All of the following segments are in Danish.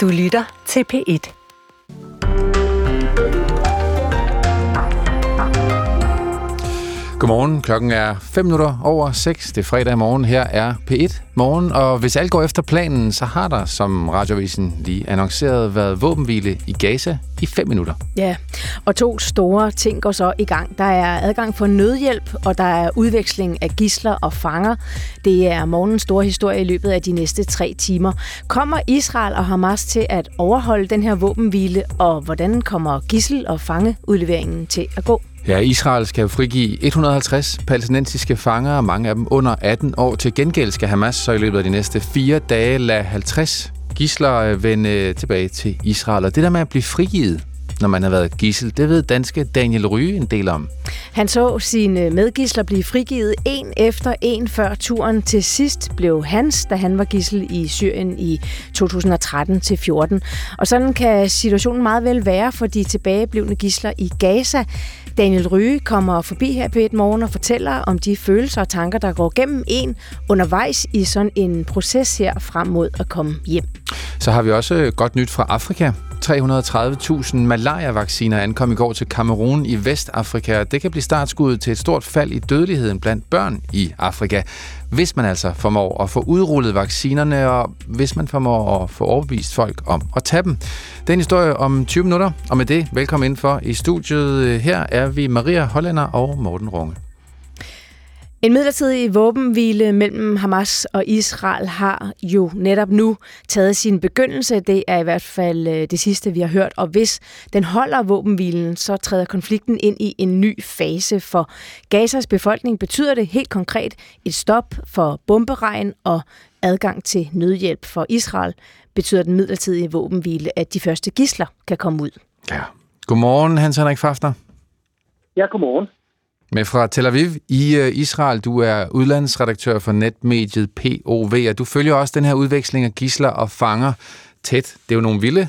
Du lytter til P1. Godmorgen. Klokken er 5 minutter over 6. Det er fredag morgen. Her er P1 Morgen. Og hvis alt går efter planen, så har der, som radiovisen lige annonceret, været våbenhvile i Gaza i 5 minutter. Ja, og to store ting går så i gang. Der er adgang for nødhjælp, og der er udveksling af gisler og fanger. Det er morgens store historie i løbet af de næste tre timer. Kommer Israel og Hamas til at overholde den her våbenhvile, og hvordan kommer gissel- og fangeudleveringen til at gå? Ja, Israel skal frigive 150 palæstinensiske fanger, mange af dem under 18 år. Til gengæld skal Hamas så i løbet af de næste fire dage lade 50 gisler øh, vende øh, tilbage til Israel. Og det der med at blive frigivet, når man har været gissel, det ved danske Daniel Ryge en del om. Han så sine øh, medgisler blive frigivet en efter en før turen. Til sidst blev hans, da han var gissel i Syrien i 2013-14. Og sådan kan situationen meget vel være for de tilbageblivende gisler i Gaza. Daniel Ryge kommer forbi her på et morgen og fortæller om de følelser og tanker, der går gennem en undervejs i sådan en proces her frem mod at komme hjem. Så har vi også øh, godt nyt fra Afrika. 330.000 malaria-vacciner ankom i går til Kamerun i Vestafrika. Det kan blive startskuddet til et stort fald i dødeligheden blandt børn i Afrika, hvis man altså formår at få udrullet vaccinerne, og hvis man formår at få overbevist folk om at tage dem. Den historie om 20 minutter, og med det, velkommen indenfor i studiet. Her er vi Maria Hollander og Morten Runge. En midlertidig våbenhvile mellem Hamas og Israel har jo netop nu taget sin begyndelse. Det er i hvert fald øh, det sidste, vi har hørt. Og hvis den holder våbenhvilen, så træder konflikten ind i en ny fase. For Gazas befolkning betyder det helt konkret et stop for bomberegn og adgang til nødhjælp for Israel. Betyder den midlertidige våbenhvile, at de første gisler kan komme ud. Ja. Godmorgen, Hans Henrik Fafner. Ja, godmorgen. Med fra Tel Aviv i øh, Israel. Du er udlandsredaktør for netmediet POV, og du følger også den her udveksling af gisler og fanger tæt. Det er jo nogle vilde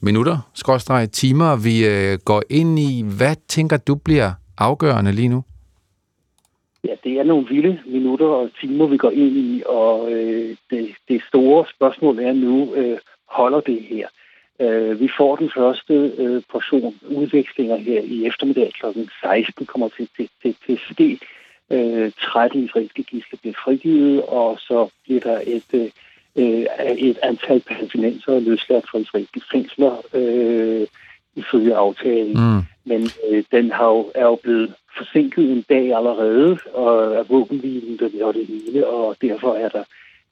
minutter, skråstrege timer, vi øh, går ind i. Hvad tænker du bliver afgørende lige nu? Ja, det er nogle vilde minutter og timer, vi går ind i, og øh, det, det store spørgsmål er nu, øh, holder det her? Øh, vi får den første øh, portion udvekslinger her i eftermiddag kl. 16, kommer til, til, til, til ske. Øh, 13 israelske gisler bliver frigivet, og så bliver der et, øh, et antal palæstinenser løsladt fra israelske fængsler øh, ifølge aftalen. Mm. Men øh, den har jo, er jo blevet forsinket en dag allerede, og er våbenhvilen og det hele, og derfor er der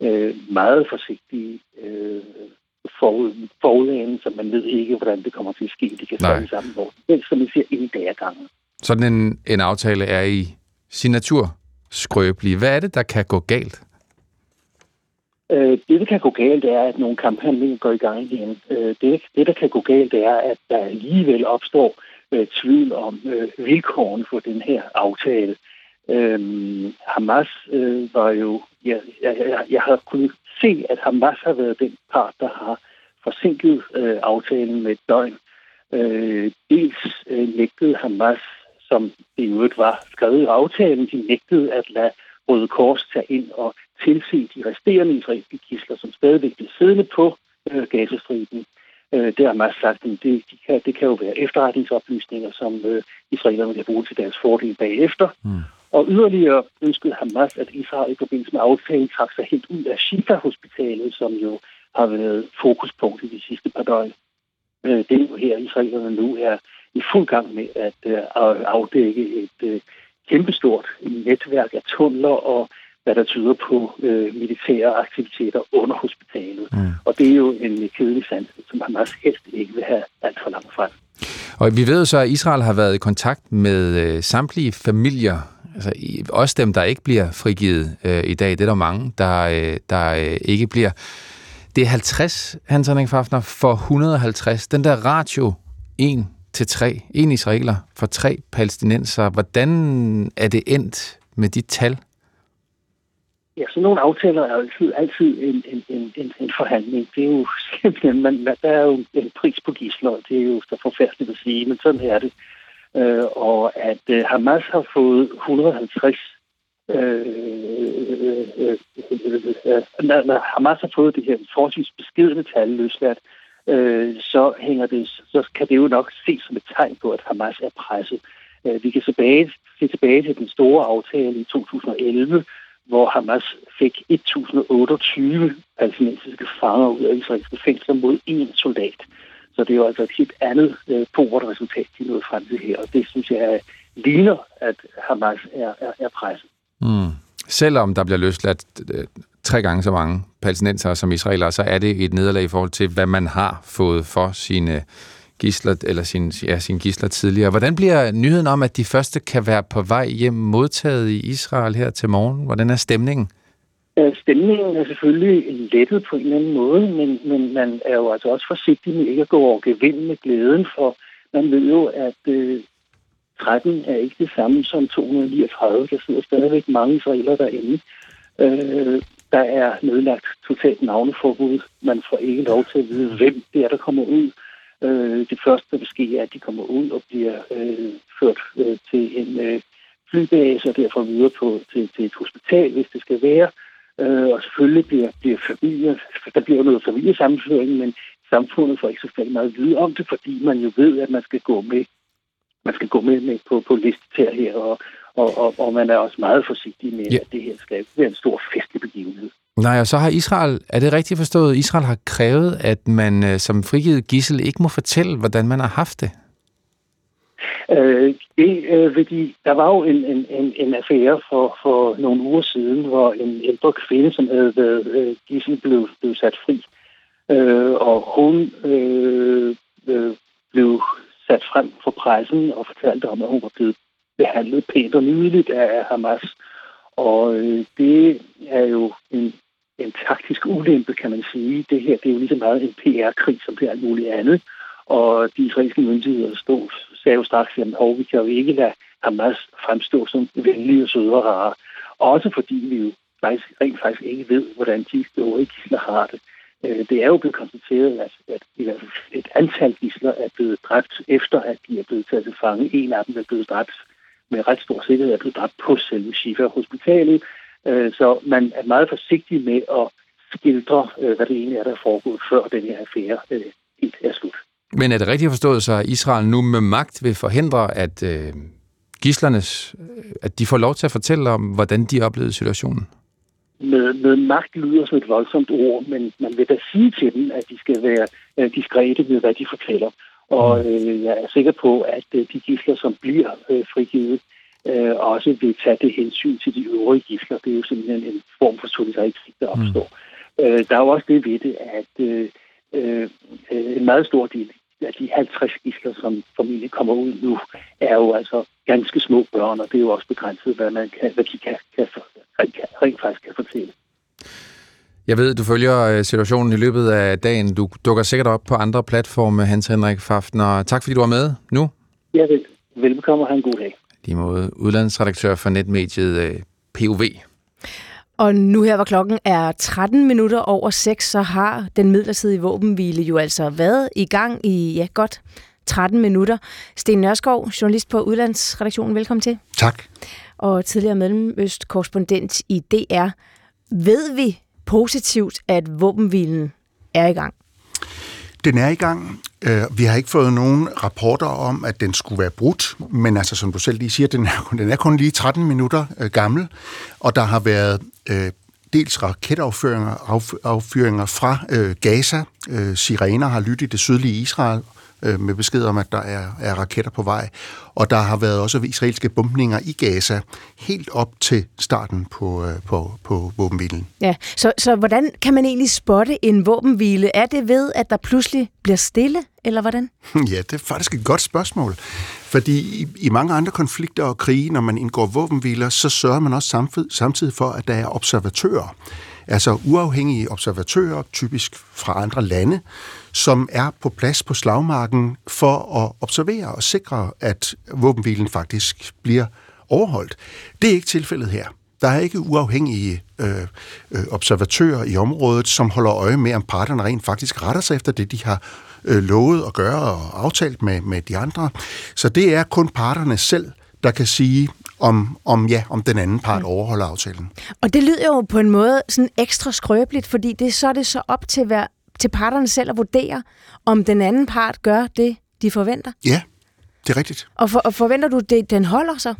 øh, meget forsigtige øh, forud, forudane, så man ved ikke, hvordan det kommer til at ske. Det kan falde sammen, hvor det som vi siger, en dag ad gangen. Sådan en, en aftale er i signatur skrøbelig. Hvad er det, der kan gå galt? Øh, det, der kan gå galt, er, at nogle kamphandlinger går i gang igen. Øh, det, det, der kan gå galt, er, at der alligevel opstår øh, tvivl om øh, vilkårene for den her aftale. Øh, Hamas øh, var jo... Jeg, jeg, jeg, jeg har kunnet se, at Hamas har været den part, der har forsinket øh, aftalen med et døgn. Øh, dels øh, nægtede Hamas, som det i øvrigt var skrevet i aftalen, de nægtede at lade Røde Kors tage ind og tilse de resterende israelske gisler, som stadigvæk blev siddende på øh, Gazastriben. Øh, det har Hamas sagt, at det, de kan, det kan jo være efterretningsoplysninger, som øh, israelerne kan bruge til deres fordel bagefter. Mm. Og yderligere ønskede Hamas, at Israel i forbindelse med aftalen trak sig helt ud af Shifa-hospitalet, som jo har været fokuspunkt i de sidste par døgn. Øh, det er jo her, israelerne nu er i fuld gang med at øh, afdække et øh, kæmpestort netværk af tunneler og hvad der tyder på øh, militære aktiviteter under hospitalet. Mm. Og det er jo en kedelig sandhed, som Hamas helst ikke vil have alt for langt frem. Og vi ved så, at Israel har været i kontakt med øh, samtlige familier altså også dem, der ikke bliver frigivet øh, i dag, det er der mange, der, øh, der øh, ikke bliver. Det er 50, Hans Henrik Fafner, for 150. Den der ratio 1 til 3, en israeler for tre palæstinenser. Hvordan er det endt med de tal? Ja, sådan nogle aftaler er altid, altid en, en, en, en, en forhandling. Det er jo simpelthen, man, der er jo en pris på gisler, det er jo så forfærdeligt at sige, men sådan er det øh, øh, og at øh, Hamas har fået 150 øh, øh, øh, øh, Hamas har fået det her forholdsvis beskidende tal løsladt øh, så, hænger det, så kan det jo nok ses som et tegn på, at Hamas er presset. Øh, vi kan tilbage, se tilbage til den store aftale i 2011, hvor Hamas fik 1028 palæstinensiske fanger ud af israelske fængsler mod én soldat. Så det er jo altså et helt andet øh, resultat, de nåede frem til her, og det synes jeg ligner, at Hamas er, er, er presset. Mm. Selvom der bliver løsladt øh, tre gange så mange palæstinensere som israelere, så er det et nederlag i forhold til, hvad man har fået for sine gisler, eller sin, ja, sin gisler tidligere. Hvordan bliver nyheden om, at de første kan være på vej hjem modtaget i Israel her til morgen? Hvordan er stemningen? Øh, stemningen er selvfølgelig lettet på en eller anden måde, men, men man er jo altså også forsigtig med ikke at gå over gevind med glæden, for man ved jo, at øh, 13 er ikke det samme som 239. Der sidder stadigvæk mange israeler derinde. Øh, der er nedlagt totalt navneforbud. Man får ikke lov til at vide, hvem det er, der kommer ud. Øh, det første, der vil ske, er, at de kommer ud og bliver øh, ført øh, til en øh, flybase og derfor videre på, til, til et hospital, hvis det skal være. Øh, og selvfølgelig bliver, bliver familier, der bliver noget familiesammenføring, men samfundet får ikke så meget at vide om det, fordi man jo ved, at man skal gå med man skal gå med, med på, på listet her, og, og, og, og man er også meget forsigtig med, ja. at det her skal være en stor festlig begivenhed. Nej, og så har Israel, er det rigtigt forstået, Israel har krævet, at man øh, som frigivet gissel ikke må fortælle, hvordan man har haft det? Øh, det øh, fordi der var jo en, en, en, en affære for, for nogle uger siden, hvor en ældre kvinde, som havde været øh, gissel, blev, blev sat fri. Øh, og hun øh, øh, blev sat frem for pressen og fortalte om, at hun var blevet behandlet pænt og nydeligt af Hamas. Og øh, det er jo en, en taktisk ulempe, kan man sige. Det her det er jo lige så meget en PR-krig, som det er alt muligt andet. Og de israelske myndigheder stod, sagde jo straks, at vi kan jo ikke lade Hamas fremstå som venlige og søde og rare. Også fordi vi jo faktisk, rent faktisk ikke ved, hvordan de øvrige gisler har det. Øh, det er jo blevet konstateret, at, at i hvert fald et antal gisler er blevet dræbt, efter at de er blevet taget til fange. En af dem er blevet dræbt med ret stor sikkerhed, er blevet dræbt på selve Shifa Hospitalet. Øh, så man er meget forsigtig med at skildre, øh, hvad det egentlig er, der er foregået, før den her affære helt er slut. Men er det rigtigt forstået så, Israel nu med magt vil forhindre, at øh, gislernes, at de får lov til at fortælle om, hvordan de oplevede situationen? med, med magt lyder som et voldsomt ord, men man vil da sige til dem, at de skal være øh, diskrete med, hvad de fortæller. Og mm. øh, jeg er sikker på, at øh, de gisler, som bliver øh, frigivet, øh, også vil tage det hensyn til de øvrige gisler. Det er jo simpelthen en form for solidaritet, der mm. opstår. Mm. Øh, der er jo også det ved det, at øh, øh, en meget stor del af de 50 gisler, som formentlig kommer ud nu, er jo altså ganske små børn, og det er jo også begrænset, hvad, man kan, hvad de kan, kan, rent, rent faktisk kan fortælle. Jeg ved, du følger øh, situationen i løbet af dagen. Du dukker sikkert op på andre platforme, Hans Henrik Fafner. Tak fordi du var med nu. Ja, vel. velbekomme og have en god dag. Lige måde udlandsredaktør for netmediet øh, POV. Og nu her, hvor klokken er 13 minutter over 6, så har den midlertidige våbenhvile jo altså været i gang i ja, godt 13 minutter. Sten Nørskov, journalist på Udlandsredaktionen, velkommen til. Tak. Og tidligere Mellemøst-korrespondent i DR. Ved vi positivt, at våbenhvilen er i gang? Den er i gang. Øh, vi har ikke fået nogen rapporter om, at den skulle være brudt, men altså, som du selv lige siger, den er, den er kun lige 13 minutter øh, gammel, og der har været øh, dels raketaffyringer affyringer fra øh, Gaza. Øh, sirener har lyttet i det sydlige Israel, øh, med besked om, at der er, er raketter på vej. Og der har været også israelske bombninger i Gaza helt op til starten på, øh, på, på våbenhvilen. Ja, så, så hvordan kan man egentlig spotte en våbenhvile? Er det ved, at der pludselig bliver stille, eller hvordan? Ja, det er faktisk et godt spørgsmål. Fordi i, i mange andre konflikter og krige, når man indgår våbenhviler, så sørger man også samtidig for, at der er observatører. Altså uafhængige observatører, typisk fra andre lande, som er på plads på slagmarken for at observere og sikre, at våbenhvilen faktisk bliver overholdt. Det er ikke tilfældet her. Der er ikke uafhængige øh, øh, observatører i området, som holder øje med, om parterne rent faktisk retter sig efter det, de har øh, lovet at gøre og aftalt med, med de andre. Så det er kun parterne selv, der kan sige, om, om, ja, om den anden part mm. overholder aftalen. Og det lyder jo på en måde sådan ekstra skrøbeligt, fordi det, så er det så op til hver til parterne selv at vurdere, om den anden part gør det, de forventer? Ja, det er rigtigt. Og, for, og forventer du, det den holder så?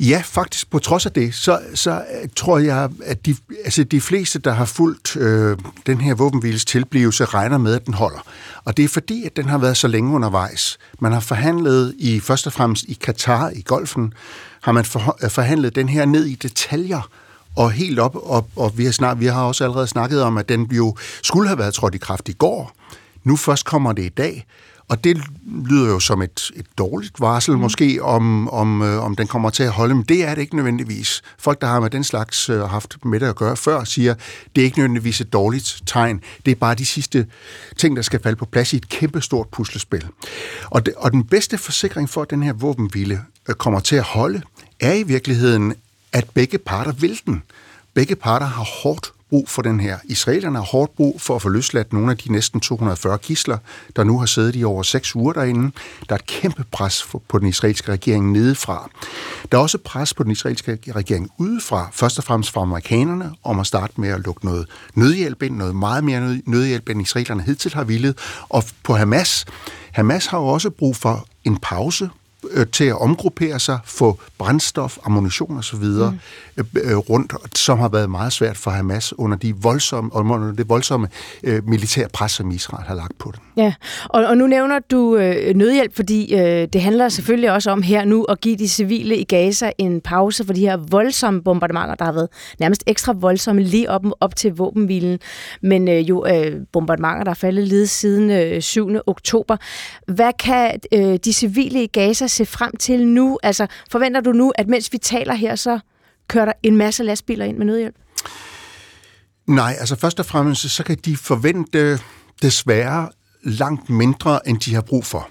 Ja, faktisk på trods af det, så, så øh, tror jeg, at de, altså de fleste, der har fulgt øh, den her våbenhviles tilblivelse, regner med, at den holder. Og det er fordi, at den har været så længe undervejs. Man har forhandlet i først og fremmest i Katar, i golfen, har man for, øh, forhandlet den her ned i detaljer, og helt op, og, og vi, har snak, vi har også allerede snakket om, at den jo skulle have været trådt i kraft i går. Nu først kommer det i dag. Og det lyder jo som et, et dårligt varsel mm. måske, om, om, øh, om den kommer til at holde, men det er det ikke nødvendigvis. Folk, der har med den slags øh, haft med det at gøre før, siger, det er ikke nødvendigvis et dårligt tegn. Det er bare de sidste ting, der skal falde på plads i et kæmpestort puslespil. Og, det, og den bedste forsikring for, at den her våbenhvile øh, kommer til at holde, er i virkeligheden, at begge parter vil den. Begge parter har hårdt brug for den her. Israelerne har hårdt brug for at få løsladt nogle af de næsten 240 gisler, der nu har siddet i over seks uger derinde. Der er et kæmpe pres på den israelske regering nedefra. Der er også pres på den israelske regering udefra, først og fremmest fra amerikanerne, om at starte med at lukke noget nødhjælp ind, noget meget mere nødhjælp, end israelerne hidtil har villet. Og på Hamas, Hamas har jo også brug for en pause øh, til at omgruppere sig, få brændstof, ammunition osv. Mm. Øh, øh, rundt, som har været meget svært for Hamas under, de voldsomme, under det voldsomme øh, militære pres, som Israel har lagt på den. Ja, og, og nu nævner du øh, nødhjælp, fordi øh, det handler selvfølgelig også om her nu at give de civile i Gaza en pause for de her voldsomme bombardementer, der har været nærmest ekstra voldsomme lige op, op til våbenhvilen, men øh, jo øh, bombardementer, der er faldet lige siden øh, 7. oktober. Hvad kan øh, de civile i Gaza se frem til nu? Altså, forventer du nu, at mens vi taler her, så kører der en masse lastbiler ind med nødhjælp? Nej, altså først og fremmest, så kan de forvente desværre langt mindre, end de har brug for.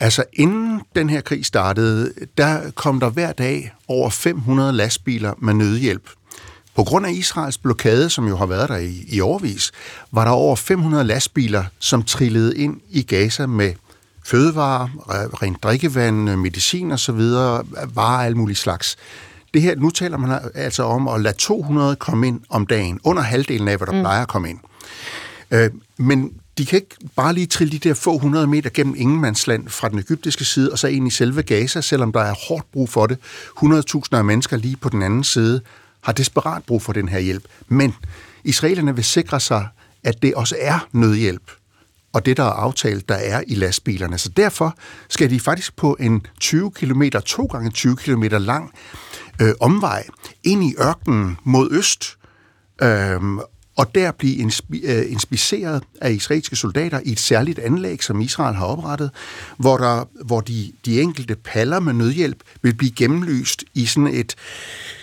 Altså inden den her krig startede, der kom der hver dag over 500 lastbiler med nødhjælp. På grund af Israels blokade, som jo har været der i, i årvis, var der over 500 lastbiler, som trillede ind i Gaza med fødevarer, rent drikkevand, medicin osv., varer alle mulige slags. Det her, nu taler man altså om at lade 200 komme ind om dagen, under halvdelen af, hvad der mm. plejer at komme ind. Øh, men de kan ikke bare lige trille de der få hundrede meter gennem ingenmandsland fra den egyptiske side, og så ind i selve Gaza, selvom der er hårdt brug for det. 100.000 af mennesker lige på den anden side har desperat brug for den her hjælp. Men israelerne vil sikre sig, at det også er nødhjælp og det, der er aftalt, der er i lastbilerne. Så derfor skal de faktisk på en 20 km, 2 gange 20 km lang øh, omvej ind i ørkenen mod øst, øh, og der blive inspi- øh, inspiceret af israelske soldater i et særligt anlæg, som Israel har oprettet, hvor, der, hvor de, de enkelte paller med nødhjælp vil blive gennemlyst i sådan et...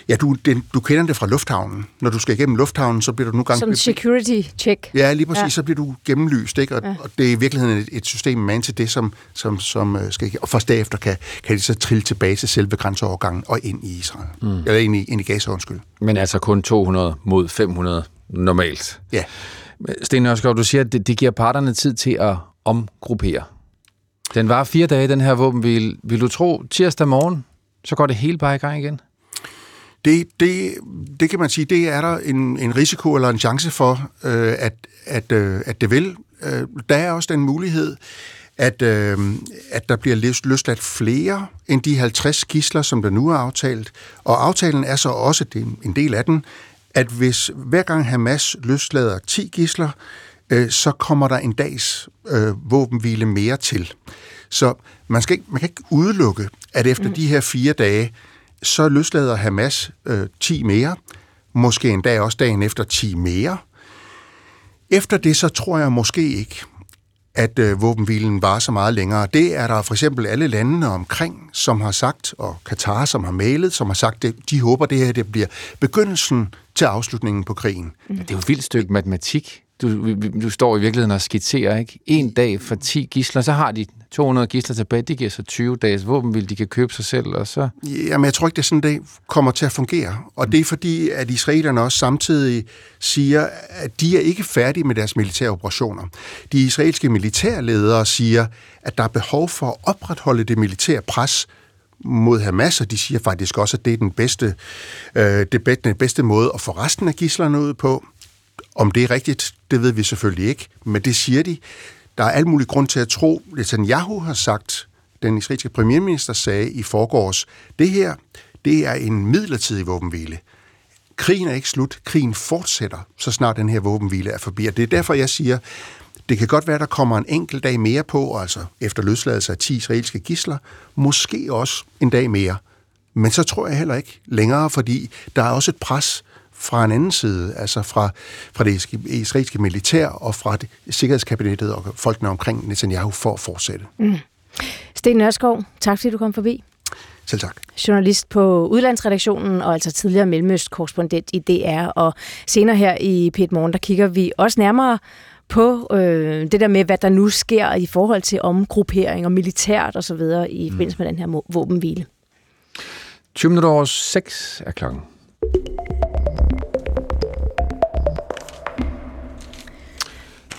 Ja, du, den, du kender det fra lufthavnen. Når du skal igennem lufthavnen, så bliver du nu gang... Som security check. Ja, lige præcis. Ja. Så bliver du gennemlyst, ikke? Og, ja. og det er i virkeligheden et, et system man til det, som, som, som øh, skal... Og først derefter kan, kan de så trille tilbage til selve grænseovergangen og ind i Israel. Mm. Eller ind i, ind i Gaza, undskyld. Men altså kun 200 mod 500 normalt. Ja. Sten Ørskov, du siger, at det, det giver parterne tid til at omgruppere. Den var fire dage, den her våbenhvile. Vil du tro, tirsdag morgen, så går det hele bare i gang igen? Det, det, det kan man sige, det er der en, en risiko eller en chance for, øh, at, at, øh, at det vil. Øh, der er også den mulighed, at, øh, at der bliver løsladt flere end de 50 gisler, som der nu er aftalt. Og aftalen er så også, det er en del af den, at hvis hver gang Hamas løslader 10 gisler, øh, så kommer der en dags øh, våbenhvile mere til. Så man, skal ikke, man kan ikke udelukke, at efter mm. de her fire dage, så løslader Hamas øh, 10 mere, måske endda også dagen efter 10 mere. Efter det, så tror jeg måske ikke, at øh, våbenhvilen var så meget længere. Det er der for eksempel alle landene omkring, som har sagt, og Katar, som har mailet, som har sagt, at de håber, at det her det bliver begyndelsen til afslutningen på krigen. Mm. Det er jo et vildt stykke matematik. Du, du står i virkeligheden og skitserer, ikke? En dag for 10 gisler, så har de 200 gisler tilbage, det giver så 20 dages våbenvild, de kan købe sig selv, og så... Jamen, jeg tror ikke, det er sådan, det kommer til at fungere. Og det er fordi, at israelerne også samtidig siger, at de er ikke færdige med deres militære operationer. De israelske militærledere siger, at der er behov for at opretholde det militære pres mod Hamas, og de siger faktisk også, at det er den bedste, øh, det bedste, den bedste måde at få resten af gislerne ud på. Om det er rigtigt, det ved vi selvfølgelig ikke, men det siger de. Der er al mulig grund til at tro, Netanyahu har sagt, den israelske premierminister sagde i forgårs, det her, det er en midlertidig våbenhvile. Krigen er ikke slut. Krigen fortsætter, så snart den her våbenhvile er forbi. Og det er derfor, jeg siger, det kan godt være, der kommer en enkelt dag mere på, altså efter løsladelse af 10 israelske gisler, måske også en dag mere. Men så tror jeg heller ikke længere, fordi der er også et pres fra en anden side, altså fra, fra det israelske militær og fra det, sikkerhedskabinettet og folkene omkring Netanyahu for at fortsætte. Mm. Sten Nørskov, tak fordi du kom forbi. Selv tak. Journalist på Udlandsredaktionen og altså tidligere Mellemøst-korrespondent i DR. Og senere her i p Morgen, der kigger vi også nærmere på øh, det der med, hvad der nu sker i forhold til omgruppering og militært osv. i mm. forbindelse med den her våbenhvile. 20 minutter over 6 er klokken.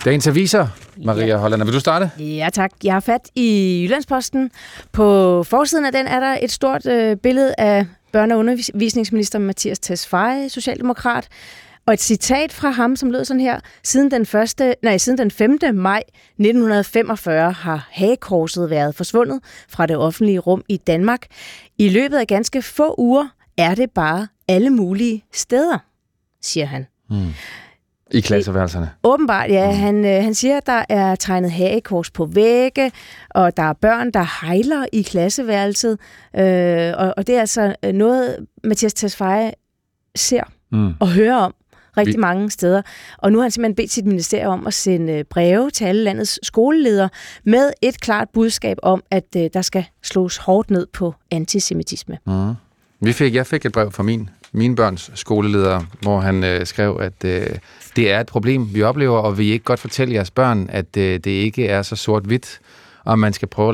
Dagens aviser. Maria ja. Hollander, vil du starte? Ja tak. Jeg har fat i Jyllandsposten. På forsiden af den er der et stort øh, billede af børne- og undervisningsminister Mathias Tesfaye, socialdemokrat, og et citat fra ham, som lød sådan her. Siden den, første, nej, siden den 5. maj 1945 har hagekorset været forsvundet fra det offentlige rum i Danmark. I løbet af ganske få uger er det bare alle mulige steder, siger han. Mm. I klasseværelserne? Åbenbart, ja. Mm. Han, øh, han siger, at der er tegnet hagekors på vægge, og der er børn, der hejler i klasseværelset. Øh, og, og det er altså noget, Mathias Tesfaye ser mm. og hører om rigtig Vi... mange steder. Og nu har han simpelthen bedt sit ministerium om at sende breve til alle landets skoleledere med et klart budskab om, at øh, der skal slås hårdt ned på antisemitisme. Mm. Vi fik, jeg fik et brev fra min mine børns skoleleder, hvor han øh, skrev, at øh, det er et problem, vi oplever, og vi ikke godt fortælle jeres børn, at øh, det ikke er så sort-hvidt, og man skal prøve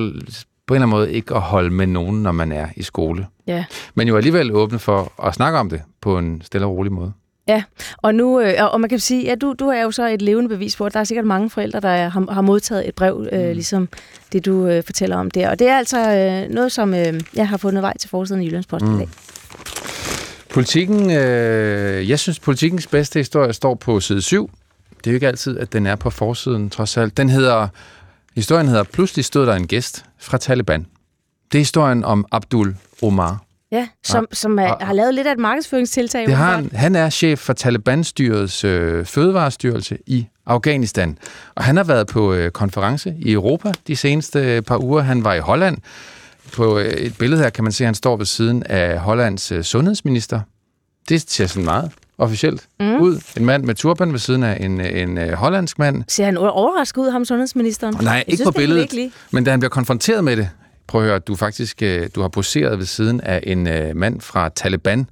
på en eller anden måde ikke at holde med nogen, når man er i skole. Ja. Men jo alligevel åbne for at snakke om det på en stille og rolig måde. Ja, og nu øh, og man kan sige, at ja, du, du er jo så et levende bevis på, at der er sikkert mange forældre, der har, har modtaget et brev, øh, mm. ligesom det du øh, fortæller om der. Og det er altså øh, noget, som øh, jeg har fundet vej til forsiden i Jyllandsposten mm. i dag. Politikken, øh, jeg synes, politikens bedste historie står på side 7. Det er jo ikke altid, at den er på forsiden, trods alt. Den hedder, historien hedder, pludselig stod der en gæst fra Taliban. Det er historien om Abdul Omar. Ja, som, ja. som er, har lavet lidt af et markedsføringstiltag. Det har han, han er chef for Taliban-styrets øh, fødevarestyrelse i Afghanistan. Og han har været på øh, konference i Europa de seneste øh, par uger. Han var i Holland. På øh, et billede her kan man se, at han står ved siden af Hollands øh, sundhedsminister. Det ser sådan meget officielt mm. ud. En mand med turban ved siden af en, en, en hollandsk mand. Ser han overrasket ud, ham sundhedsministeren? Nej, ikke synes, på billedet. Men da han bliver konfronteret med det, prøv at høre, du faktisk øh, du har poseret ved siden af en mand fra Taliban,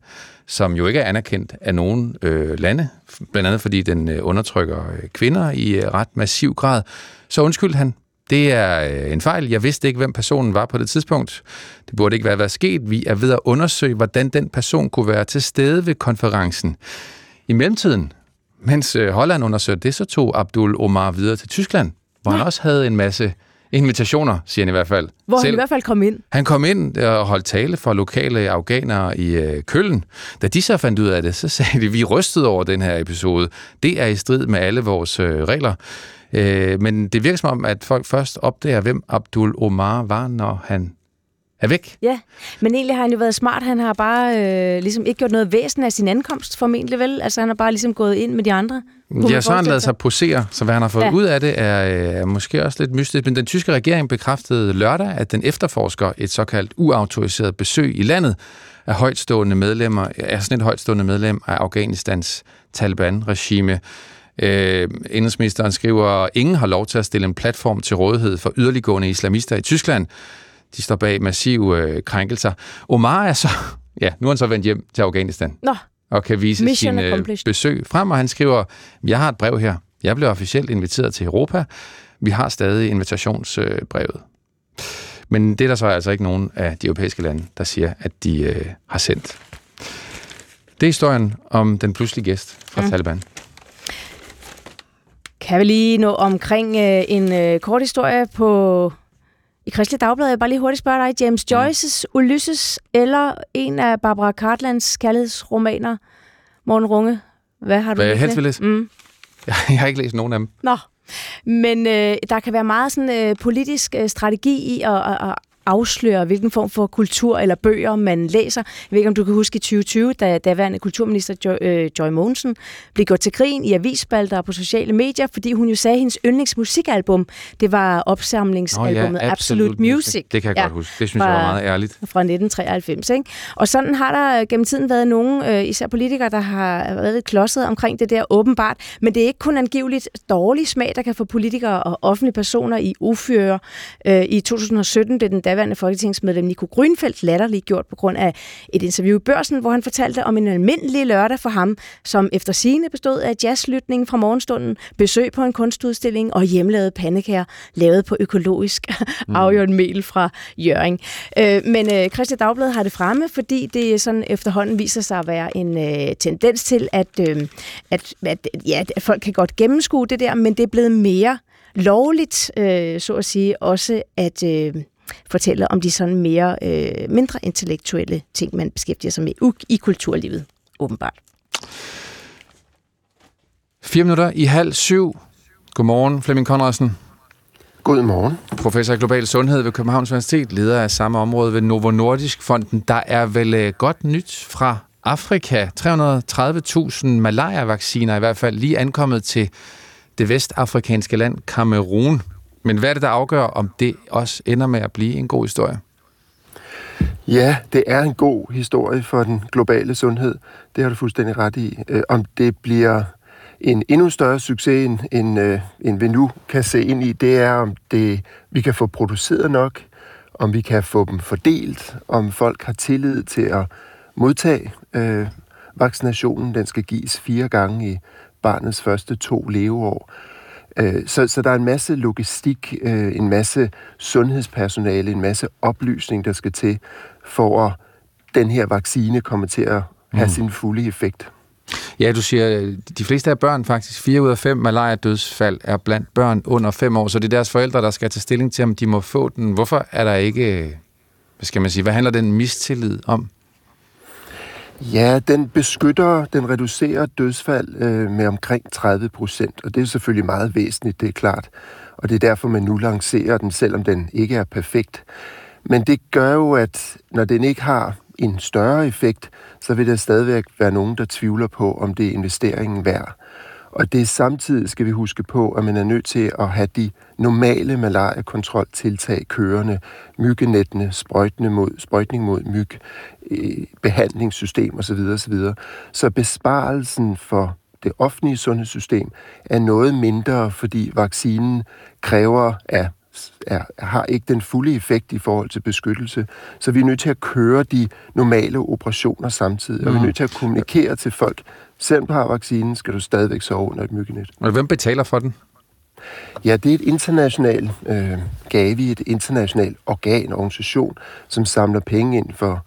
som jo ikke er anerkendt af nogen øh, lande, blandt andet fordi den øh, undertrykker øh, kvinder i øh, ret massiv grad. Så undskyld han. Det er øh, en fejl. Jeg vidste ikke, hvem personen var på det tidspunkt. Det burde ikke være været sket. Vi er ved at undersøge, hvordan den person kunne være til stede ved konferencen. I mellemtiden, mens øh, Holland undersøgte det, så tog Abdul Omar videre til Tyskland, hvor ja. han også havde en masse invitationer, siger han i hvert fald. Hvor Selv. han i hvert fald kom ind. Han kom ind og holdt tale for lokale afghanere i øh, Køln. Da de så fandt ud af det, så sagde de, vi rystede over den her episode. Det er i strid med alle vores øh, regler. Øh, men det virker som om, at folk først opdager, hvem Abdul Omar var, når han er væk. Ja, men egentlig har han jo været smart. Han har bare øh, ligesom ikke gjort noget væsen af sin ankomst, formentlig vel? Altså han har bare ligesom gået ind med de andre. Ja, så har han lavet sig posere, så hvad han har fået ja. ud af det er, øh, er måske også lidt mystisk. Men den tyske regering bekræftede lørdag, at den efterforsker et såkaldt uautoriseret besøg i landet af højtstående medlemmer, er sådan et højtstående medlem af Afghanistans Taliban-regime. Øh, indrigsministeren skriver, at ingen har lov til at stille en platform til rådighed for yderliggående islamister i Tyskland. De står bag massive øh, krænkelser. Omar er så... Ja, nu er han så vendt hjem til Afghanistan. Nå. Og kan vise sin øh, besøg frem, og han skriver, jeg har et brev her. Jeg blev officielt inviteret til Europa. Vi har stadig invitationsbrevet. Men det er der så altså ikke nogen af de europæiske lande, der siger, at de øh, har sendt. Det er historien om den pludselige gæst fra mm. Taliban. Kan vi lige nå omkring øh, en øh, kort historie på i Kristelig Dagblad? Jeg bare lige hurtigt spørge dig. James mm. Joyce's Ulysses eller en af Barbara Cartlands kærlighedsromaner, Morten Runge. Hvad har du Hvad jeg læst helst vil læse? Mm. Jeg har ikke læst nogen af dem. Nå, men øh, der kan være meget sådan øh, politisk øh, strategi i at, at, at afsløre, hvilken form for kultur eller bøger man læser. Jeg ved ikke, om du kan huske i 2020, da daværende kulturminister Joy, øh, Joy Mogensen blev gjort til grin i avisspalter og på sociale medier, fordi hun jo sagde, at hendes yndlingsmusikalbum, det var opsamlingsalbummet Absolute Absolute Music. Det kan jeg Ja, godt huske. Det synes jeg fra- var meget ærligt. fra 1993. Ikke? Og sådan har der gennem tiden været nogen, øh, især politikere, der har været lidt klodset omkring det der åbenbart. Men det er ikke kun angiveligt dårlig smag, der kan få politikere og offentlige personer i uføre. Øh, I 2017 blev den daværende folketingsmedlem Nico Grønfeldt latterligt gjort på grund af et interview i børsen, hvor han fortalte om en almindelig lørdag for ham, som efter sigende bestod af jazzlytning fra morgenstunden, besøg på en kunstudstilling og hjemlavede pandekager, lavet på økologisk mm. afgjort mel fra Jøring. Øh, men øh, Christian Dagblad har det fremme, fordi det sådan efterhånden viser sig at være en øh, tendens til, at, øh, at, at, ja, at folk kan godt gennemskue det der, men det er blevet mere lovligt, øh, så at sige, også at øh, fortælle om de sådan mere øh, mindre intellektuelle ting, man beskæftiger sig med u- i kulturlivet, åbenbart. Fire minutter i halv syv. Godmorgen, Flemming Conradsen. God morgen. Professor i global sundhed ved Københavns Universitet, leder af samme område ved Novo Nordisk Fonden. Der er vel øh, godt nyt fra Afrika. 330.000 malaria-vacciner i hvert fald lige ankommet til det vestafrikanske land Kamerun. Men hvad er det, der afgør, om det også ender med at blive en god historie? Ja, det er en god historie for den globale sundhed. Det har du fuldstændig ret i. Øh, Om det bliver en endnu større succes, end, end, øh, end vi nu kan se ind i, det er, om det, vi kan få produceret nok, om vi kan få dem fordelt, om folk har tillid til at modtage øh, vaccinationen. Den skal gives fire gange i barnets første to leveår. Øh, Så, så der er en masse logistik, øh, en masse sundhedspersonale, en masse oplysning, der skal til, for at den her vaccine kommer til at have mm. sin fulde effekt. Ja, du siger, øh, de fleste af børn faktisk, 4 ud af 5 malaria-dødsfald er blandt børn under 5 år, så det er deres forældre, der skal tage stilling til, om de må få den. Hvorfor er der ikke, hvad skal man sige, hvad handler den mistillid om? Ja, den beskytter, den reducerer dødsfald øh, med omkring 30 procent, og det er selvfølgelig meget væsentligt, det er klart. Og det er derfor, man nu lancerer den, selvom den ikke er perfekt. Men det gør jo, at når den ikke har en større effekt, så vil der stadigvæk være nogen, der tvivler på, om det er investeringen værd. Og det er samtidig, skal vi huske på, at man er nødt til at have de normale malariakontroltiltag kørende, myggenettene, sprøjtende mod, sprøjtning mod myg, øh, behandlingssystem osv. osv. Så besparelsen for det offentlige sundhedssystem er noget mindre, fordi vaccinen kræver af er, har ikke den fulde effekt i forhold til beskyttelse. Så vi er nødt til at køre de normale operationer samtidig, og vi er nødt til at kommunikere til folk. Selvom du har vaccinen, skal du stadigvæk sove under et myggenet. Og hvem betaler for den? Ja, det er et internationalt øh, Gavi, et internationalt organ, organisation, som samler penge ind for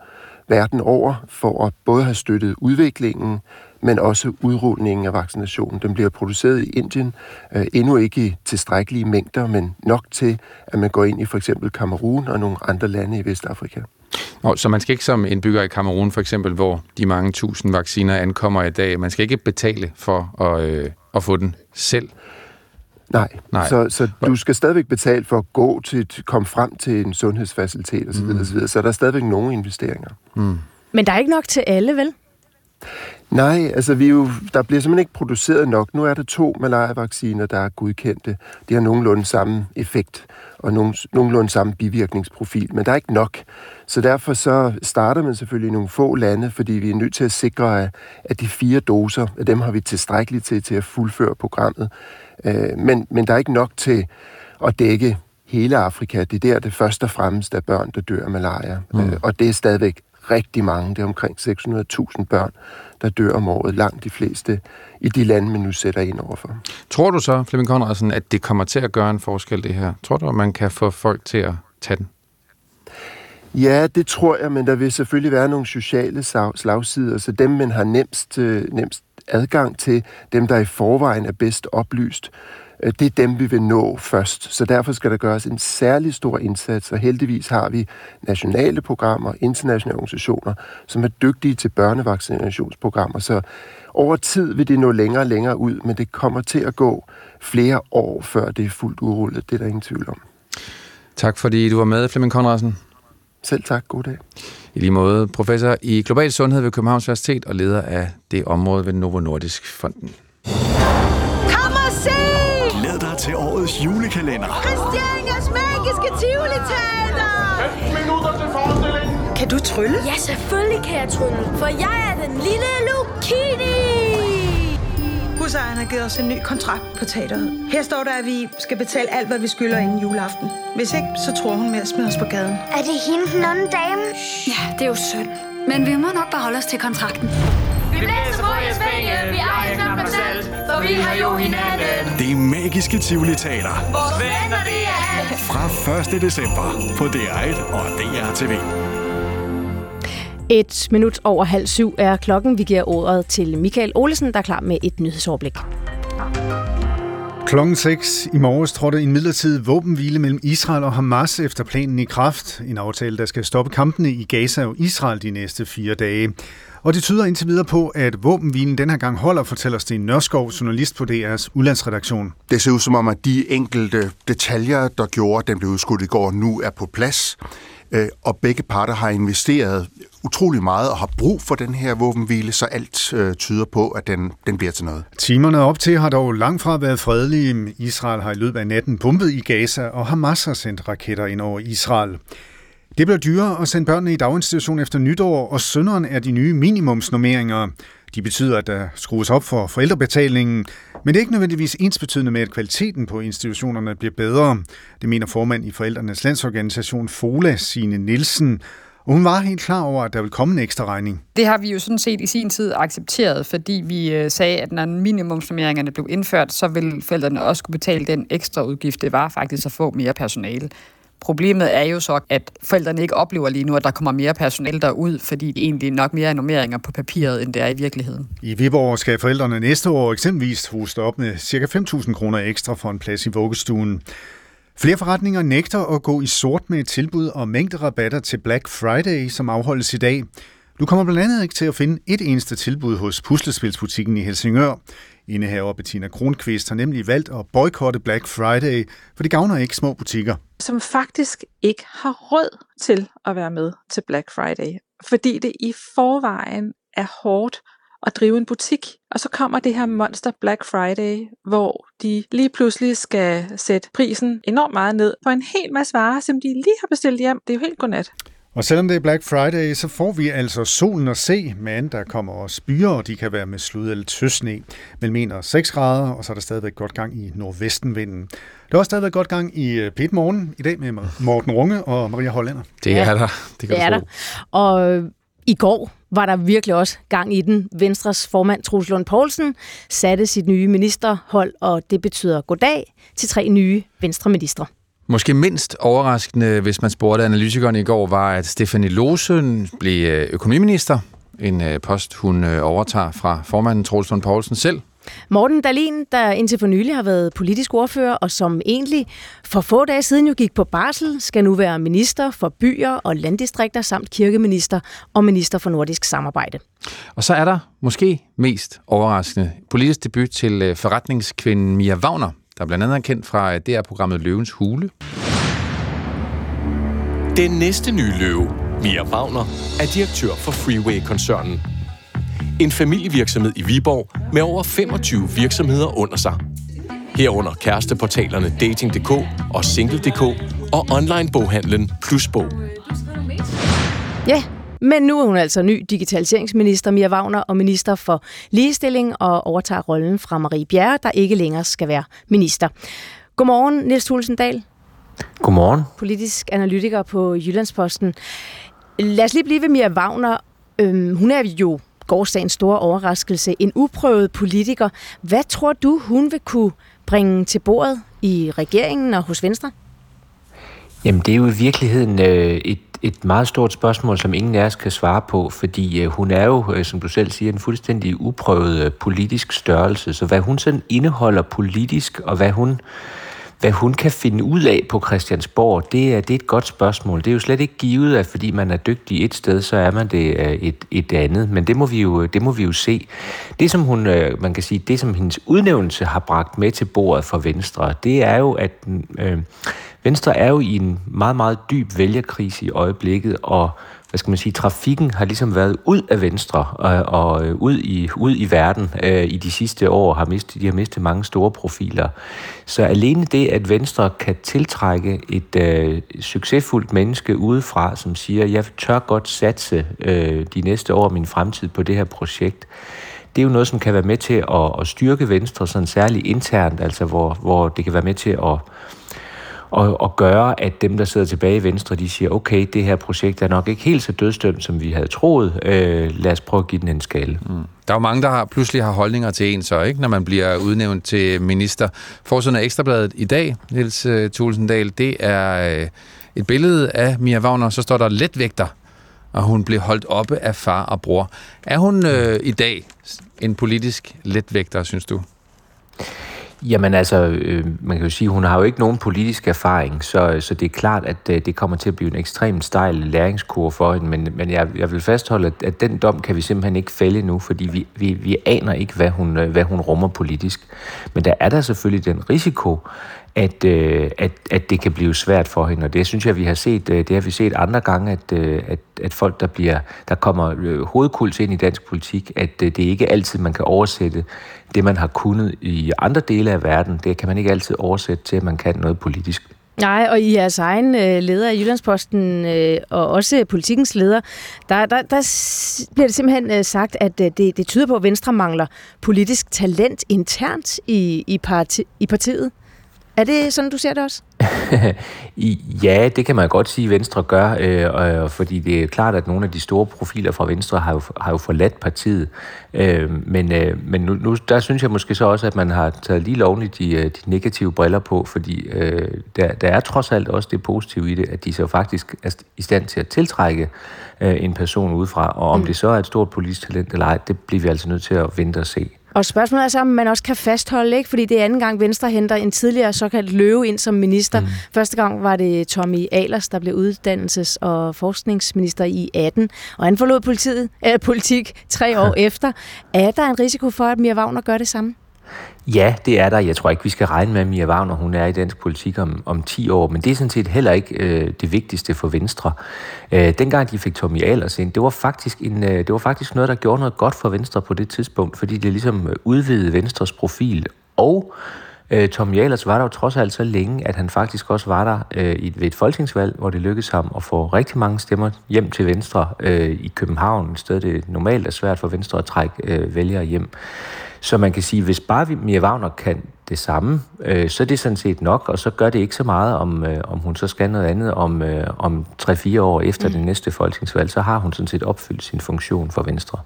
verden over, for at både have støttet udviklingen, men også udrulningen af vaccinationen. Den bliver produceret i Indien, øh, endnu ikke i tilstrækkelige mængder, men nok til, at man går ind i for eksempel Kamerun og nogle andre lande i Vestafrika. Nå, så man skal ikke som indbygger i Kamerun for eksempel, hvor de mange tusind vacciner ankommer i dag, man skal ikke betale for at, øh, at få den selv. Nej, Nej. Så, så du skal stadigvæk betale for at gå til, komme frem til en sundhedsfacilitet osv. Mm. osv. Så der er stadigvæk nogle investeringer. Men der er ikke nok til alle, vel? Nej, altså vi jo, der bliver simpelthen ikke produceret nok. Nu er der to malaria-vacciner, der er godkendte. De har nogenlunde samme effekt og nogen, nogenlunde samme bivirkningsprofil, men der er ikke nok. Så derfor så starter man selvfølgelig i nogle få lande, fordi vi er nødt til at sikre, at, at de fire doser, at dem har vi tilstrækkeligt til, til at fuldføre programmet. Øh, men, men der er ikke nok til at dække hele Afrika. Det er der, det først og fremmest er børn, der dør af malaria. Mm. Øh, og det er stadigvæk rigtig mange. Det er omkring 600.000 børn, der dør om året. Langt de fleste i de lande, man nu sætter ind overfor. Tror du så, Flemming Conradsen, at det kommer til at gøre en forskel, det her? Tror du, at man kan få folk til at tage den? Ja, det tror jeg, men der vil selvfølgelig være nogle sociale slag- slagsider, så dem, man har nemst, øh, nemst adgang til, dem, der i forvejen er bedst oplyst, det er dem, vi vil nå først. Så derfor skal der gøres en særlig stor indsats, og heldigvis har vi nationale programmer, internationale organisationer, som er dygtige til børnevaccinationsprogrammer. Så over tid vil det nå længere og længere ud, men det kommer til at gå flere år, før det er fuldt udrullet. Det er der ingen tvivl om. Tak fordi du var med, Flemming Konradsen. Selv tak. God dag. I lige måde professor i global sundhed ved Københavns Universitet og leder af det område ved Novo Nordisk Fonden. Kom og se! Glæd dig til årets julekalender. Christianias magiske tivoli minutter til forestillingen. Kan du trylle? Ja, selvfølgelig kan jeg trylle, for jeg er den lille Lucini. Husejeren har givet os en ny kontrakt på teateret. Her står der, at vi skal betale alt, hvad vi skylder inden juleaften. Hvis ikke, så tror hun med at smide os på gaden. Er det hende, den anden dame? Ja, det er jo synd. Men vi må nok bare holde os til kontrakten. Vi blæser på jeres penge, vi ejer knap nok selv, for vi har jo hinanden. Det magiske Tivoli Teater. Vores venner, det er alt. Fra 1. december på DR1 og DR TV. Et minut over halv syv er klokken. Vi giver ordet til Michael Olesen, der er klar med et nyhedsoverblik. Klokken 6 i morges trådte en midlertidig våbenhvile mellem Israel og Hamas efter planen i kraft. En aftale, der skal stoppe kampene i Gaza og Israel de næste fire dage. Og det tyder indtil videre på, at våbenhvilen den her gang holder, fortæller Sten Nørskov, journalist på DR's udlandsredaktion. Det ser ud som om, at de enkelte detaljer, der gjorde, at den blev udskudt i går, nu er på plads. Øh, og begge parter har investeret utrolig meget og har brug for den her våbenhvile, så alt øh, tyder på, at den, den bliver til noget. Timerne op til har dog langt fra været fredelige. Israel har i løbet af natten bombet i Gaza, og Hamas har sendt raketter ind over Israel. Det bliver dyrere at sende børnene i daginstitution efter nytår, og sønderen er de nye minimumsnormeringer. De betyder, at der skrues op for forældrebetalingen, men det er ikke nødvendigvis ensbetydende med, at kvaliteten på institutionerne bliver bedre. Det mener formand i Forældrenes Landsorganisation FOLA, Signe Nielsen, og hun var helt klar over, at der vil komme en ekstra regning. Det har vi jo sådan set i sin tid accepteret, fordi vi øh, sagde, at når minimumsnormeringerne blev indført, så vil forældrene også skulle betale den ekstra udgift, det var faktisk at få mere personale. Problemet er jo så, at forældrene ikke oplever lige nu, at der kommer mere personale derud, fordi det egentlig nok mere er normeringer på papiret, end det er i virkeligheden. I Viborg skal forældrene næste år eksempelvis hoste op med ca. 5.000 kroner ekstra for en plads i vuggestuen. Flere forretninger nægter at gå i sort med et tilbud og mængderabatter til Black Friday, som afholdes i dag. Du kommer blandt andet ikke til at finde et eneste tilbud hos puslespilsbutikken i Helsingør. Indehaver Bettina Kronqvist har nemlig valgt at boykotte Black Friday, for det gavner ikke små butikker. Som faktisk ikke har råd til at være med til Black Friday, fordi det i forvejen er hårdt at drive en butik. Og så kommer det her monster Black Friday, hvor de lige pludselig skal sætte prisen enormt meget ned på en hel masse varer, som de lige har bestilt hjem. Det er jo helt godnat. Og selvom det er Black Friday, så får vi altså solen at se, men der kommer også byer, og de kan være med slud eller tøsne. Mellem 1 og 6 grader, og så er der stadigvæk godt gang i nordvestenvinden. Der er også stadigvæk godt gang i øh, Pet Morgen i dag med Morten Runge og Maria Hollander. Det er der. Det, kan det er der. Og i går var der virkelig også gang i den. Venstres formand Troels Lund Poulsen satte sit nye ministerhold, og det betyder goddag til tre nye venstreministre. Måske mindst overraskende, hvis man spurgte analytikerne i går, var, at Stefanie Lose blev øh, økonomiminister. En øh, post, hun øh, overtager fra formanden Troels Lund Poulsen selv. Morten Dalin, der indtil for nylig har været politisk ordfører, og som egentlig for få dage siden jo gik på barsel, skal nu være minister for byer og landdistrikter samt kirkeminister og minister for nordisk samarbejde. Og så er der måske mest overraskende politisk debut til forretningskvinden Mia Wagner, der blandt andet er kendt fra DR-programmet Løvens Hule. Den næste nye løve, Mia Wagner, er direktør for Freeway-koncernen. En familievirksomhed i Viborg med over 25 virksomheder under sig. Herunder kæresteportalerne Dating.dk og Single.dk og online-boghandlen Plusbog. Ja, men nu er hun altså ny digitaliseringsminister, Mia Wagner, og minister for ligestilling, og overtager rollen fra Marie Bjerre, der ikke længere skal være minister. Godmorgen, Niels Tulsendal. Godmorgen. Politisk analytiker på Jyllandsposten. Lad os lige blive ved Mia Wagner. Øhm, hun er jo gårdsdagens store overraskelse. En uprøvet politiker. Hvad tror du, hun vil kunne bringe til bordet i regeringen og hos Venstre? Jamen, det er jo i virkeligheden øh, et et meget stort spørgsmål, som ingen af os kan svare på, fordi øh, hun er jo, øh, som du selv siger, en fuldstændig uprøvet øh, politisk størrelse. Så hvad hun sådan indeholder politisk, og hvad hun hvad hun kan finde ud af på Christiansborg, det er, det er et godt spørgsmål. Det er jo slet ikke givet, at fordi man er dygtig et sted, så er man det et, et andet. Men det må vi jo, det må vi jo se. Det som hun, man kan sige, det som hendes udnævnelse har bragt med til bordet for Venstre, det er jo, at øh, Venstre er jo i en meget, meget dyb vælgerkrise i øjeblikket, og hvad skal man sige, trafikken har ligesom været ud af Venstre øh, og, og ud, i, ud i verden øh, i de sidste år, har mistet, de har mistet mange store profiler. Så alene det, at Venstre kan tiltrække et øh, succesfuldt menneske udefra, som siger, jeg tør godt satse øh, de næste år min fremtid på det her projekt, det er jo noget, som kan være med til at, at styrke Venstre, sådan særligt internt, altså hvor, hvor det kan være med til at og, og gøre, at dem, der sidder tilbage i Venstre, de siger, okay, det her projekt er nok ikke helt så dødstømt, som vi havde troet. Øh, lad os prøve at give den en skalle. Mm. Der er jo mange, der har, pludselig har holdninger til en så, ikke? når man bliver udnævnt til minister. Forsiden af Ekstrabladet i dag, Niels øh, Tulsendal, det er øh, et billede af Mia Wagner, så står der letvægter, og hun blev holdt oppe af far og bror. Er hun øh, i dag en politisk letvægter, synes du? Jamen altså, øh, man kan jo sige, hun har jo ikke nogen politisk erfaring, så, så det er klart, at øh, det kommer til at blive en ekstremt stejl læringskurve for hende, men, men jeg, jeg vil fastholde, at, at den dom kan vi simpelthen ikke fælde nu, fordi vi, vi, vi aner ikke, hvad hun, øh, hvad hun rummer politisk. Men der er der selvfølgelig den risiko, at, øh, at, at det kan blive svært for hende. Og det synes jeg, vi har set, øh, det har vi set andre gange, at, øh, at, at folk, der, bliver, der kommer øh, hovedkult ind i dansk politik, at det ikke altid, man kan oversætte det, man har kunnet i andre dele af verden. Det kan man ikke altid oversætte til, at man kan noget politisk. Nej, og i jeres egen øh, leder af Jyllandsposten, øh, og også politikens leder, der, der, der bliver det simpelthen øh, sagt, at øh, det, det tyder på, at Venstre mangler politisk talent internt i, i, parti, i partiet. Er det sådan, du ser det også? ja, det kan man godt sige, Venstre gør, øh, fordi det er klart, at nogle af de store profiler fra Venstre har jo, har jo forladt partiet. Øh, men øh, men nu, nu, der synes jeg måske så også, at man har taget lige lovligt de, øh, de negative briller på, fordi øh, der, der er trods alt også det positive i det, at de så faktisk er i stand til at tiltrække øh, en person udefra, og om mm. det så er et stort politisk talent eller ej, det bliver vi altså nødt til at vente og se. Og spørgsmålet er så, om man også kan fastholde, ikke? fordi det er anden gang, Venstre henter en tidligere såkaldt løve ind som minister. Mm. Første gang var det Tommy Alers, der blev uddannelses- og forskningsminister i 18, og han forlod politiet, øh, politik tre år efter. Er der en risiko for, at Mia Wagner gør det samme? Ja, det er der. Jeg tror ikke, vi skal regne med, at Mia Wagner hun er i dansk politik om, om 10 år, men det er sådan set heller ikke øh, det vigtigste for Venstre. Øh, dengang de fik Tommy Ahlers ind, det var, faktisk en, øh, det var faktisk noget, der gjorde noget godt for Venstre på det tidspunkt, fordi det ligesom øh, udvidede Venstres profil, og øh, Tommy Ahlers var der jo trods alt så længe, at han faktisk også var der øh, ved et folketingsvalg, hvor det lykkedes ham at få rigtig mange stemmer hjem til Venstre øh, i København, et sted det normalt er svært for Venstre at trække øh, vælgere hjem. Så man kan sige, hvis bare Mia Wagner kan det samme, øh, så er det sådan set nok, og så gør det ikke så meget, om, øh, om hun så skal noget andet om, øh, om 3-4 år efter mm. det næste folketingsvalg, så har hun sådan set opfyldt sin funktion for Venstre.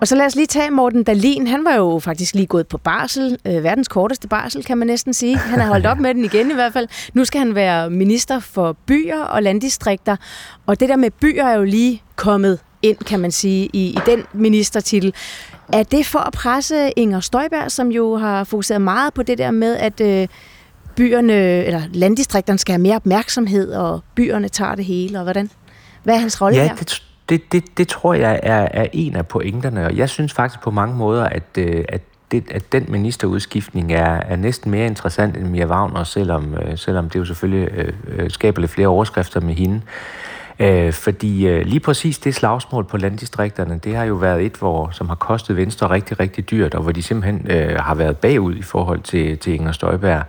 Og så lad os lige tage Morten Dalin. Han var jo faktisk lige gået på barsel. Øh, verdens korteste barsel, kan man næsten sige. Han har holdt op med den igen i hvert fald. Nu skal han være minister for byer og landdistrikter. Og det der med byer er jo lige kommet ind, kan man sige, i, i den ministertitel. Er det for at presse Inger Støjberg, som jo har fokuseret meget på det der med, at øh, byerne, eller landdistrikterne skal have mere opmærksomhed, og byerne tager det hele, og hvordan? Hvad er hans rolle ja, her? Det, det, det, det tror jeg er, er en af pointerne, og jeg synes faktisk på mange måder, at, øh, at det, at den ministerudskiftning er, er næsten mere interessant end Mia Wagner, selvom, øh, selvom det jo selvfølgelig øh, øh skaber lidt flere overskrifter med hende. Øh, fordi øh, lige præcis det slagsmål på landdistrikterne, det har jo været et, hvor, som har kostet Venstre rigtig, rigtig dyrt, og hvor de simpelthen øh, har været bagud i forhold til, til Inger Støjberg.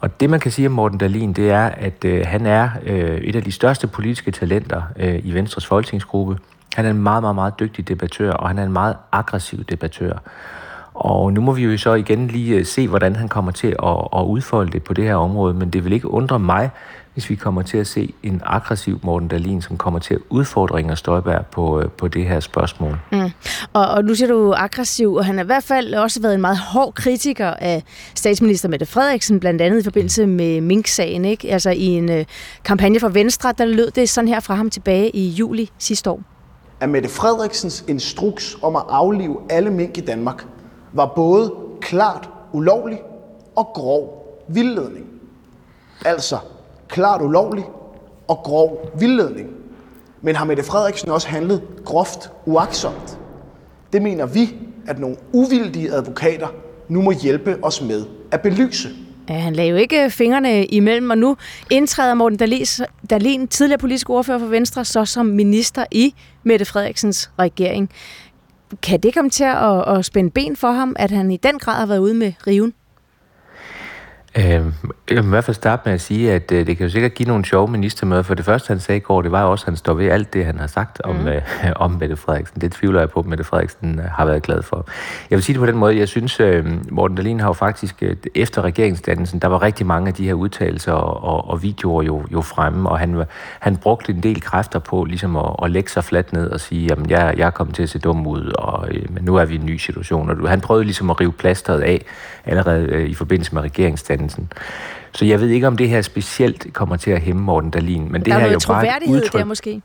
Og det, man kan sige om Morten Dalin, det er, at øh, han er øh, et af de største politiske talenter øh, i Venstres folketingsgruppe. Han er en meget, meget, meget dygtig debattør, og han er en meget aggressiv debattør. Og nu må vi jo så igen lige øh, se, hvordan han kommer til at, at udfolde det på det her område, men det vil ikke undre mig, hvis vi kommer til at se en aggressiv Morten Dahlin, som kommer til at udfordre Inger Støjberg på, øh, på det her spørgsmål. Mm. Og, og nu siger du aggressiv, og han har i hvert fald også været en meget hård kritiker af statsminister Mette Frederiksen, blandt andet i forbindelse med Mink-sagen. Ikke? Altså i en uh, kampagne for Venstre, der lød det sådan her fra ham tilbage i juli sidste år. At Mette Frederiksens instruks om at aflive alle mink i Danmark var både klart ulovlig og grov vildledning. Altså klart ulovlig og grov vildledning. Men har Mette Frederiksen også handlet groft uaksomt? Det mener vi, at nogle uvildige advokater nu må hjælpe os med at belyse. Ja, han lagde jo ikke øh, fingrene imellem, og nu indtræder Morten Dalin, tidligere politisk ordfører for Venstre, så som minister i Mette Frederiksens regering. Kan det komme til at, at spænde ben for ham, at han i den grad har været ude med riven? Øh, jeg vil i hvert fald starte med at sige, at øh, det kan jo sikkert give nogle sjove ministermøder. For det første, han sagde i går, det var jo også, at han står ved alt det, han har sagt om, mm. øh, om Mette Frederiksen. Det tvivler jeg på, at Mette Frederiksen øh, har været glad for. Jeg vil sige det på den måde, jeg synes, øh, Morten Dahlin har jo faktisk, øh, efter regeringsdannelsen, der var rigtig mange af de her udtalelser og, og, og videoer jo, jo fremme, og han, han brugte en del kræfter på ligesom at, at lægge sig fladt ned og sige, jamen jeg, jeg er kommet til at se dum ud, og, øh, men nu er vi i en ny situation. Og han prøvede ligesom at rive plasteret af allerede øh, i forbindelse med regeringsdannelsen uddannelsen. Så jeg ved ikke, om det her specielt kommer til at hæmme Morten Dalin. Men det her er jo bare et udtryk. der måske?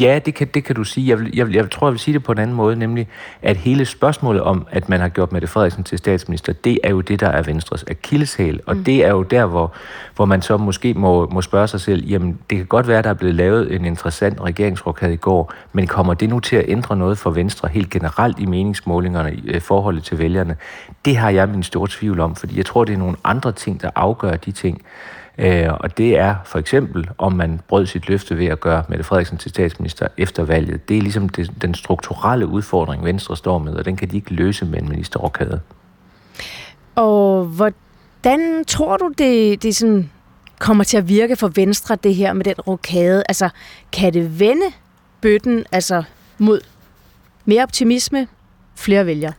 Ja, det kan, det kan du sige. Jeg, vil, jeg, vil, jeg tror, jeg vil sige det på en anden måde, nemlig at hele spørgsmålet om, at man har gjort Mette Frederiksen til statsminister, det er jo det, der er Venstres akilleshæl. Og mm. det er jo der, hvor, hvor man så måske må, må spørge sig selv, jamen det kan godt være, der er blevet lavet en interessant regeringsrokade i går, men kommer det nu til at ændre noget for Venstre helt generelt i meningsmålingerne i øh, forholdet til vælgerne? Det har jeg min store tvivl om, fordi jeg tror, det er nogle andre ting, der afgør de ting. Øh, og det er for eksempel, om man brød sit løfte ved at gøre Mette Frederiksen til statsminister efter valget. Det er ligesom det, den strukturelle udfordring, Venstre står med, og den kan de ikke løse med en ministerrokade. Og hvordan tror du, det, det sådan kommer til at virke for Venstre, det her med den rokade? Altså, kan det vende bøtten altså, mod mere optimisme, flere vælgere?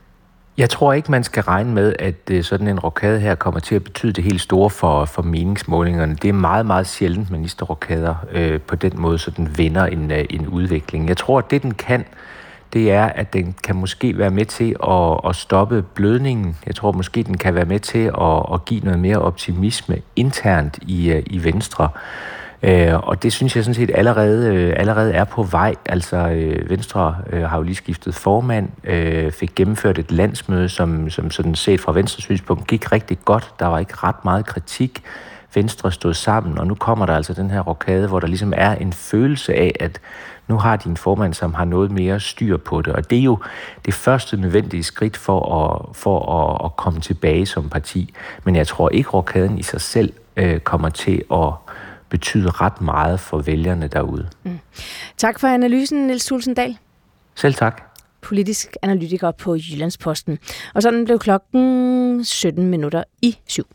Jeg tror ikke, man skal regne med, at øh, sådan en rokade her kommer til at betyde det helt store for, for meningsmålingerne. Det er meget, meget sjældent, ministerrokader øh, på den måde, så den vinder en, øh, en udvikling. Jeg tror, at det, den kan, det er, at den kan måske være med til at, at stoppe blødningen. Jeg tror måske, den kan være med til at, at give noget mere optimisme internt i, øh, i Venstre. Øh, og det synes jeg sådan set allerede, øh, allerede er på vej. Altså øh, Venstre øh, har jo lige skiftet formand, øh, fik gennemført et landsmøde, som, som sådan set fra Venstres synspunkt gik rigtig godt. Der var ikke ret meget kritik. Venstre stod sammen, og nu kommer der altså den her rokade, hvor der ligesom er en følelse af, at nu har de en formand, som har noget mere styr på det. Og det er jo det første nødvendige skridt for at, for at, at komme tilbage som parti. Men jeg tror ikke, rokaden i sig selv øh, kommer til at betyde ret meget for vælgerne derude. Mm. Tak for analysen, Niels Tulsendal. Selv tak. Politisk analytiker på Jyllandsposten. Og sådan blev klokken 17 minutter i syv.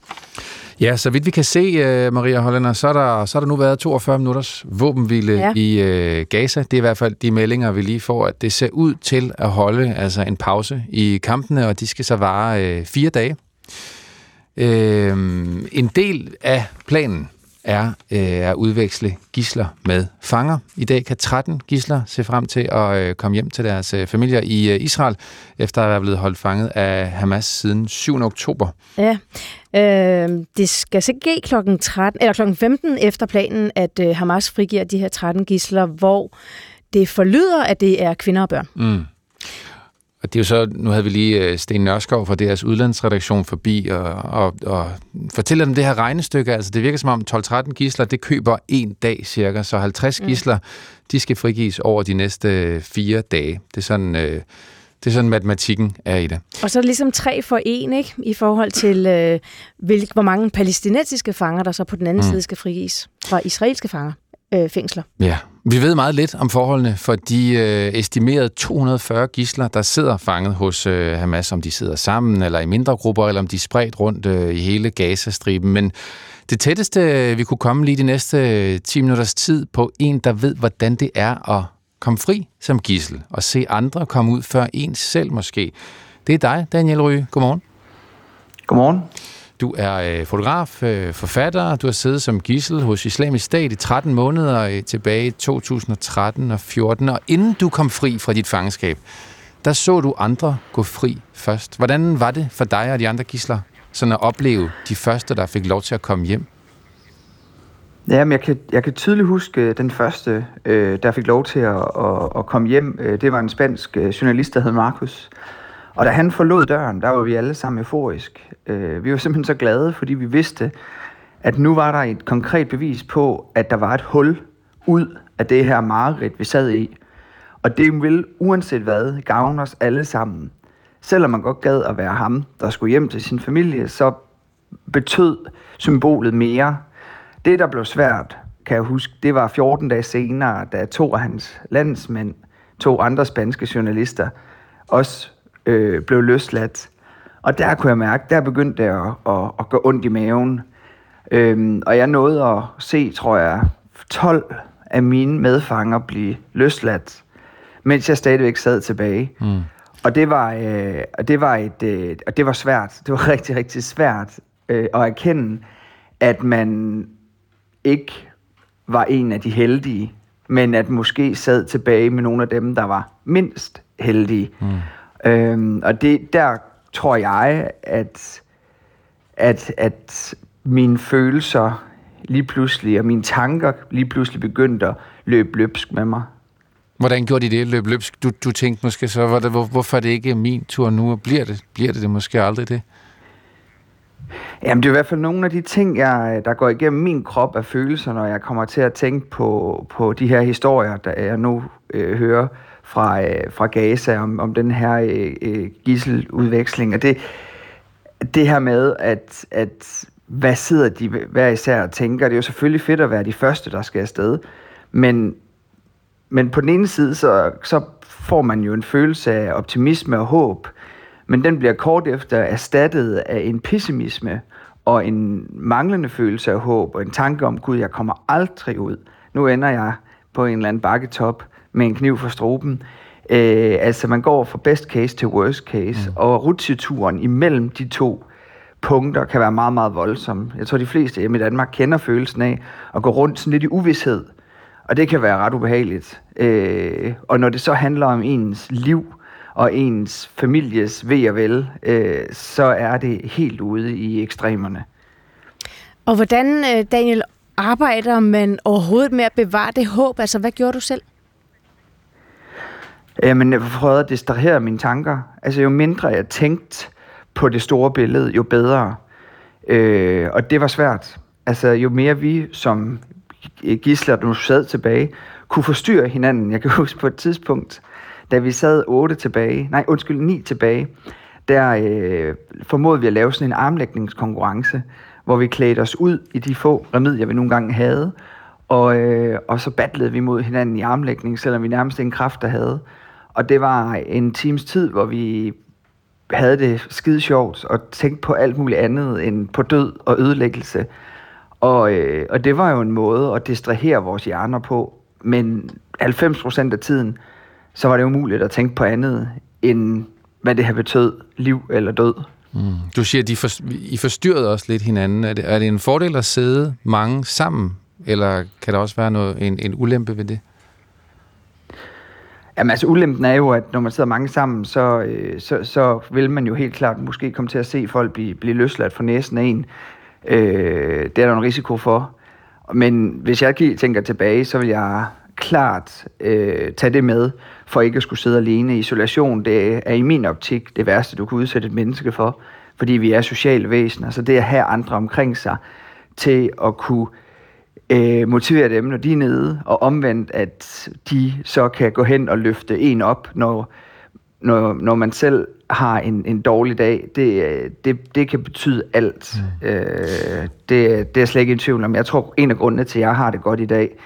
Ja, så vidt vi kan se, uh, Maria Hollander, så er, der, så er der nu været 42 minutters våbenhvile ja. i uh, Gaza. Det er i hvert fald de meldinger, vi lige får, at det ser ud til at holde altså en pause i kampene, og de skal så vare uh, fire dage. Uh, en del af planen er øh, at udveksle gisler med fanger. I dag kan 13 gisler se frem til at øh, komme hjem til deres øh, familier i øh, Israel, efter at være blevet holdt fanget af Hamas siden 7. oktober. Ja, øh, det skal så ske klokken 13, eller klokken 15 efter planen, at øh, Hamas frigiver de her 13 gisler, hvor det forlyder, at det er kvinder og børn. Mm. Og det er jo så, nu havde vi lige øh, Sten Nørskov fra deres udlandsredaktion forbi og, og, og fortæller dem det her regnestykke. Altså det virker som om 12-13 gisler, det køber en dag cirka, så 50 mm. gisler, de skal frigives over de næste øh, fire dage. Det er sådan... Øh, det er sådan, matematikken er i det. Og så er det ligesom tre for en, ikke? I forhold til, øh, hvilke, hvor mange palæstinensiske fanger, der så på den anden mm. side skal frigives fra israelske fanger øh, fængsler. Ja, vi ved meget lidt om forholdene for de øh, estimerede 240 gisler, der sidder fanget hos øh, Hamas, om de sidder sammen eller i mindre grupper, eller om de er spredt rundt øh, i hele Gazastriben. Men det tætteste, øh, vi kunne komme lige de næste øh, 10 minutters tid på en, der ved, hvordan det er at komme fri som gissel, og se andre komme ud før en selv måske. Det er dig, Daniel Ryge. Godmorgen. Godmorgen. Du er øh, fotograf, øh, forfatter, du har siddet som gissel hos Islamisk Stat i 13 måneder øh, tilbage i 2013 og 14, og inden du kom fri fra dit fangenskab, der så du andre gå fri først. Hvordan var det for dig og de andre gisler, sådan at opleve de første, der fik lov til at komme hjem? Ja, men jeg kan, jeg kan tydeligt huske øh, den første, øh, der fik lov til at, at, at komme hjem. Øh, det var en spansk øh, journalist, der hed Markus. Og da han forlod døren, der var vi alle sammen euforisk. Øh, vi var simpelthen så glade, fordi vi vidste, at nu var der et konkret bevis på, at der var et hul ud af det her mareridt, vi sad i. Og det vil uanset hvad gavne os alle sammen. Selvom man godt gad at være ham, der skulle hjem til sin familie, så betød symbolet mere. Det, der blev svært, kan jeg huske, det var 14 dage senere, da to af hans landsmænd, to andre spanske journalister, også øh, blev løsladt. Og der kunne jeg mærke, der begyndte det at, at, at gå ondt i maven. Øhm, og jeg nåede at se, tror jeg, 12 af mine medfanger blive løsladt mens jeg stadigvæk sad tilbage. Mm. Og det var, øh, og det var et, øh, og det var svært. Det var rigtig, rigtig svært øh, at erkende, at man ikke var en af de heldige, men at måske sad tilbage med nogle af dem, der var mindst heldige. Mm. Øhm, og det der tror jeg, at, at, at mine følelser lige pludselig, og mine tanker lige pludselig begyndte at løbe løbsk med mig. Hvordan gjorde de det, løb løbsk? Du, du tænkte måske så, hvor, hvor, hvorfor er det ikke min tur nu, og bliver det, bliver det, det måske aldrig det? Jamen, det er i hvert fald nogle af de ting, jeg, der går igennem min krop af følelser, når jeg kommer til at tænke på, på de her historier, der jeg nu øh, hører fra, øh, fra Gaza om, om den her øh, øh, gisseludveksling. Og det, det her med, at, at hvad sidder de hver især og tænker, det er jo selvfølgelig fedt at være de første, der skal afsted, men men på den ene side, så, så får man jo en følelse af optimisme og håb, men den bliver kort efter erstattet af en pessimisme og en manglende følelse af håb og en tanke om, gud, jeg kommer aldrig ud. Nu ender jeg på en eller anden bakketop med en kniv for stroben. Øh, altså man går fra best case til worst case, mm. og rutsjeturen imellem de to punkter kan være meget, meget voldsom. Jeg tror, de fleste hjemme i Danmark kender følelsen af at gå rundt sådan lidt i uvidshed. Og det kan være ret ubehageligt. Øh, og når det så handler om ens liv og ens families ved og vel, øh, så er det helt ude i ekstremerne. Og hvordan, øh, Daniel, arbejder man overhovedet med at bevare det håb? Altså, hvad gjorde du selv? Øh, Jamen, jeg prøvede at distrahere mine tanker. Altså, jo mindre jeg tænkte på det store billede, jo bedre. Øh, og det var svært. Altså, jo mere vi som gisler, der nu sad tilbage, kunne forstyrre hinanden. Jeg kan huske på et tidspunkt, da vi sad otte tilbage, nej undskyld, ni tilbage, der øh, formåede vi at lave sådan en armlægningskonkurrence, hvor vi klædte os ud i de få remedier, vi nogle gange havde, og, øh, og så battlede vi mod hinanden i armlægning, selvom vi nærmest ingen kraft der havde. Og det var en times tid, hvor vi havde det skide sjovt og tænkte på alt muligt andet end på død og ødelæggelse. Og, øh, og det var jo en måde at distrahere vores hjerner på. Men 90% af tiden, så var det umuligt at tænke på andet, end hvad det har betød, liv eller død. Mm. Du siger, at de for, I forstyrrede også lidt hinanden. Er det, er det en fordel at sidde mange sammen, eller kan der også være noget, en, en ulempe ved det? Jamen altså ulempen er jo, at når man sidder mange sammen, så, øh, så, så vil man jo helt klart måske komme til at se folk blive, blive løsladt for næsen af en. Øh, det er der en risiko for. Men hvis jeg tænker tilbage, så vil jeg klart øh, tage det med, for ikke at skulle sidde alene. Isolation, det er i min optik det værste, du kan udsætte et menneske for, fordi vi er sociale væsener. Så det at have andre omkring sig til at kunne øh, motivere dem, når de er nede, og omvendt, at de så kan gå hen og løfte en op, når, når, når man selv har en, en dårlig dag, det, det, det kan betyde alt. Mm. Øh, det, det er slet ikke i tvivl om. Jeg tror, en af grundene til, at jeg har det godt i dag,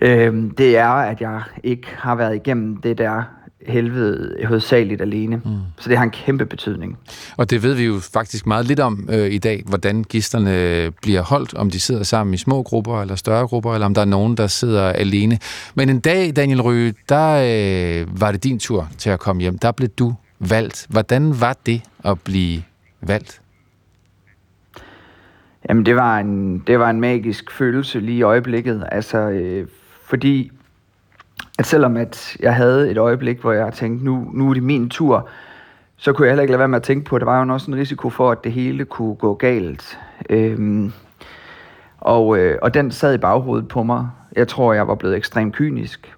øh, det er, at jeg ikke har været igennem det der helvede hovedsageligt alene. Mm. Så det har en kæmpe betydning. Og det ved vi jo faktisk meget lidt om øh, i dag, hvordan gisterne bliver holdt, om de sidder sammen i små grupper eller større grupper, eller om der er nogen, der sidder alene. Men en dag, Daniel Røge, der øh, var det din tur til at komme hjem. Der blev du valgt. Hvordan var det at blive valgt? Jamen, det var en, det var en magisk følelse lige i øjeblikket. Altså, øh, fordi at selvom at jeg havde et øjeblik, hvor jeg tænkte, nu, nu er det min tur, så kunne jeg heller ikke lade være med at tænke på, at der var jo også en risiko for, at det hele kunne gå galt. Øhm, og, øh, og den sad i baghovedet på mig. Jeg tror, jeg var blevet ekstremt kynisk.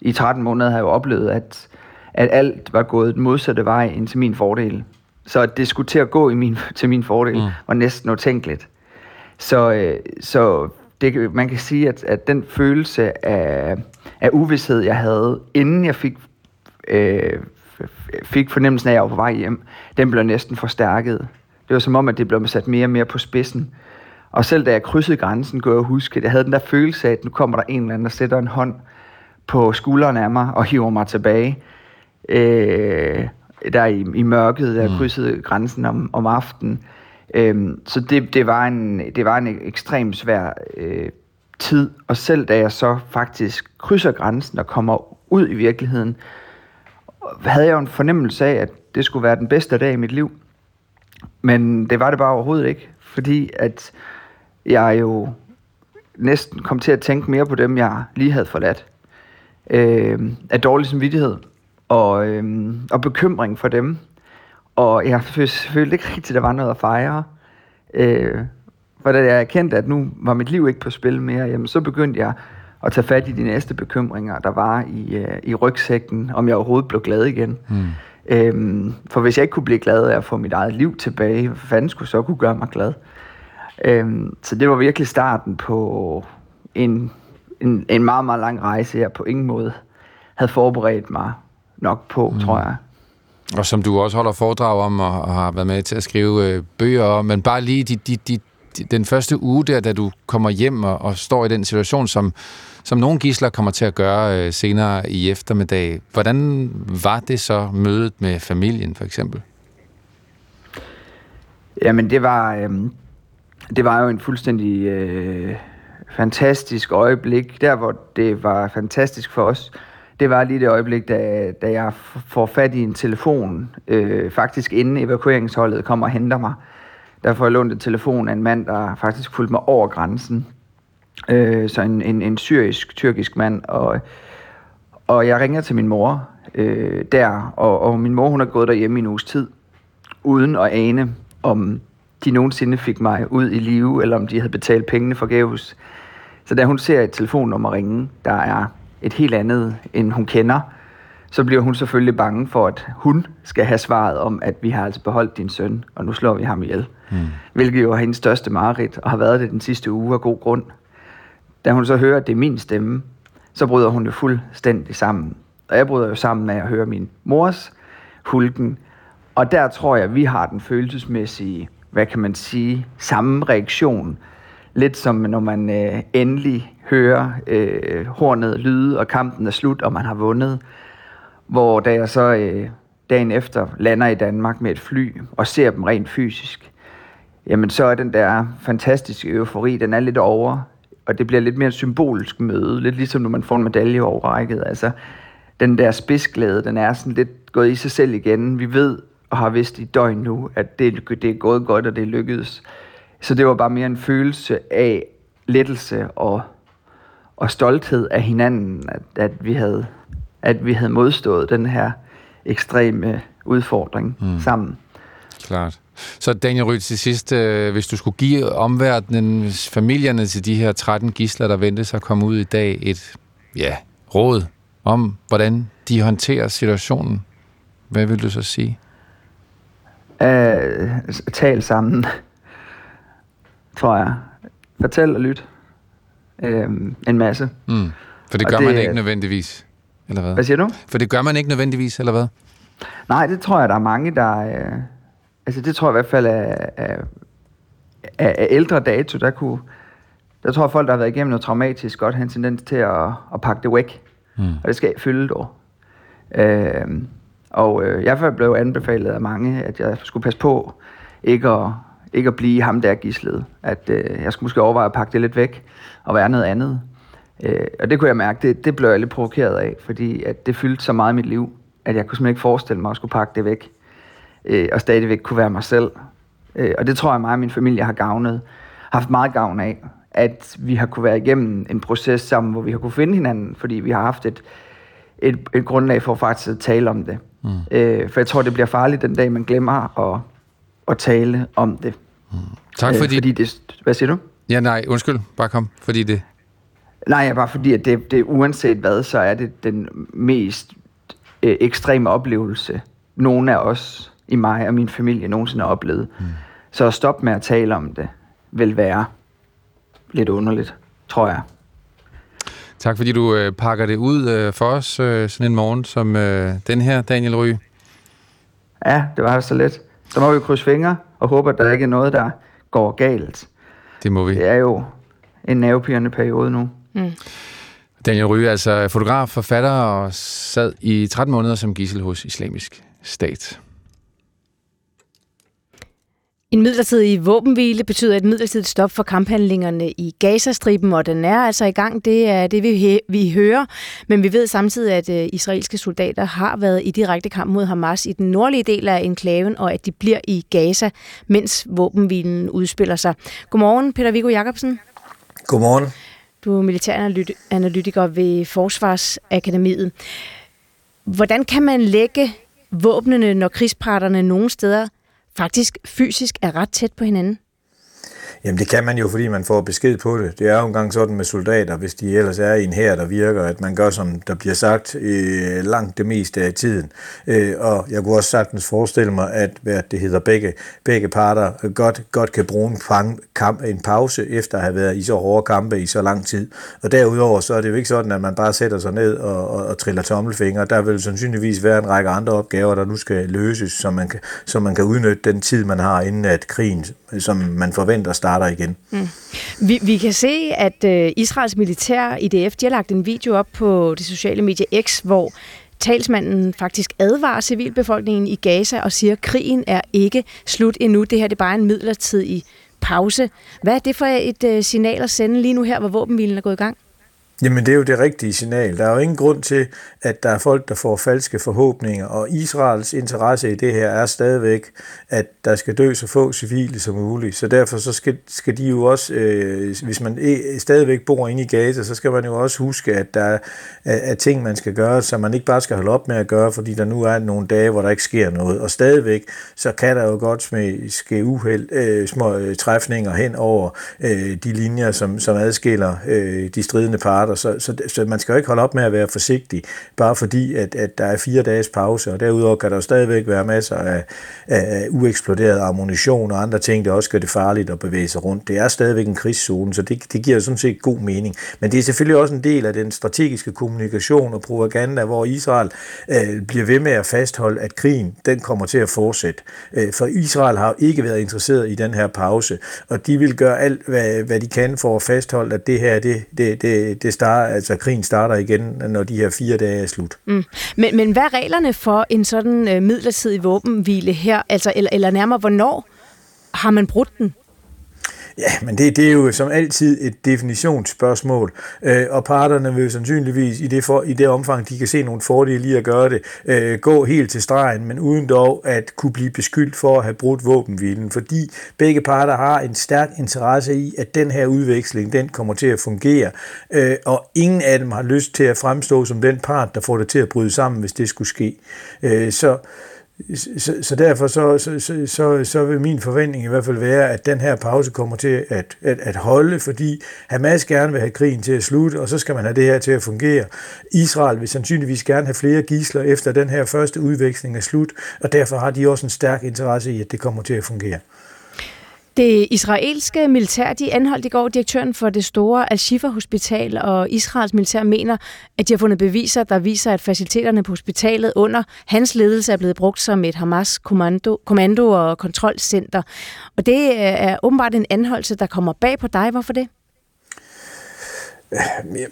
I 13 måneder har jeg jo oplevet, at, at alt var gået den modsatte vej ind til min fordel. Så at det skulle til at gå i min, til min fordel, mm. var næsten utænkeligt. Så, øh, så det, man kan sige, at, at den følelse af, af uvidshed, jeg havde, inden jeg fik, øh, fik fornemmelsen af, at jeg var på vej hjem, den blev næsten forstærket. Det var som om, at det blev sat mere og mere på spidsen. Og selv da jeg krydsede grænsen, kunne jeg huske, at jeg havde den der følelse af, at nu kommer der en eller anden, der sætter en hånd på skulderen af mig og hiver mig tilbage. Øh, der i, i mørket, da jeg mm. krydsede grænsen om, om aftenen. Øhm, så det, det, var en, det var en ekstremt svær øh, tid, og selv da jeg så faktisk krydser grænsen og kommer ud i virkeligheden, havde jeg jo en fornemmelse af, at det skulle være den bedste dag i mit liv. Men det var det bare overhovedet ikke, fordi at jeg jo næsten kom til at tænke mere på dem, jeg lige havde forladt. Øh, af dårlig samvittighed og, øh, og bekymring for dem. Og jeg følte ikke rigtigt, at der var noget at fejre. Øh, for da jeg erkendte, at nu var mit liv ikke på spil mere, jamen, så begyndte jeg at tage fat i de næste bekymringer, der var i, øh, i rygsækken, om jeg overhovedet blev glad igen. Mm. Øhm, for hvis jeg ikke kunne blive glad af at få mit eget liv tilbage, hvad fanden skulle så kunne gøre mig glad? Øhm, så det var virkelig starten på en, en, en meget, meget lang rejse, jeg på ingen måde havde forberedt mig nok på, mm. tror jeg. Og som du også holder foredrag om, og, og har været med til at skrive øh, bøger om, men bare lige de, de, de, den første uge der, da du kommer hjem og, og står i den situation, som, som nogle gisler kommer til at gøre øh, senere i eftermiddag. Hvordan var det så mødet med familien, for eksempel? Jamen, det var, øh, det var jo en fuldstændig øh, fantastisk øjeblik. Der, hvor det var fantastisk for os, det var lige det øjeblik, da, da jeg får fat i en telefon, øh, faktisk inden evakueringsholdet kommer og henter mig. Der får jeg lånt en telefon af en mand, der faktisk fulgte mig over grænsen. Øh, så en, en, en syrisk-tyrkisk mand, og, og jeg ringer til min mor øh, der, og, og min mor hun har gået derhjemme i en uges tid, uden at ane, om de nogensinde fik mig ud i live, eller om de havde betalt pengene forgæves. Så da hun ser et telefonnummer ringe, der er et helt andet, end hun kender, så bliver hun selvfølgelig bange for, at hun skal have svaret om, at vi har altså beholdt din søn, og nu slår vi ham ihjel. Mm. Hvilket jo er hendes største mareridt, og har været det den sidste uge af god grund. Da hun så hører, at det er min stemme, så bryder hun jo fuldstændig sammen. Og jeg bryder jo sammen med at høre min mors hulken. Og der tror jeg, at vi har den følelsesmæssige, hvad kan man sige, samme reaktion. Lidt som når man øh, endelig hører øh, hornet lyde, og kampen er slut, og man har vundet. Hvor da jeg så øh, dagen efter lander i Danmark med et fly, og ser dem rent fysisk, jamen så er den der fantastiske eufori, den er lidt over, og det bliver lidt mere et symbolsk møde, lidt ligesom når man får en medalje overrækket. Altså, den der spidsglæde, den er sådan lidt gået i sig selv igen. Vi ved og har vidst i døgn nu, at det, det er gået godt, og det er lykkedes. Så det var bare mere en følelse af lettelse og, og stolthed af hinanden, at, at, vi havde, at vi havde modstået den her ekstreme udfordring mm. sammen. Klart. Så Daniel Rydt, til sidst, øh, hvis du skulle give omverdenen, familierne til de her 13 gisler, der ventes at komme ud i dag, et ja, råd om, hvordan de håndterer situationen, hvad vil du så sige? Uh, tal sammen, tror jeg. Fortæl og lyt. Uh, en masse. Mm. For det gør det, man ikke nødvendigvis, eller hvad? Hvad siger du? For det gør man ikke nødvendigvis, eller hvad? Nej, det tror jeg, der er mange, der... Uh, altså det tror jeg i hvert fald er, er, er, er ældre dato, der kunne... Der tror jeg, folk, der har været igennem noget traumatisk, godt har en tendens til at, at pakke det væk. Mm. Og det skal fylde dog. Øh, og øh, jeg blev anbefalet af mange, at jeg skulle passe på ikke at, ikke at blive ham der gislet. At øh, jeg skulle måske overveje at pakke det lidt væk og være noget andet. Øh, og det kunne jeg mærke, det, det blev jeg lidt provokeret af, fordi at det fyldte så meget i mit liv, at jeg kunne simpelthen ikke forestille mig at skulle pakke det væk. Øh, og stadigvæk kunne være mig selv. Øh, og det tror jeg mig og min familie har gavnet. haft meget gavn af, at vi har kunne være igennem en proces sammen, hvor vi har kunne finde hinanden, fordi vi har haft et, et, et grundlag for faktisk at tale om det. Mm. Øh, for jeg tror, det bliver farligt den dag, man glemmer at, at tale om det. Mm. Tak fordi... Øh, fordi det, hvad siger du? Ja, nej, undskyld, bare kom, fordi det... Nej, bare fordi, at det, det uanset hvad, så er det den mest øh, ekstreme oplevelse, nogen af os, i mig og min familie, nogensinde har oplevet. Mm. Så at stoppe med at tale om det, vil være lidt underligt, tror jeg. Tak fordi du øh, pakker det ud øh, for os øh, sådan en morgen som øh, den her, Daniel Ry. Ja, det var så let. Så må vi krydse fingre og håbe, at der ikke er noget, der går galt. Det må vi. Det er jo en nervepirrende periode nu. Mm. Daniel Ryge, altså fotograf, forfatter og sad i 13 måneder som gissel hos Islamisk Stat. En midlertidig våbenhvile betyder et midlertidigt stop for kamphandlingerne i Gazastriben, og den er altså i gang. Det er det, vi, vi hører. Men vi ved samtidig, at øh, israelske soldater har været i direkte kamp mod Hamas i den nordlige del af enklaven, og at de bliver i Gaza, mens våbenhvilen udspiller sig. Godmorgen, Peter Viggo Jacobsen. Godmorgen. Du er militæranalytiker ved Forsvarsakademiet. Hvordan kan man lægge våbnene, når krigsparterne nogle steder faktisk fysisk er ret tæt på hinanden? Jamen det kan man jo, fordi man får besked på det. Det er jo engang sådan med soldater, hvis de ellers er i en her, der virker, at man gør, som der bliver sagt, øh, langt det meste af tiden. Øh, og jeg kunne også sagtens forestille mig, at hvad det hedder, begge, begge parter godt, godt kan bruge en, fang, kamp, en pause efter at have været i så hårde kampe i så lang tid. Og derudover så er det jo ikke sådan, at man bare sætter sig ned og, og, og triller tommelfingre. Der vil sandsynligvis være en række andre opgaver, der nu skal løses, så man kan, så man kan udnytte den tid, man har, inden at krigen, som man forventer, starter igen. Mm. Vi, vi kan se, at øh, Israels militær, IDF, de har lagt en video op på det sociale medie X, hvor talsmanden faktisk advarer civilbefolkningen i Gaza og siger, at krigen er ikke slut endnu. Det her det er bare en midlertidig pause. Hvad er det for et øh, signal at sende lige nu her, hvor våbenhvilen er gået i gang? Jamen det er jo det rigtige signal. Der er jo ingen grund til, at der er folk, der får falske forhåbninger, og Israels interesse i det her er stadigvæk, at der skal dø så få civile som muligt. Så derfor så skal, skal de jo også, øh, hvis man øh, stadigvæk bor inde i Gaza, så skal man jo også huske, at der er, er ting, man skal gøre, så man ikke bare skal holde op med at gøre, fordi der nu er nogle dage, hvor der ikke sker noget. Og stadigvæk, så kan der jo godt ske uheld, øh, små øh, træfninger hen over øh, de linjer, som, som adskiller øh, de stridende parter. Så, så, så man skal jo ikke holde op med at være forsigtig bare fordi, at, at der er fire dages pause, og derudover kan der jo stadigvæk være masser af, af ueksploderet ammunition og andre ting, der også gør det farligt at bevæge sig rundt. Det er stadigvæk en krigszone, så det, det giver sådan set god mening. Men det er selvfølgelig også en del af den strategiske kommunikation og propaganda, hvor Israel øh, bliver ved med at fastholde, at krigen den kommer til at fortsætte. Øh, for Israel har ikke været interesseret i den her pause, og de vil gøre alt, hvad, hvad de kan for at fastholde, at det her, det, det, det, det start, altså krigen starter igen, når de her fire dage er slut. Mm. Men, men hvad er reglerne for en sådan øh, midlertidig våbenhvile her? Altså, eller, eller nærmere, hvornår har man brudt den? Ja, men det, det er jo som altid et definitionsspørgsmål, øh, og parterne vil sandsynligvis i det, for, i det omfang, de kan se nogle fordele i at gøre det, øh, gå helt til stregen, men uden dog at kunne blive beskyldt for at have brudt våbenhvilen, fordi begge parter har en stærk interesse i, at den her udveksling, den kommer til at fungere, øh, og ingen af dem har lyst til at fremstå som den part, der får det til at bryde sammen, hvis det skulle ske. Øh, så så, så derfor så, så, så, så, så vil min forventning i hvert fald være, at den her pause kommer til at, at, at holde, fordi Hamas gerne vil have krigen til at slutte, og så skal man have det her til at fungere. Israel vil sandsynligvis gerne have flere gisler efter den her første udveksling er slut, og derfor har de også en stærk interesse i, at det kommer til at fungere. Det israelske militær, de anholdt i går direktøren for det store Al-Shifa-hospital, og Israels militær mener, at de har fundet beviser, der viser, at faciliteterne på hospitalet under hans ledelse er blevet brugt som et Hamas-kommando kommando og kontrolcenter. Og det øh, er åbenbart en anholdelse, der kommer bag på dig. Hvorfor det?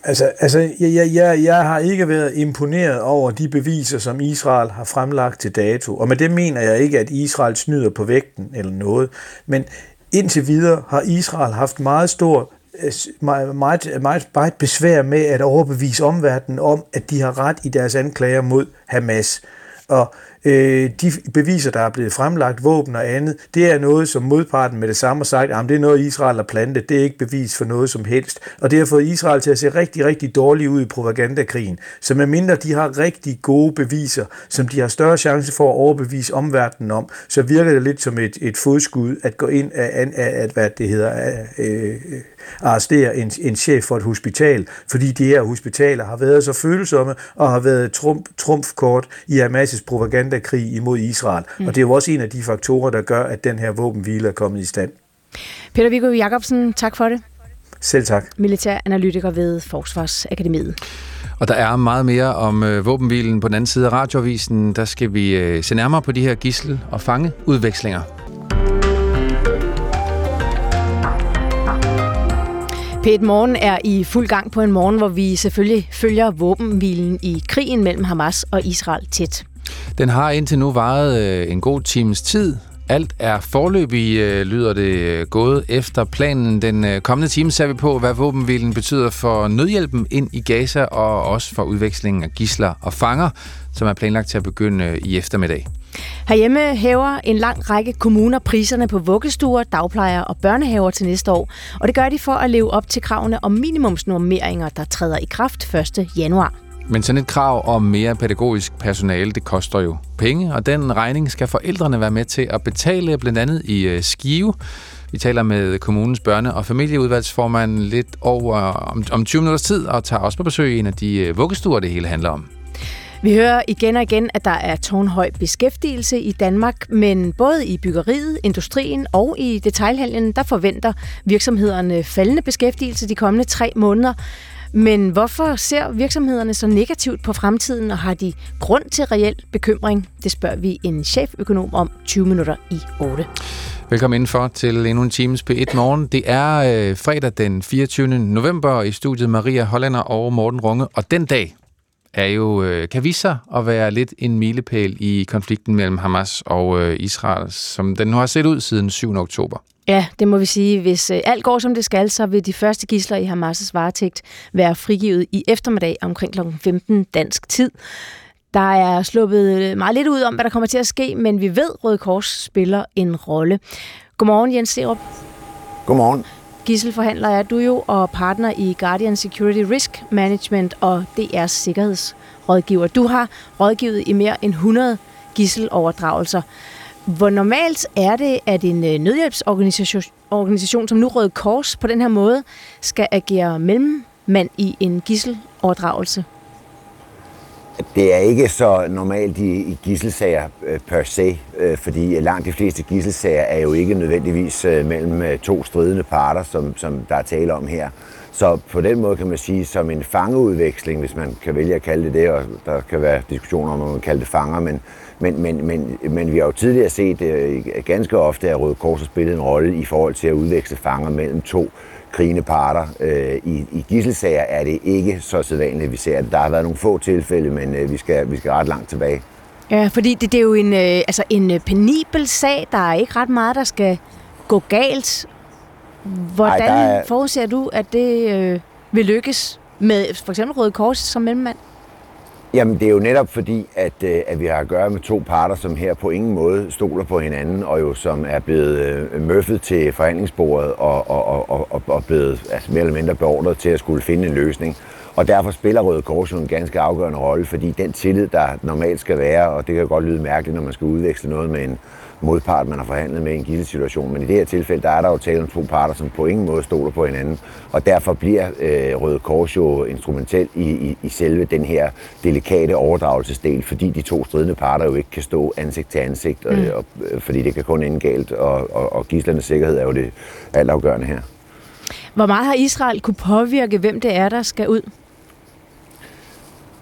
Altså, altså jeg, jeg, jeg har ikke været imponeret over de beviser, som Israel har fremlagt til dato. Og med det mener jeg ikke, at Israel snyder på vægten eller noget. Men Indtil videre har Israel haft meget stor øh, meget, meget, meget, meget besvær med at overbevise omverdenen om, at de har ret i deres anklager mod Hamas. Og øh, de beviser, der er blevet fremlagt, våben og andet, det er noget, som modparten med det samme har sagt, at det er noget, Israel har plantet, det er ikke bevis for noget som helst. Og det har fået Israel til at se rigtig, rigtig dårligt ud i propagandakrigen. Så medmindre de har rigtig gode beviser, som de har større chance for at overbevise omverdenen om, så virker det lidt som et, et fodskud at gå ind af, af, af hvad det hedder, af, øh, arrestere en, en chef for et hospital, fordi de her hospitaler har været så følsomme og har været trumf, trumfkort i Hamas' propaganda propagandakrig imod Israel. Mm. Og det er jo også en af de faktorer, der gør, at den her våbenhvile er kommet i stand. Peter Viggo Jacobsen, tak for det. Selv tak. Militær analytiker ved Forsvarsakademiet. Og der er meget mere om øh, våbenhvilen på den anden side af radioavisen. Der skal vi øh, se nærmere på de her gissel- og fangeudvekslinger. Pet Morgen er i fuld gang på en morgen, hvor vi selvfølgelig følger våbenhvilen i krigen mellem Hamas og Israel tæt. Den har indtil nu varet øh, en god times tid. Alt er forløbig, øh, lyder det, øh, gået efter planen. Den øh, kommende time ser vi på, hvad våbenhvilen betyder for nødhjælpen ind i Gaza, og også for udvekslingen af gisler og fanger, som er planlagt til at begynde øh, i eftermiddag. Herhjemme hæver en lang række kommuner priserne på vuggestuer, dagplejer og børnehaver til næste år, og det gør de for at leve op til kravene om minimumsnormeringer, der træder i kraft 1. januar. Men sådan et krav om mere pædagogisk personale, det koster jo penge, og den regning skal forældrene være med til at betale, blandt andet i øh, Skive. Vi taler med kommunens børne- og familieudvalgsformand lidt over om, om 20 minutters tid, og tager også på besøg i en af de øh, vuggestuer, det hele handler om. Vi hører igen og igen, at der er tårnhøj beskæftigelse i Danmark, men både i byggeriet, industrien og i detailhandlen, der forventer virksomhederne faldende beskæftigelse de kommende tre måneder. Men hvorfor ser virksomhederne så negativt på fremtiden, og har de grund til reel bekymring? Det spørger vi en cheføkonom om 20 minutter i 8. Velkommen indenfor til endnu en times P1 Morgen. Det er øh, fredag den 24. november i studiet Maria Hollander og Morten Runge, og den dag, er jo, øh, kan vise sig at være lidt en milepæl i konflikten mellem Hamas og øh, Israel, som den nu har set ud siden 7. oktober. Ja, det må vi sige. Hvis øh, alt går som det skal, så vil de første gisler i Hamas' varetægt være frigivet i eftermiddag omkring kl. 15 dansk tid. Der er sluppet meget lidt ud om, hvad der kommer til at ske, men vi ved, Røde Kors spiller en rolle. Godmorgen, Jens Serup. Godmorgen. Gisselforhandler er du jo, og partner i Guardian Security Risk Management og DR's sikkerhedsrådgiver. Du har rådgivet i mere end 100 gisseloverdragelser. Hvor normalt er det, at en øh, nødhjælpsorganisation organisation, som nu Røde Kors på den her måde skal agere mellemmand i en gisseloverdragelse? Det er ikke så normalt i, i gisselsager øh, per se, øh, fordi langt de fleste gisselsager er jo ikke nødvendigvis mellem to stridende parter, som, som der er tale om her. Så på den måde kan man sige, som en fangeudveksling, hvis man kan vælge at kalde det det, og der kan være diskussioner om, om man kalde det fanger, men, men, men, men, men vi har jo tidligere set øh, ganske ofte, at Røde Kors har spillet en rolle i forhold til at udveksle fanger mellem to krigende parter. Øh, i, I gisselsager er det ikke så sædvanligt, vi ser det. Der har været nogle få tilfælde, men øh, vi, skal, vi skal ret langt tilbage. Ja, fordi det, det er jo en, øh, altså en øh, penibel sag. Der er ikke ret meget, der skal gå galt. Hvordan Ej, er... forudser du, at det øh, vil lykkes med for eksempel Røde Kors som mellemmand? Jamen, det er jo netop fordi, at, øh, at vi har at gøre med to parter, som her på ingen måde stoler på hinanden, og jo som er blevet øh, møffet til forhandlingsbordet og, og, og, og, og blevet altså, mere eller mindre beordret til at skulle finde en løsning. Og derfor spiller Røde Kors jo en ganske afgørende rolle, fordi den tillid, der normalt skal være, og det kan godt lyde mærkeligt, når man skal udveksle noget med en, modpart, man har forhandlet med i en gildesituation. Men i det her tilfælde, der er der jo tale om to parter, som på ingen måde stoler på hinanden. Og derfor bliver øh, Røde Kors jo instrumentel i, i, i selve den her delikate overdragelsesdel, fordi de to stridende parter jo ikke kan stå ansigt til ansigt, mm. og, og, fordi det kan kun ende galt, og, og, og gislernes sikkerhed er jo det altafgørende her. Hvor meget har Israel kunne påvirke, hvem det er, der skal ud?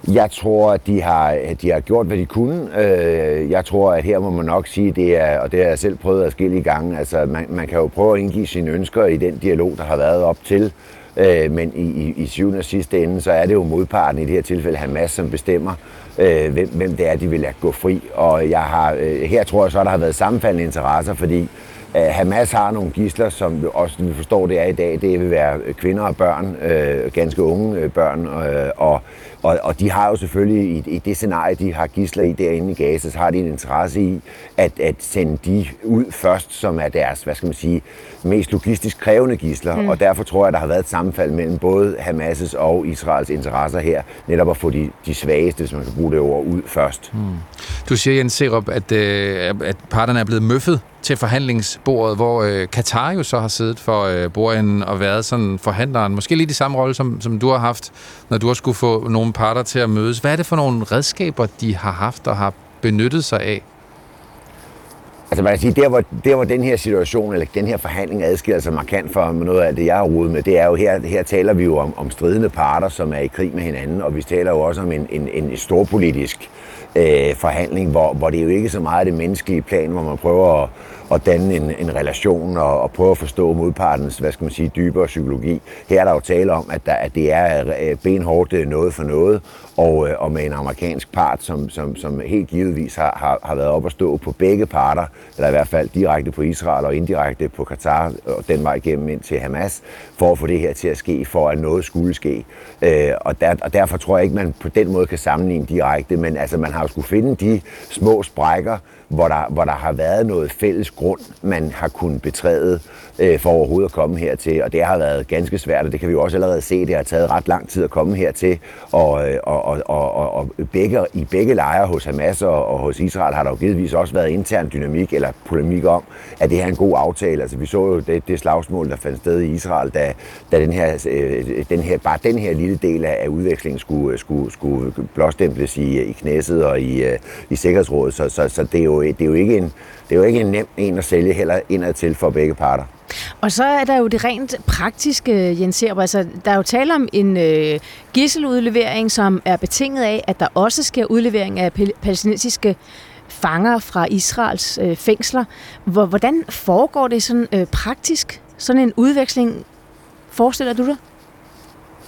Jeg tror, at de har, at de har gjort, hvad de kunne. Øh, jeg tror, at her må man nok sige, det er, og det har jeg selv prøvet at skille i gange, altså man, man kan jo prøve at indgive sine ønsker i den dialog, der har været op til, øh, men i, i, i syvende og sidste ende, så er det jo modparten, i det her tilfælde Hamas, som bestemmer, øh, hvem, hvem det er, de vil lade gå fri. Og jeg har, her tror jeg så, der har været sammenfaldende interesser, fordi Hamas har nogle gisler, som også vi forstår det er i dag, det vil være kvinder og børn, øh, ganske unge børn, øh, og, og, og de har jo selvfølgelig i, i det scenarie, de har gisler i derinde i Gaza, så har de en interesse i at, at sende de ud først, som er deres, hvad skal man sige, mest logistisk krævende gisler, mm. og derfor tror jeg, der har været et sammenfald mellem både Hamas' og Israels interesser her, netop at få de, de svageste, hvis man kan bruge det ord, ud først. Mm. Du siger, Jens Serup, at, øh, at parterne er blevet møffet til forhandlingsbordet, hvor øh, Katar jo så har siddet for øh, bordenden og været sådan forhandleren. Måske lidt i samme rolle, som, som du har haft, når du har skulle få nogle parter til at mødes. Hvad er det for nogle redskaber, de har haft og har benyttet sig af? Altså man kan sige, der hvor, der hvor den her situation, eller den her forhandling adskiller sig markant fra noget af det, jeg har rodet med, det er jo her, her taler vi jo om, om stridende parter, som er i krig med hinanden, og vi taler jo også om en, en, en storpolitisk øh, Øh, forhandling, hvor, hvor det er jo ikke så meget det menneskelige plan, hvor man prøver at, at danne en, en relation og, og prøve at forstå modpartens, hvad skal man sige, dybere psykologi. Her er der jo tale om, at, der, at det er øh, benhårdt noget for noget, og, øh, og med en amerikansk part, som, som, som helt givetvis har, har, har været op at stå på begge parter, eller i hvert fald direkte på Israel og indirekte på Katar, og øh, den vej igennem ind til Hamas, for at få det her til at ske, for at noget skulle ske. Øh, og, der, og derfor tror jeg ikke, man på den måde kan sammenligne direkte, men altså, man har jo skulle finde de små sprækker, hvor der, hvor der har været noget fælles grund, man har kunnet betræde øh, for overhovedet at komme hertil. Og det har været ganske svært, og det kan vi jo også allerede se. Det har taget ret lang tid at komme hertil. Og, øh, og, og, og, og begge, i begge lejre hos Hamas og, og hos Israel har der jo givetvis også været intern dynamik eller polemik om, at det her er en god aftale. Altså vi så jo det, det slagsmål, der fandt sted i Israel, da, da den her, øh, den her, bare den her lille del af, af udvekslingen skulle, øh, skulle, skulle blåstemples i, i knæsset og i, øh, i Sikkerhedsrådet. Så, så, så det, er jo, det, er jo ikke en, det er jo ikke en nem en at sælge heller indad til for begge parter. Og så er der jo det rent praktiske, Jens Serber. Altså, der er jo tale om en øh, gisseludlevering, som er betinget af, at der også sker udlevering af palæstinensiske fanger fra Israels øh, fængsler. Hvordan foregår det sådan øh, praktisk, sådan en udveksling? Forestiller du dig?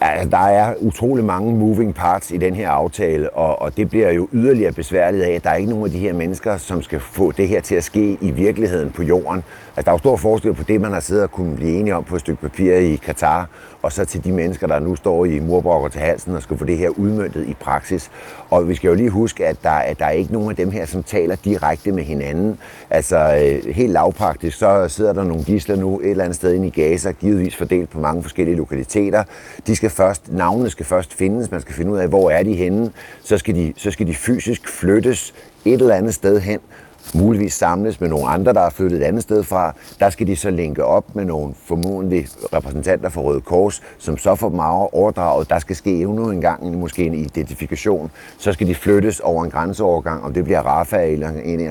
Altså, der er utrolig mange moving parts i den her aftale, og, og det bliver jo yderligere besværligt af, at der er ikke nogen af de her mennesker, som skal få det her til at ske i virkeligheden på jorden. Altså, der er jo stor forskel på det, man har siddet og kunne blive enige om på et stykke papir i Katar, og så til de mennesker, der nu står i murbrokker til halsen og skal få det her udmyndtet i praksis. Og vi skal jo lige huske, at der, at der er ikke nogen af dem her, som taler direkte med hinanden. Altså øh, helt lavpraktisk, så sidder der nogle gisler nu et eller andet sted inde i Gaza, givetvis fordelt på mange forskellige lokaliteter. De skal først, navnene skal først findes, man skal finde ud af, hvor er de henne. Så skal de, så skal de fysisk flyttes et eller andet sted hen, muligvis samles med nogle andre, der er flyttet et andet sted fra. Der skal de så linke op med nogle formodentlig repræsentanter for Røde Kors, som så får dem overdraget. Der skal ske endnu en gang måske en identifikation. Så skal de flyttes over en grænseovergang, om det bliver Rafah eller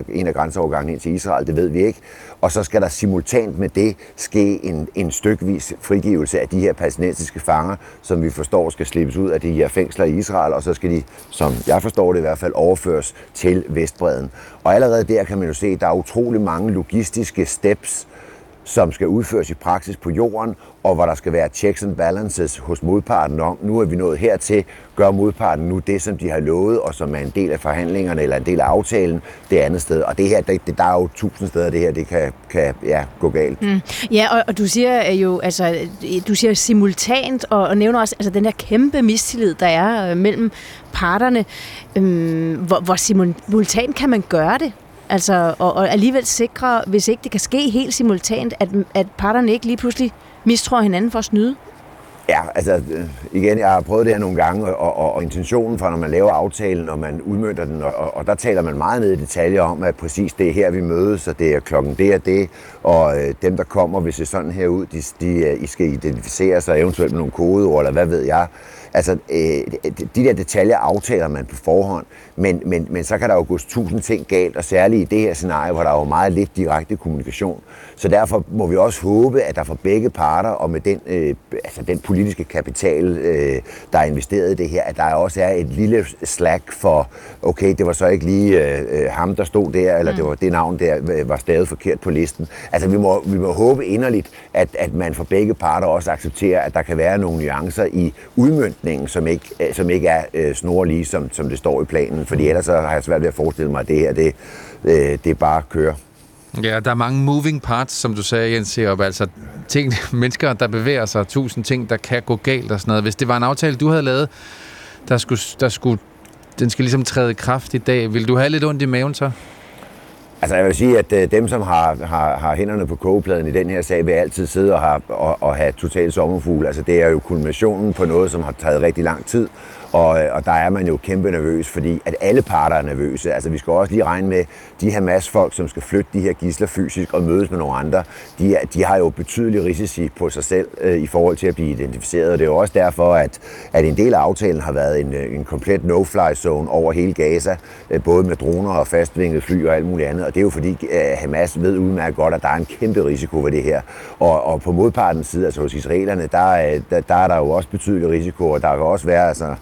en af grænseovergangen ind til Israel, det ved vi ikke. Og så skal der simultant med det ske en, en stykvis frigivelse af de her palæstinensiske fanger, som vi forstår skal slippes ud af de her fængsler i Israel, og så skal de, som jeg forstår det i hvert fald, overføres til Vestbreden. Og allerede der kan man jo se, at der er utrolig mange logistiske steps, som skal udføres i praksis på jorden, og hvor der skal være checks and balances hos modparten om, nu er vi nået hertil, gør modparten nu det, som de har lovet, og som er en del af forhandlingerne eller en del af aftalen, det andet sted. Og det her, det, der er jo tusind steder, det her, det kan, kan ja, gå galt. Mm. Ja, og, og du siger øh, jo, altså, du siger simultant, og, og nævner også altså, den her kæmpe mistillid, der er øh, mellem parterne. Øhm, hvor, hvor simultant kan man gøre det? Altså, og, og alligevel sikre, hvis ikke det kan ske helt simultant, at, at parterne ikke lige pludselig mistror hinanden for at snyde? Ja, altså øh, igen, jeg har prøvet det her nogle gange, og, og, og intentionen for, når man laver aftalen, og man udmønter den, og, og der taler man meget ned i detaljer om, at præcis det er her, vi mødes, og det er klokken det og det, og øh, dem, der kommer, hvis det er sådan her ud, de, de, øh, I skal identificere sig eventuelt med nogle kodeord, eller hvad ved jeg. Altså, øh, de der detaljer aftaler man på forhånd, men, men, men så kan der jo gå tusind ting galt, og særligt i det her scenarie, hvor der er jo meget lidt direkte kommunikation. Så derfor må vi også håbe, at der for begge parter, og med den, øh, altså den politiske kapital, øh, der er investeret i det her, at der også er et lille slack for, okay, det var så ikke lige øh, ham, der stod der, eller mm. det var det navn, der øh, var stadig forkert på listen. Altså, vi må, vi må håbe inderligt, at, at man for begge parter også accepterer, at der kan være nogle nuancer i udmyndningen, som ikke, øh, som ikke er øh, snorlige, som, som det står i planen. Fordi ellers så har jeg svært ved at forestille mig, at det her, det, øh, det bare kører. Ja, der er mange moving parts, som du sagde, Jens Serup. Altså ting, mennesker, der bevæger sig, tusind ting, der kan gå galt og sådan noget. Hvis det var en aftale, du havde lavet, der skulle, der skulle, den skal ligesom træde i kraft i dag, vil du have lidt ondt i maven så? Altså jeg vil sige, at øh, dem, som har, har, har hænderne på kogepladen i den her sag, vil altid sidde og, have, og, og have total sommerfugl. Altså det er jo kulminationen på noget, som har taget rigtig lang tid. Og, øh, og der er man jo kæmpe nervøs, fordi at alle parter er nervøse. Altså vi skal også lige regne med, de her masse folk, som skal flytte de her gisler fysisk og mødes med nogle andre, de, er, de har jo betydelige risici på sig selv øh, i forhold til at blive identificeret. Og det er jo også derfor, at, at en del af aftalen har været en, øh, en komplet no-fly zone over hele Gaza, øh, både med droner og fastvingede fly og alt muligt andet. Og det er jo fordi øh, Hamas ved udmærket godt, at der er en kæmpe risiko ved det her. Og, og på modpartens side, altså hos israelerne, der, øh, der, der er der jo også betydelig risiko, og der kan også være altså,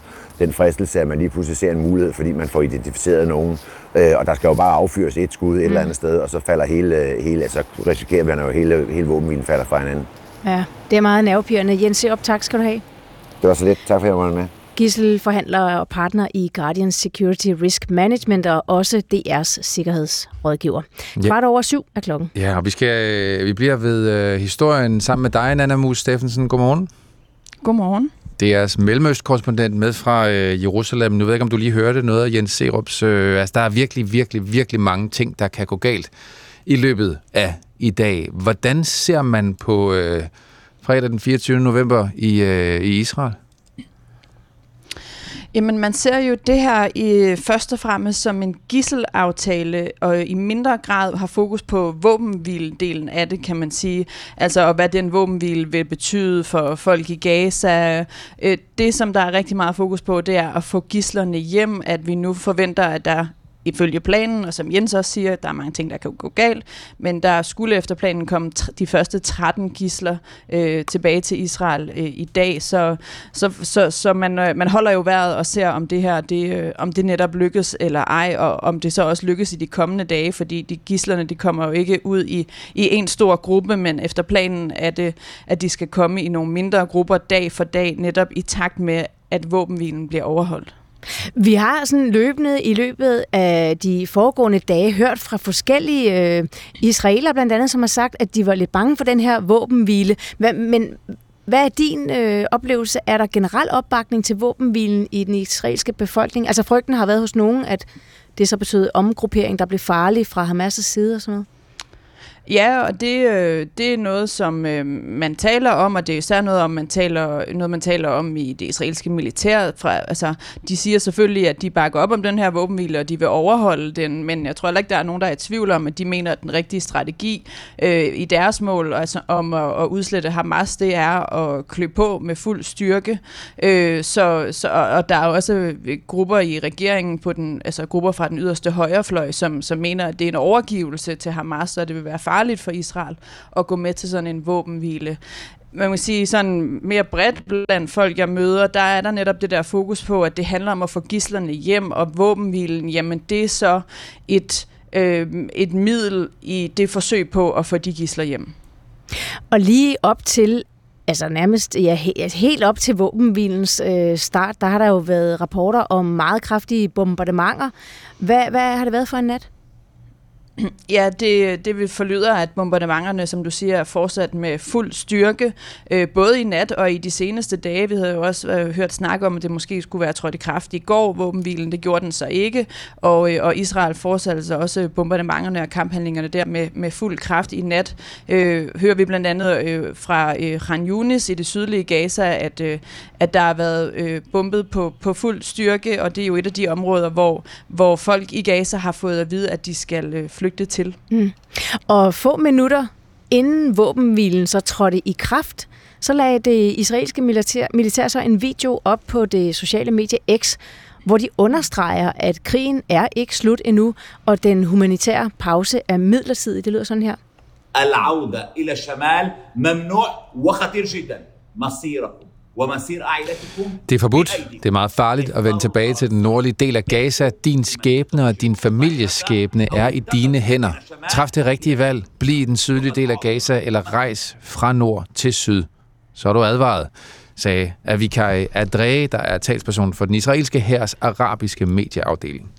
den fristelse, at man lige pludselig ser en mulighed, fordi man får identificeret nogen. Øh, og der skal jo bare affyres et skud et mm. eller andet sted, og så falder hele, hele så risikerer man jo hele, hele våbenhvilen falder fra hinanden. Ja, det er meget nervepirrende. Jens, op, tak skal du have. Det var så lidt. Tak for at jeg var med. Gisselforhandler og partner i Guardian Security Risk Management og også DR's sikkerhedsrådgiver. Ja. Kvart over syv er klokken. Ja, og vi, skal, vi bliver ved uh, historien sammen med dig, Nana Mus Steffensen. Godmorgen. Godmorgen. Det er jeres mellemøstkorrespondent med fra øh, Jerusalem. Nu ved jeg ikke, om du lige hørte noget af Jens Serups. Øh, altså, der er virkelig, virkelig, virkelig mange ting, der kan gå galt i løbet af i dag. Hvordan ser man på øh, fredag den 24. november i, øh, i Israel? Jamen, man ser jo det her i først og fremmest som en gisselaftale, og i mindre grad har fokus på våbenhvildelen af det, kan man sige. Altså, og hvad den våbenhvile vil betyde for folk i Gaza. Øh, det, som der er rigtig meget fokus på, det er at få gislerne hjem, at vi nu forventer, at der ifølge planen, og som Jens også siger, der er mange ting, der kan gå galt, men der skulle efter planen komme de første 13 gisler øh, tilbage til Israel øh, i dag, så, så, så, så man, øh, man holder jo vejret og ser, om det her, det, øh, om det netop lykkes eller ej, og om det så også lykkes i de kommende dage, fordi de gislerne, de kommer jo ikke ud i, i en stor gruppe, men efter planen er det, at de skal komme i nogle mindre grupper dag for dag, netop i takt med, at våbenhvilen bliver overholdt. Vi har sådan løbende i løbet af de foregående dage hørt fra forskellige øh, israeler blandt andet, som har sagt, at de var lidt bange for den her våbenhvile. Men hvad er din øh, oplevelse? Er der generel opbakning til våbenhvilen i den israelske befolkning? Altså frygten har været hos nogen, at det så betød omgruppering, der blev farlig fra Hamas' side og sådan noget? Ja, og det, øh, det er noget, som øh, man taler om, og det er især noget, om man taler, noget, man taler om i det israelske militær. Fra, altså, de siger selvfølgelig, at de bakker op om den her våbenhvile, og de vil overholde den, men jeg tror heller ikke, der er nogen, der er i tvivl om, at de mener, at den rigtige strategi øh, i deres mål altså, om at, at udslette Hamas, det er at klø på med fuld styrke. Øh, så, så, og der er også øh, grupper i regeringen, på den, altså grupper fra den yderste højrefløj, som, som mener, at det er en overgivelse til Hamas, og det vil være farligt for Israel at gå med til sådan en våbenhvile man må sige sådan mere bredt blandt folk, jeg møder, der er der netop det der fokus på, at det handler om at få gislerne hjem, og våbenhvilen, jamen det er så et, øh, et middel i det forsøg på at få de gisler hjem. Og lige op til, altså nærmest ja, helt op til våbenhvilens øh, start, der har der jo været rapporter om meget kraftige bombardementer. Hvad, hvad har det været for en nat? Ja, det, det vil forlyder, at bombardementerne, som du siger, er fortsat med fuld styrke, øh, både i nat og i de seneste dage. Vi havde jo også øh, hørt snak om, at det måske skulle være trådt i kraft i går, våbenhvilen, det gjorde den så ikke, og, øh, og Israel fortsatte altså også bombardementerne og kamphandlingerne der med, med fuld kraft i nat. Øh, hører vi blandt andet øh, fra øh, Khan Yunis i det sydlige Gaza, at, øh, at der har været øh, bombet på, på fuld styrke, og det er jo et af de områder, hvor, hvor folk i Gaza har fået at vide, at de skal øh, flygte til. Mm. Og få minutter inden våbenhvilen så trådte i kraft, så lagde det israelske militær, militær så en video op på det sociale medie X, hvor de understreger, at krigen er ikke slut endnu, og den humanitære pause er midlertidig. Det lyder sådan her. العودة إلى الشمال ممنوع وخطير جدا مصيركم det er forbudt. Det er meget farligt at vende tilbage til den nordlige del af Gaza. Din skæbne og din families skæbne er i dine hænder. Træf det rigtige valg. Bliv i den sydlige del af Gaza eller rejs fra nord til syd. Så er du advaret, sagde Avikai Adre, der er talsperson for den israelske hærs arabiske medieafdeling.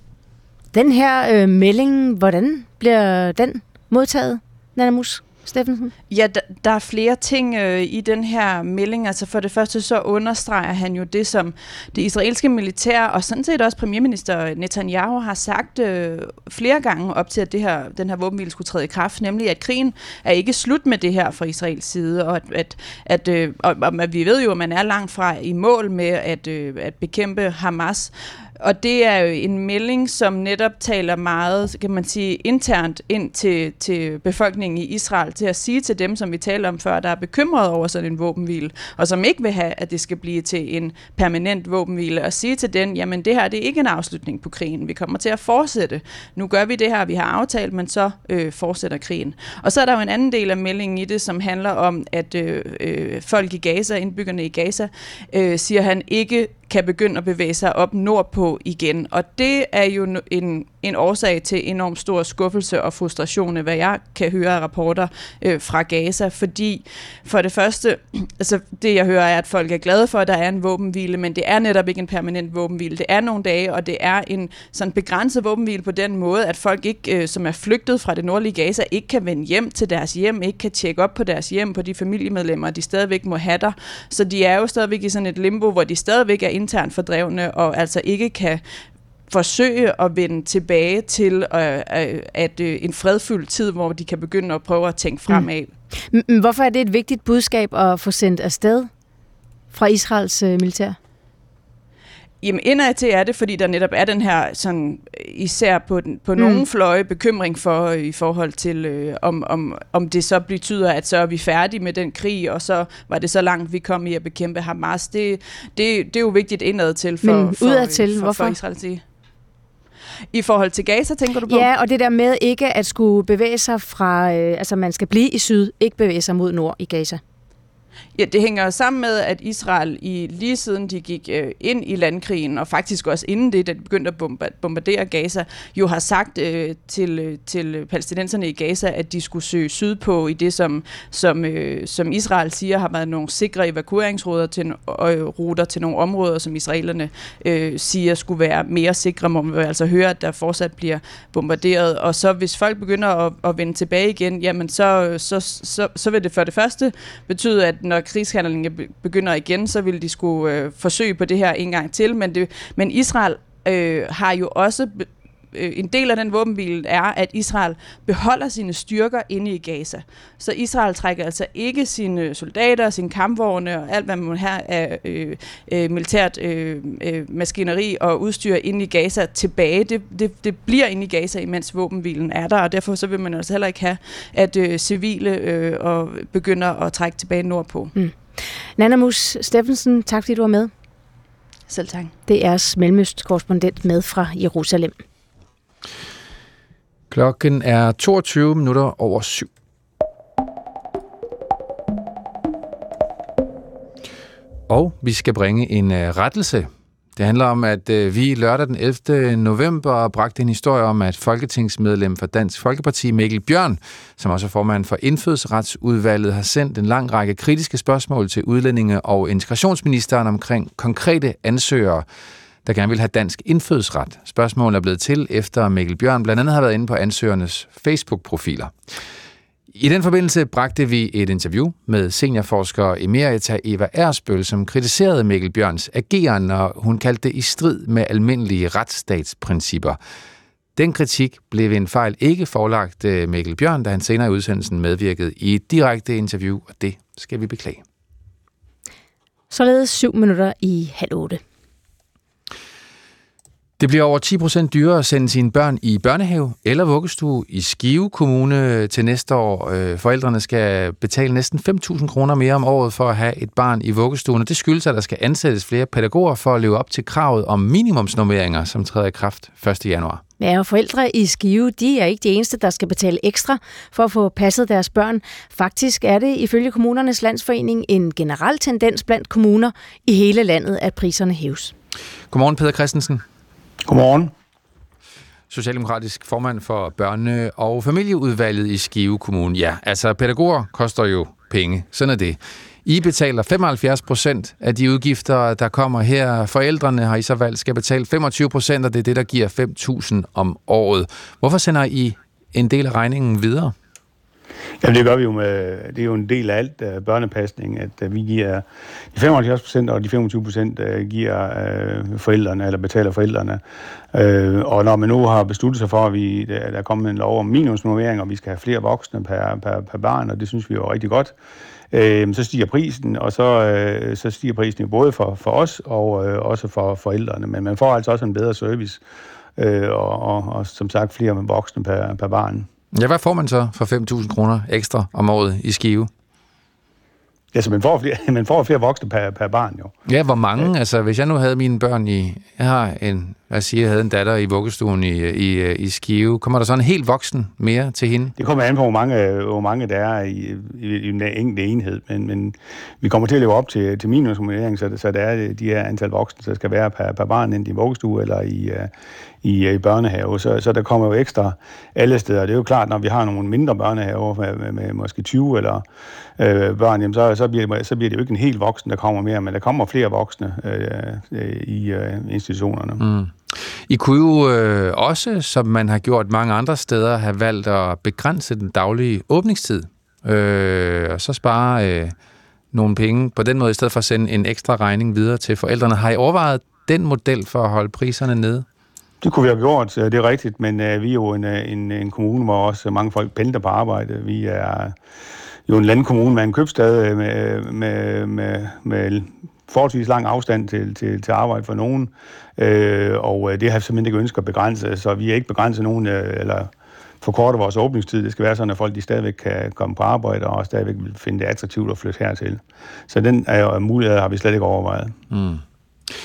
Den her øh, melding, hvordan bliver den modtaget, Nana Mus? Steffensen? Ja, der, der er flere ting øh, i den her melding. Altså for det første så understreger han jo det, som det israelske militær og sådan set også premierminister Netanyahu har sagt øh, flere gange op til, at det her, den her våbenhvile skulle træde i kraft, nemlig at krigen er ikke slut med det her fra Israels side, og at, at, at, øh, og, og vi ved jo, at man er langt fra i mål med at, øh, at bekæmpe Hamas. Og det er jo en melding, som netop taler meget, kan man sige, internt ind til, til befolkningen i Israel, til at sige til dem, som vi taler om før, der er bekymrede over sådan en våbenhvile, og som ikke vil have, at det skal blive til en permanent våbenhvile, og sige til den, jamen det her det er ikke en afslutning på krigen, vi kommer til at fortsætte. Nu gør vi det her, vi har aftalt, men så øh, fortsætter krigen. Og så er der jo en anden del af meldingen i det, som handler om, at øh, øh, folk i Gaza, indbyggerne i Gaza, øh, siger han ikke kan begynde at bevæge sig op nordpå igen. Og det er jo en, en årsag til enormt stor skuffelse og frustration, hvad jeg kan høre af rapporter øh, fra Gaza, fordi for det første, altså det jeg hører er, at folk er glade for, at der er en våbenhvile, men det er netop ikke en permanent våbenhvile. Det er nogle dage, og det er en sådan begrænset våbenhvile på den måde, at folk ikke, øh, som er flygtet fra det nordlige Gaza, ikke kan vende hjem til deres hjem, ikke kan tjekke op på deres hjem, på de familiemedlemmer, de stadigvæk må have der. Så de er jo stadigvæk i sådan et limbo, hvor de stadigvæk er internt fordrevne, og altså ikke kan forsøge at vende tilbage til øh, øh, at øh, en fredfyldt tid, hvor de kan begynde at prøve at tænke fremad. Mm. Hvorfor er det et vigtigt budskab at få sendt afsted fra Israels øh, militær? Jamen indad til er det, fordi der netop er den her, sådan, især på, den, på mm. nogle fløje, bekymring for øh, i forhold til, øh, om, om, om det så betyder, at så er vi færdige med den krig, og så var det så langt, vi kom i at bekæmpe Hamas. Det, det, det er jo vigtigt indad til for, Men udad til, for, hvorfor? for Israel sige. I forhold til Gaza, tænker du på? Ja, og det der med ikke at skulle bevæge sig fra, øh, altså man skal blive i syd, ikke bevæge sig mod nord i Gaza. Ja, det hænger sammen med, at Israel i lige siden de gik øh, ind i landkrigen, og faktisk også inden det, da de begyndte at bombardere Gaza, jo har sagt øh, til, øh, til palæstinenserne i Gaza, at de skulle søge sydpå i det, som, som, øh, som Israel siger har været nogle sikre evakueringsruter til, øh, ruter til nogle områder, som israelerne øh, siger skulle være mere sikre, må man altså høre, at der fortsat bliver bombarderet. Og så hvis folk begynder at, at vende tilbage igen, jamen så, så, så, så vil det for det første betyde, at når krigshandlingen begynder igen, så vil de skulle øh, forsøge på det her en gang til. Men, det, men Israel øh, har jo også øh, en del af den våbenhvile er, at Israel beholder sine styrker inde i Gaza. Så Israel trækker altså ikke sine soldater, sine kampvogne og alt, hvad man har af øh, øh, militært øh, øh, maskineri og udstyr inde i Gaza tilbage. Det, det, det bliver inde i Gaza, imens våbenhvilen er der, og derfor så vil man altså heller ikke have, at øh, civile øh, og begynder at trække tilbage nordpå. Mm. Nana Mus Steffensen, tak fordi du var med. Selv tak. Det er Mellemøst-korrespondent med fra Jerusalem. Klokken er 22 minutter over syv. Og vi skal bringe en øh, rettelse. Det handler om, at øh, vi lørdag den 11. november bragte en historie om, at folketingsmedlem for Dansk Folkeparti, Mikkel Bjørn, som også er formand for Indfødsretsudvalget, har sendt en lang række kritiske spørgsmål til udlændinge- og integrationsministeren omkring konkrete ansøgere, der gerne vil have dansk indfødsret. Spørgsmålet er blevet til, efter Mikkel Bjørn blandt andet har været inde på ansøgernes Facebook-profiler. I den forbindelse bragte vi et interview med seniorforsker Emerita Eva Ersbøl, som kritiserede Mikkel Bjørns ageren, når hun kaldte det i strid med almindelige retsstatsprincipper. Den kritik blev en fejl ikke forelagt øh, Mikkel Bjørn, da han senere i udsendelsen medvirkede i et direkte interview, og det skal vi beklage. Således syv minutter i halv otte. Det bliver over 10 procent dyrere at sende sine børn i børnehave eller vuggestue i Skive Kommune til næste år. Øh, forældrene skal betale næsten 5.000 kroner mere om året for at have et barn i vuggestuen, og det skyldes, at der skal ansættes flere pædagoger for at leve op til kravet om minimumsnormeringer, som træder i kraft 1. januar. Ja, og forældre i Skive, de er ikke de eneste, der skal betale ekstra for at få passet deres børn. Faktisk er det ifølge kommunernes landsforening en generel tendens blandt kommuner i hele landet, at priserne hæves. Godmorgen, Peter Christensen. Godmorgen. Socialdemokratisk formand for børne- og familieudvalget i Skive Kommune. Ja, altså pædagoger koster jo penge. Sådan er det. I betaler 75 procent af de udgifter, der kommer her. Forældrene har I så valgt skal betale 25 procent, og det er det, der giver 5.000 om året. Hvorfor sender I en del af regningen videre? Jamen det gør vi jo med, det er jo en del af alt uh, børnepasning, at uh, vi giver de 75 procent og de 25 procent uh, giver uh, forældrene, eller betaler forældrene. Uh, og når man nu har besluttet sig for, at vi, der, er kommet en lov om minimumsnummering, og vi skal have flere voksne per, per, per barn, og det synes vi jo rigtig godt, uh, så stiger prisen, og så, uh, så stiger prisen jo både for, for os og uh, også for forældrene. Men man får altså også en bedre service, uh, og, og, og som sagt flere voksne per, per barn. Ja, hvad får man så for 5.000 kroner ekstra om året i Skive? Ja, så man får flere, man får flere voksne per, per barn jo. Ja, hvor mange? Ja. Altså, hvis jeg nu havde mine børn i... Jeg har en... Lad os sige, jeg havde en datter i vuggestuen i, i, i Skive. Kommer der så en helt voksen mere til hende? Det kommer an på, hvor mange, hvor mange der er i, i, i en enkelt enhed. Men, men vi kommer til at leve op til, til minimumsnummering, så, så der er de her antal voksne, der skal være per, per barn, enten i vuggestue eller i, i, øh, i børnehave, så, så der kommer jo ekstra alle steder. Det er jo klart, når vi har nogle mindre børnehaver med, med, med måske 20 eller øh, børn, jamen så, så, bliver, så bliver det jo ikke en helt voksen, der kommer mere, men der kommer flere voksne øh, øh, i øh, institutionerne. Mm. I kunne jo øh, også, som man har gjort mange andre steder, have valgt at begrænse den daglige åbningstid, øh, og så spare øh, nogle penge på den måde, i stedet for at sende en ekstra regning videre til forældrene. Har I overvejet den model for at holde priserne nede? Det kunne vi have gjort, det er rigtigt, men øh, vi er jo en, øh, en, en kommune, hvor også mange folk pendler på arbejde. Vi er jo en landkommune med en købstad øh, med, med, med, med forholdsvis lang afstand til, til, til arbejde for nogen, uh, og det har vi simpelthen ikke ønsket at begrænse, så vi er ikke begrænset nogen, eller forkorte vores åbningstid. Det skal være sådan, at folk de stadigvæk kan komme på arbejde og stadigvæk vil finde det attraktivt at flytte hertil. Så den er jo, mulighed har vi slet ikke overvejet. Mm.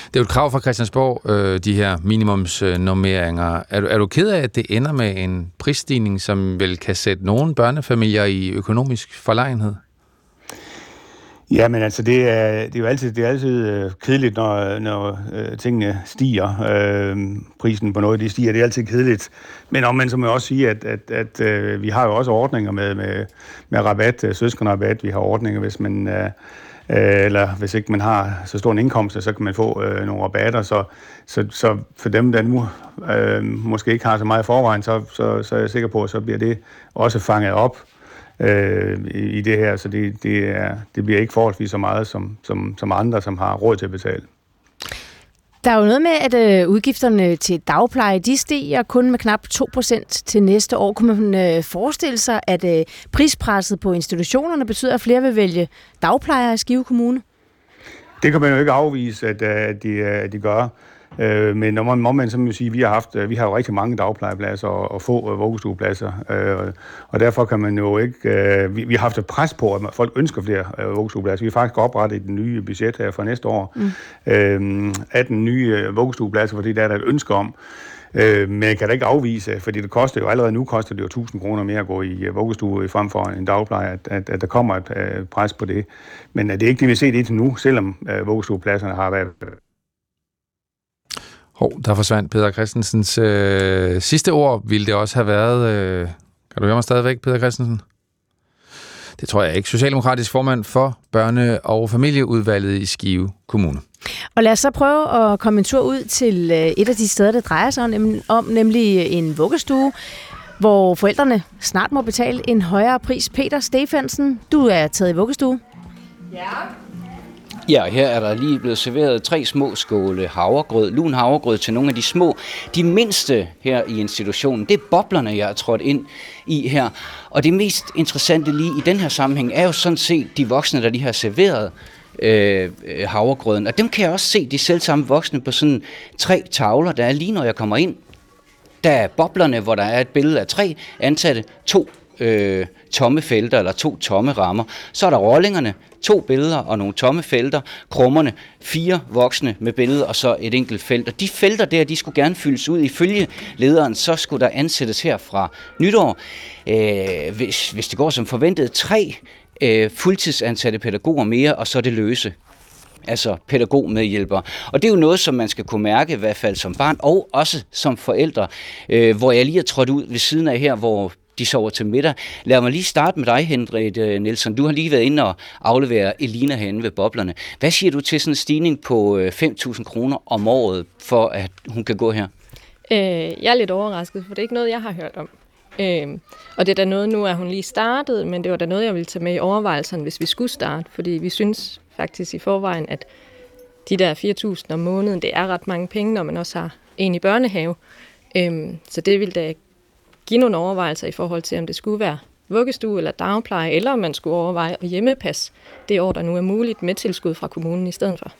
Det er jo et krav fra Christiansborg, øh, de her minimumsnormeringer. Er du, er du ked af, at det ender med en prisstigning, som vel kan sætte nogle børnefamilier i økonomisk forlegenhed? Ja, men altså, det er, det er jo altid, det er altid øh, kedeligt, når, når øh, tingene stiger. Øh, prisen på noget, de stiger, det er altid kedeligt. Men om man så må jeg også sige, at, at, at øh, vi har jo også ordninger med, med, med rabat, øh, søskenrabat. Vi har ordninger, hvis man... Øh, Øh, eller hvis ikke man har så stor en indkomst, så kan man få øh, nogle rabatter. Så, så, så for dem, der nu øh, måske ikke har så meget i forvejen, så, så, så er jeg sikker på, at så bliver det også fanget op øh, i, i det her. Så det, det, er, det bliver ikke forholdsvis så meget som, som, som andre, som har råd til at betale. Der er jo noget med, at øh, udgifterne til dagpleje, de stiger kun med knap 2% til næste år. Kunne man øh, forestille sig, at øh, prispresset på institutionerne betyder, at flere vil vælge dagplejere i Skive Kommune? Det kan man jo ikke afvise, at, øh, at, de, øh, at de gør. Øh, men når man, må man sige, vi har haft, vi har jo rigtig mange dagplejepladser og, og få øh, vuggestuepladser, øh, og derfor kan man jo ikke, øh, vi, vi har haft et pres på, at folk ønsker flere øh, vuggestuepladser. Vi har faktisk oprettet den nye budget her for næste år, mm. øh, 18 nye øh, vuggestuepladser, fordi der er der et ønske om. Øh, men jeg kan da ikke afvise, fordi det koster jo allerede nu koster det jo 1000 kroner mere at gå i øh, vuggestue frem for en dagpleje, at, at, at der kommer et øh, pres på det. Men det er ikke det, vi har set indtil nu, selvom øh, vuggestuepladserne har været Hov, der forsvandt Peter Christensens øh, sidste ord. Ville det også have været... Øh, kan du høre mig stadigvæk, Peter Christensen? Det tror jeg ikke. Socialdemokratisk formand for børne- og familieudvalget i Skive Kommune. Og lad os så prøve at komme en tur ud til øh, et af de steder, det drejer sig om, nemlig en vuggestue, hvor forældrene snart må betale en højere pris. Peter Stefansen, du er taget i vuggestue. Ja. Ja, her er der lige blevet serveret tre små skåle havregrød, lun havregrød til nogle af de små. De mindste her i institutionen, det er boblerne, jeg er trådt ind i her. Og det mest interessante lige i den her sammenhæng er jo sådan set de voksne, der lige har serveret øh, øh havregrøden. Og dem kan jeg også se, de selv samme voksne, på sådan tre tavler, der er lige når jeg kommer ind. Der er boblerne, hvor der er et billede af tre ansatte, to øh, tomme felter eller to tomme rammer. Så er der rollingerne, to billeder og nogle tomme felter, krummerne, fire voksne med billeder og så et enkelt felt. Og de felter der, de skulle gerne fyldes ud. Ifølge lederen, så skulle der ansættes her fra nytår, øh, hvis, hvis det går som forventet, tre øh, fuldtidsansatte pædagoger mere, og så det løse altså pædagogmedhjælper. Og det er jo noget, som man skal kunne mærke, i hvert fald som barn, og også som forældre, øh, hvor jeg lige er trådt ud ved siden af her, hvor de sover til middag. Lad mig lige starte med dig, Hendrik øh, Nielsen. Du har lige været inde og aflevere Elina herinde ved boblerne. Hvad siger du til sådan en stigning på øh, 5.000 kroner om året, for at hun kan gå her? Øh, jeg er lidt overrasket, for det er ikke noget, jeg har hørt om. Øh, og det er da noget, nu er hun lige startet, men det var da noget, jeg ville tage med i overvejelserne, hvis vi skulle starte, fordi vi synes faktisk i forvejen, at de der 4.000 om måneden, det er ret mange penge, når man også har en i børnehave. Øhm, så det vil da give nogle overvejelser i forhold til, om det skulle være vuggestue eller dagpleje, eller om man skulle overveje at hjemmepasse det år, der nu er muligt med tilskud fra kommunen i stedet for.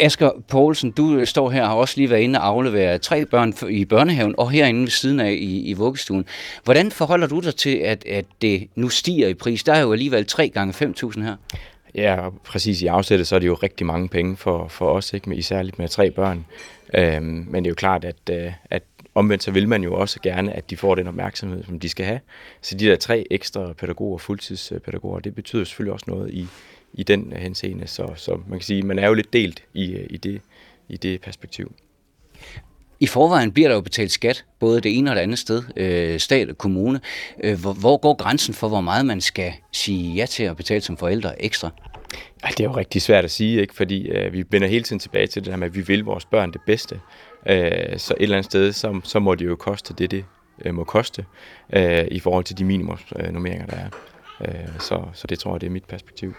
Asger Poulsen, du står her og har også lige været inde og aflevere tre børn i børnehaven og herinde ved siden af i, i vuggestuen. Hvordan forholder du dig til, at, at det nu stiger i pris? Der er jo alligevel 3 gange 5.000 her. Ja, præcis i afsættet, så er det jo rigtig mange penge for, for os, ikke? Med, især lidt med tre børn. Øhm, men det er jo klart, at, øh, at omvendt så vil man jo også gerne, at de får den opmærksomhed, som de skal have. Så de der tre ekstra pædagoger, fuldtidspædagoger, det betyder selvfølgelig også noget i, i den henseende. Så, så man kan sige, man er jo lidt delt i, i, det, i det perspektiv. I forvejen bliver der jo betalt skat, både det ene og det andet sted, øh, stat og kommune. Øh, hvor, hvor går grænsen for, hvor meget man skal sige ja til at betale som forældre ekstra? Ej, det er jo rigtig svært at sige, ikke? fordi øh, vi vender hele tiden tilbage til det her med, at vi vil vores børn det bedste. Øh, så et eller andet sted, så, så må det jo koste det, det øh, må koste, øh, i forhold til de minimumsnummeringer, der er. Øh, så, så det tror jeg, det er mit perspektiv.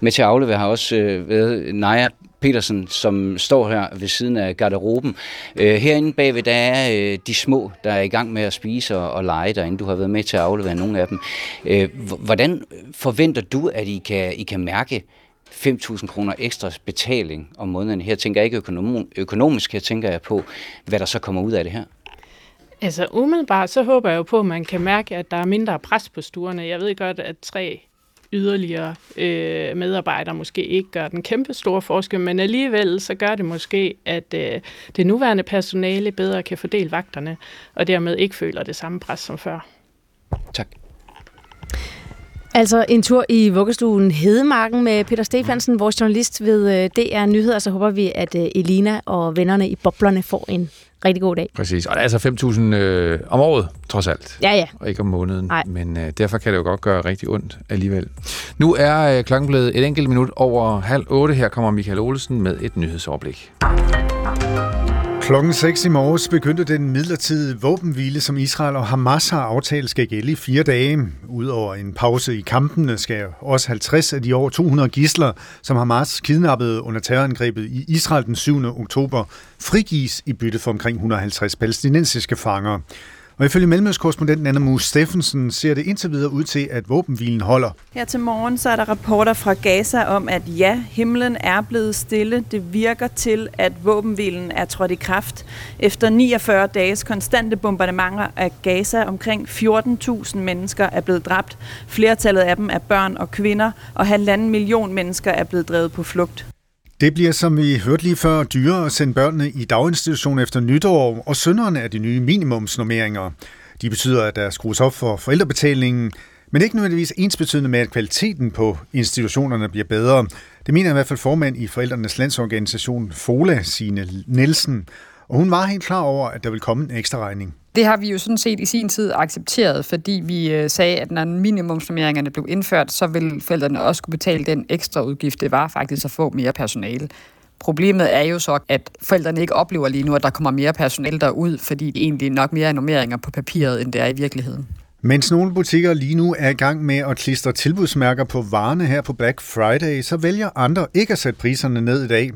Med til at aflevere har også øh, været Naja Petersen, som står her ved siden af garderoben. Øh, herinde bagved, der er øh, de små, der er i gang med at spise og, og lege derinde. Du har været med til at aflevere nogle af dem. Øh, hvordan forventer du, at I kan, I kan mærke 5.000 kroner ekstra betaling om måneden? Her tænker jeg ikke økonom, økonomisk, her tænker jeg på, hvad der så kommer ud af det her. Altså umiddelbart, så håber jeg jo på, at man kan mærke, at der er mindre pres på stuerne. Jeg ved godt, at tre yderligere øh, medarbejdere måske ikke gør den kæmpe store forskel, men alligevel så gør det måske, at øh, det nuværende personale bedre kan fordele vagterne, og dermed ikke føler det samme pres som før. Tak. Altså en tur i vuggestuen Hedemarken med Peter Stefansen, vores journalist ved øh, DR Nyheder, så håber vi, at øh, Elina og vennerne i boblerne får en rigtig god dag. Præcis, og det er altså 5.000 øh, om året, trods alt. Ja, ja. Og ikke om måneden, Nej. men øh, derfor kan det jo godt gøre rigtig ondt alligevel. Nu er øh, klokken blevet et enkelt minut over halv otte. Her kommer Michael Olsen med et nyhedsoverblik. Klokken 6 i morges begyndte den midlertidige våbenhvile, som Israel og Hamas har aftalt skal gælde i fire dage. Udover en pause i kampene skal også 50 af de over 200 gisler, som Hamas kidnappede under terrorangrebet i Israel den 7. oktober, frigives i bytte for omkring 150 palæstinensiske fanger. Og ifølge Mellemøstkorrespondenten Anna Mus Steffensen ser det indtil videre ud til, at våbenhvilen holder. Her til morgen så er der rapporter fra Gaza om, at ja, himlen er blevet stille. Det virker til, at våbenhvilen er trådt i kraft. Efter 49 dages konstante bombardementer af Gaza, omkring 14.000 mennesker er blevet dræbt. Flertallet af dem er børn og kvinder, og halvanden million mennesker er blevet drevet på flugt. Det bliver, som vi hørte lige før, dyrere at sende børnene i daginstitution efter nytår, og sønderne er de nye minimumsnormeringer. De betyder, at der skrues op for forældrebetalingen, men ikke nødvendigvis ensbetydende med, at kvaliteten på institutionerne bliver bedre. Det mener i hvert fald formand i Forældrenes Landsorganisation FOLA, Signe Nielsen. Og hun var helt klar over, at der vil komme en ekstra regning. Det har vi jo sådan set i sin tid accepteret, fordi vi øh, sagde, at når minimumsnormeringerne blev indført, så vil forældrene også skulle betale den ekstra udgift, det var faktisk at få mere personale. Problemet er jo så, at forældrene ikke oplever lige nu, at der kommer mere personale derud, fordi det egentlig nok mere er normeringer på papiret, end det er i virkeligheden. Mens nogle butikker lige nu er i gang med at klistre tilbudsmærker på varerne her på Black Friday, så vælger andre ikke at sætte priserne ned i dag.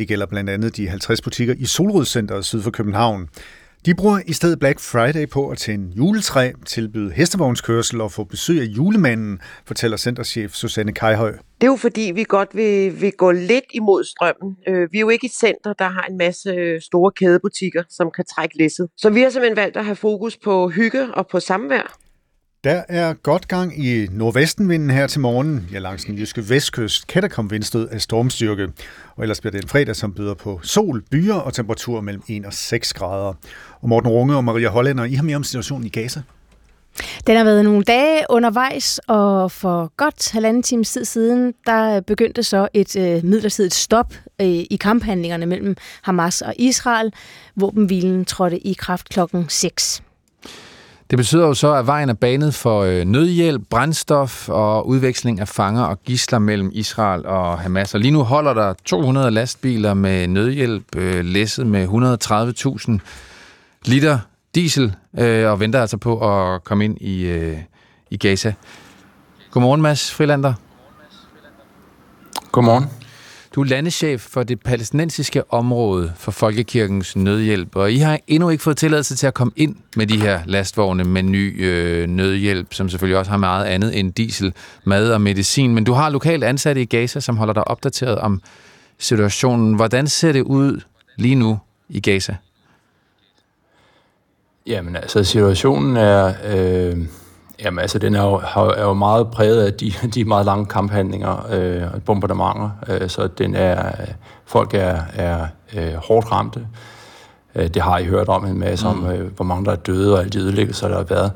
Det gælder blandt andet de 50 butikker i Solrødcenteret syd for København. De bruger i stedet Black Friday på at tænde juletræ, tilbyde hestevognskørsel og få besøg af julemanden, fortæller centerchef Susanne Kajhøj. Det er jo fordi, vi godt vil, vil gå lidt imod strømmen. Øh, vi er jo ikke et center, der har en masse øh, store kædebutikker, som kan trække læsset. Så vi har simpelthen valgt at have fokus på hygge og på samvær. Der er godt gang i nordvestenvinden her til morgen. Ja, langs den jyske vestkyst kan der komme vindstød af stormstyrke. Og ellers bliver det en fredag, som byder på sol, byer og temperaturer mellem 1 og 6 grader. Og Morten Runge og Maria Hollander, I har mere om situationen i Gaza. Den har været nogle dage undervejs, og for godt halvanden times tid siden, der begyndte så et øh, midlertidigt stop øh, i kamphandlingerne mellem Hamas og Israel. Våbenhvilen trådte i kraft klokken 6. Det betyder jo så, at vejen er banet for øh, nødhjælp, brændstof og udveksling af fanger og gisler mellem Israel og Hamas. Og lige nu holder der 200 lastbiler med nødhjælp, øh, læsset med 130.000 liter diesel øh, og venter altså på at komme ind i, øh, i Gaza. Godmorgen, Mads Frilander. Godmorgen. Du er landeschef for det palæstinensiske område for Folkekirkens Nødhjælp, og I har endnu ikke fået tilladelse til at komme ind med de her lastvogne med ny øh, nødhjælp, som selvfølgelig også har meget andet end diesel, mad og medicin. Men du har lokalt ansatte i Gaza, som holder dig opdateret om situationen. Hvordan ser det ud lige nu i Gaza? Jamen altså, situationen er... Øh Jamen altså, den er jo, er jo meget præget af de, de meget lange kamphandlinger øh, og bombardementer, øh, så den er, folk er, er øh, hårdt ramte. Øh, det har I hørt om en masse mm. om, øh, hvor mange der er døde og alle de ødelæggelser, der har været.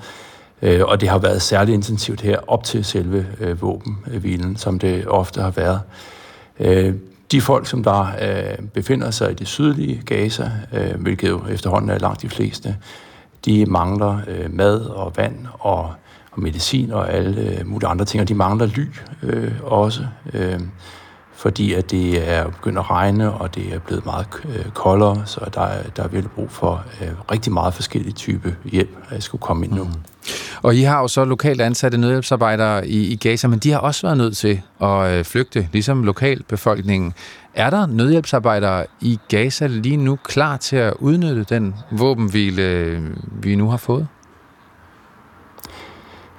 Øh, og det har været særligt intensivt her op til selve øh, våbenhvilen, som det ofte har været. Øh, de folk, som der øh, befinder sig i det sydlige Gaza, øh, hvilket jo efterhånden er langt de fleste, de mangler øh, mad og vand og og medicin og alle øh, mulige andre ting, og de mangler ly øh, også, øh, fordi at det er begyndt at regne, og det er blevet meget øh, koldere, så der der er virkelig brug for øh, rigtig meget forskellige type hjælp, at skulle komme ind nu. Mm. Og I har jo så lokalt ansatte nødhjælpsarbejdere i, i Gaza, men de har også været nødt til at øh, flygte, ligesom lokalbefolkningen. Er der nødhjælpsarbejdere i Gaza lige nu klar til at udnytte den våbenhvile, øh, vi nu har fået?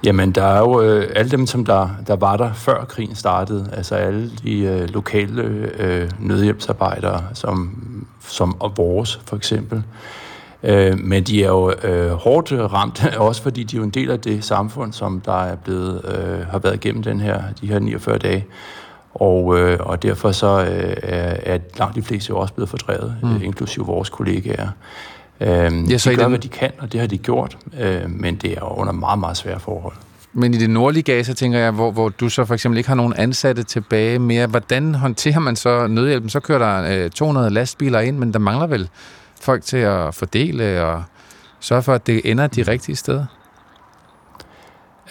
Jamen, der er jo øh, alle dem, som der, der var der før krigen startede, altså alle de øh, lokale øh, nødhjælpsarbejdere, som, som og vores for eksempel. Øh, men de er jo øh, hårdt ramt, også fordi de er jo en del af det samfund, som der er blevet, øh, har været igennem den her, de her 49 dage. Og, øh, og derfor så øh, er langt de fleste jo også blevet fordrevet, mm. inklusive vores kollegaer. Øh, ja, så de gør, den... hvad de kan, og det har de gjort, øh, men det er under meget, meget svære forhold. Men i det nordlige Gaza, tænker jeg, hvor, hvor du så for eksempel ikke har nogen ansatte tilbage mere, hvordan håndterer man så nødhjælpen? Så kører der øh, 200 lastbiler ind, men der mangler vel folk til at fordele og sørge for, at det ender de rigtige steder?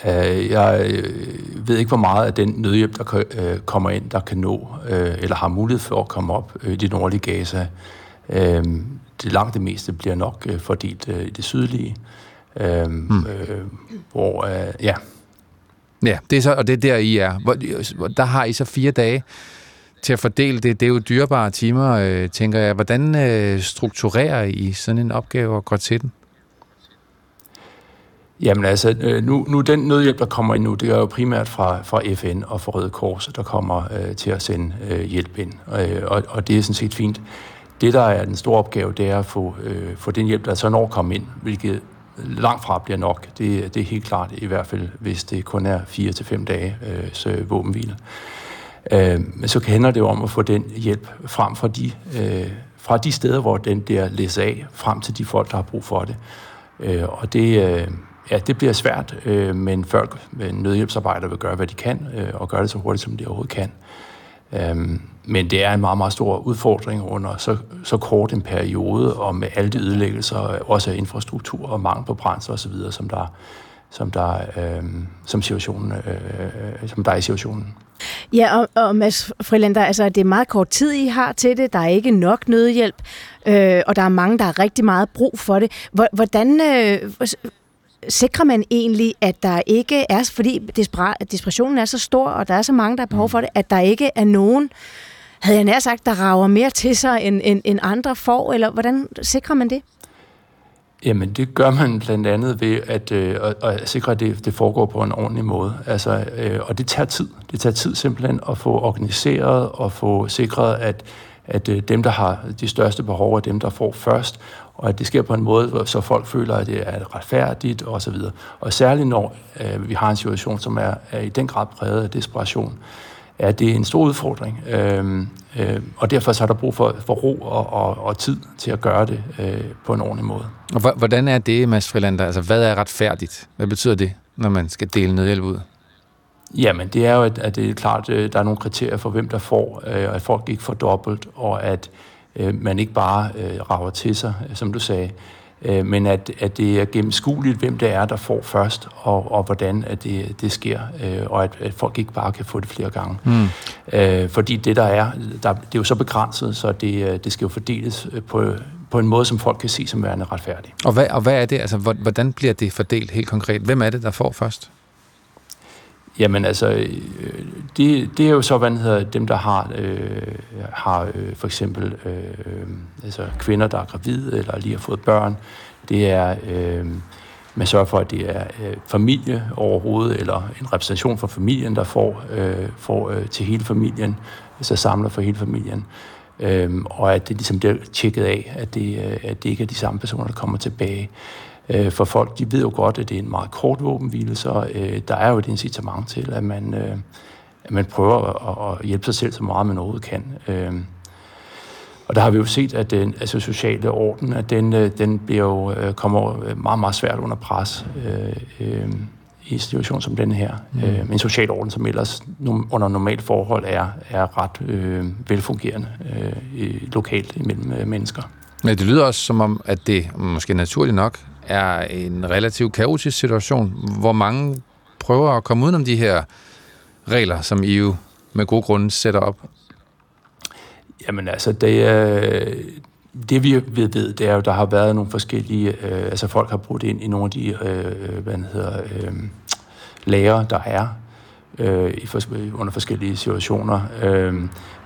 Uh, jeg øh, ved ikke, hvor meget af den nødhjælp, der uh, kommer ind, der kan nå, eller har mulighed for at komme op i det nordlige Gaza. Det langt det meste bliver nok øh, fordelt øh, i det sydlige, øh, hmm. øh, hvor, øh, ja. Ja, det er så, og det er der, I er. Hvor, der har I så fire dage til at fordele det. Det er jo dyrebare timer, øh, tænker jeg. Hvordan øh, strukturerer I sådan en opgave og går til den? Jamen altså, øh, nu, nu den nødhjælp, der kommer ind nu, det er jo primært fra, fra FN og fra Røde Kors, der kommer øh, til at sende øh, hjælp ind. Øh, og, og det er sådan set fint. Det, der er den store opgave, det er at få, øh, få den hjælp, der så når komme ind, hvilket langt fra bliver nok. Det, det er helt klart, i hvert fald hvis det kun er 4 til fem dage øh, så øh, våbenhvile. Øh, men så handler det jo om at få den hjælp frem fra de, øh, fra de steder, hvor den der læser af, frem til de folk, der har brug for det. Øh, og det, øh, ja, det bliver svært, øh, men folk, øh, nødhjælpsarbejdere vil gøre, hvad de kan, øh, og gøre det så hurtigt, som de overhovedet kan. Øh, men det er en meget, meget stor udfordring under så, så kort en periode, og med alle de ødelæggelser, også af infrastruktur og mangel på brændstof osv., som der, som der, øh, som situationen, øh, som der er i situationen. Ja, og, og Mads Frilander, altså det er meget kort tid, I har til det. Der er ikke nok nødhjælp, øh, og der er mange, der har rigtig meget brug for det. Hvordan øh, sikrer man egentlig, at der ikke er, fordi desperationen er så stor, og der er så mange, der har behov for det, at der ikke er nogen, havde jeg nær sagt, der rager mere til sig, end, end, end andre får, eller hvordan sikrer man det? Jamen, det gør man blandt andet ved at, øh, at, at sikre, at det, det foregår på en ordentlig måde. Altså, øh, og det tager tid. Det tager tid simpelthen at få organiseret og få sikret, at, at øh, dem, der har de største behov, er dem, der får først, og at det sker på en måde, så folk føler, at det er retfærdigt osv. Og, og særligt når øh, vi har en situation, som er, er i den grad præget af desperation, er det en stor udfordring. Øh, øh, og derfor så er der brug for, for ro og, og, og tid til at gøre det øh, på en ordentlig måde. Og hvordan er det, Mads Frilander? Altså, hvad er retfærdigt? Hvad betyder det, når man skal dele nødhjælp ud? Jamen, det er jo, at, at det er klart, øh, der er nogle kriterier for, hvem der får, øh, at folk ikke får dobbelt, og at øh, man ikke bare øh, rager til sig, som du sagde, øh, men at, at det er gennemskueligt, hvem det er, der får først, og, og hvordan at det, det sker, øh, og at, at folk ikke bare kan få det flere gange. Mm. Øh, fordi det, der er, der, det er jo så begrænset, så det, øh, det skal jo fordeles øh, på på en måde, som folk kan se som værende retfærdig. Og hvad, og hvad er det? Altså, hvordan bliver det fordelt helt konkret? Hvem er det, der får først? Jamen altså, øh, det, det er jo så, hvad hedder, dem, der har, øh, har øh, for eksempel øh, altså kvinder, der er gravide eller lige har fået børn. Det er, øh, man sørger for, at det er øh, familie overhovedet, eller en repræsentation for familien, der får, øh, får øh, til hele familien, altså samler for hele familien. Øh, og at det ligesom bliver tjekket af, at det, øh, at det ikke er de samme personer, der kommer tilbage. Øh, for folk, de ved jo godt, at det er en meget kort våbenhvile, så øh, der er jo et incitament til, at man, øh, at man prøver at, at hjælpe sig selv så meget, man overhovedet kan. Øh, og der har vi jo set, at den altså sociale orden, at den, øh, den bliver jo, øh, kommer meget, meget svært under pres. Øh, øh, i en situation som den her. Mm. Øh, en social orden, som ellers under normalt forhold er, er ret øh, velfungerende øh, lokalt imellem øh, mennesker. Men det lyder også som om, at det måske naturligt nok er en relativt kaotisk situation, hvor mange prøver at komme udenom de her regler, som EU med god grund sætter op. Jamen altså, det er, det vi ved, ved, det er jo, der har været nogle forskellige, øh, altså folk har brugt ind i nogle af de, øh, øh hvad hedder, øh, lager, der er øh, i for, under forskellige situationer. Øh,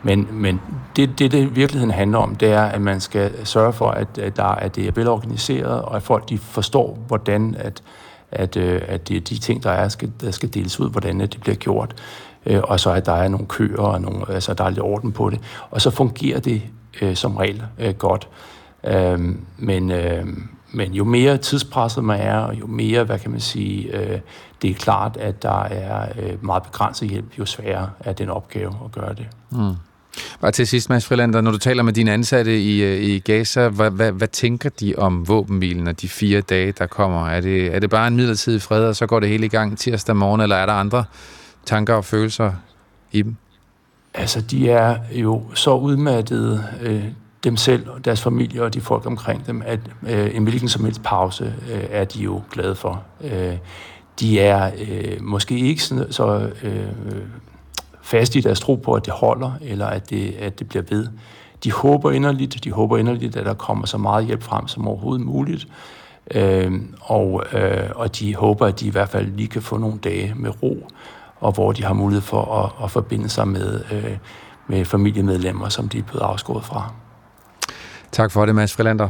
men men det, det, det virkeligheden handler om, det er, at man skal sørge for, at, at, der, at det er velorganiseret, og at folk de forstår, hvordan at, at, øh, at det, de ting, der er, skal, der skal deles ud, hvordan det bliver gjort. Øh, og så at der er nogle køer, og nogle, altså der er lidt orden på det. Og så fungerer det øh, som regel øh, godt. Øh, men, øh, men jo mere tidspresset man er, og jo mere, hvad kan man sige, øh, det er klart, at der er øh, meget begrænset hjælp, jo sværere er den opgave at gøre det. Mm. Bare til sidst, Mads Frilander, når du taler med dine ansatte i, øh, i Gaza, hvad, hvad, hvad tænker de om våbenhvilen og de fire dage, der kommer? Er det, er det bare en midlertidig fred, og så går det hele i gang tirsdag morgen, eller er der andre tanker og følelser i dem? Altså, de er jo så udmattede, øh, dem selv, og deres familie og de folk omkring dem, at øh, en hvilken som helst pause øh, er de jo glade for. Øh, de er øh, måske ikke sådan, så øh, fast i deres tro på, at det holder, eller at det, at det bliver ved. De håber inderligt, de håber inderligt, at der kommer så meget hjælp frem som overhovedet muligt. Øh, og, øh, og de håber, at de i hvert fald lige kan få nogle dage med ro, og hvor de har mulighed for at, at forbinde sig med, øh, med familiemedlemmer, som de er blevet afskåret fra. Tak for det, Mads Frilander.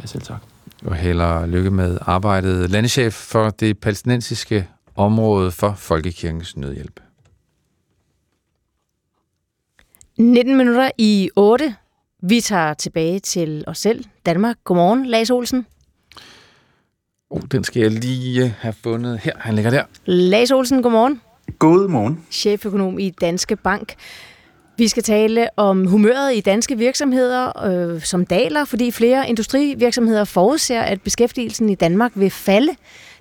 Ja, selv tak. Og heller lykke med arbejdet. Landeschef for det palæstinensiske område for Folkekirkens Nødhjælp. 19 minutter i 8. Vi tager tilbage til os selv. Danmark. Godmorgen, Lars Olsen. Oh, den skal jeg lige have fundet her. Han ligger der. Lars Olsen, godmorgen. Godmorgen. Cheføkonom i Danske Bank. Vi skal tale om humøret i danske virksomheder, øh, som daler, fordi flere industrivirksomheder forudser, at beskæftigelsen i Danmark vil falde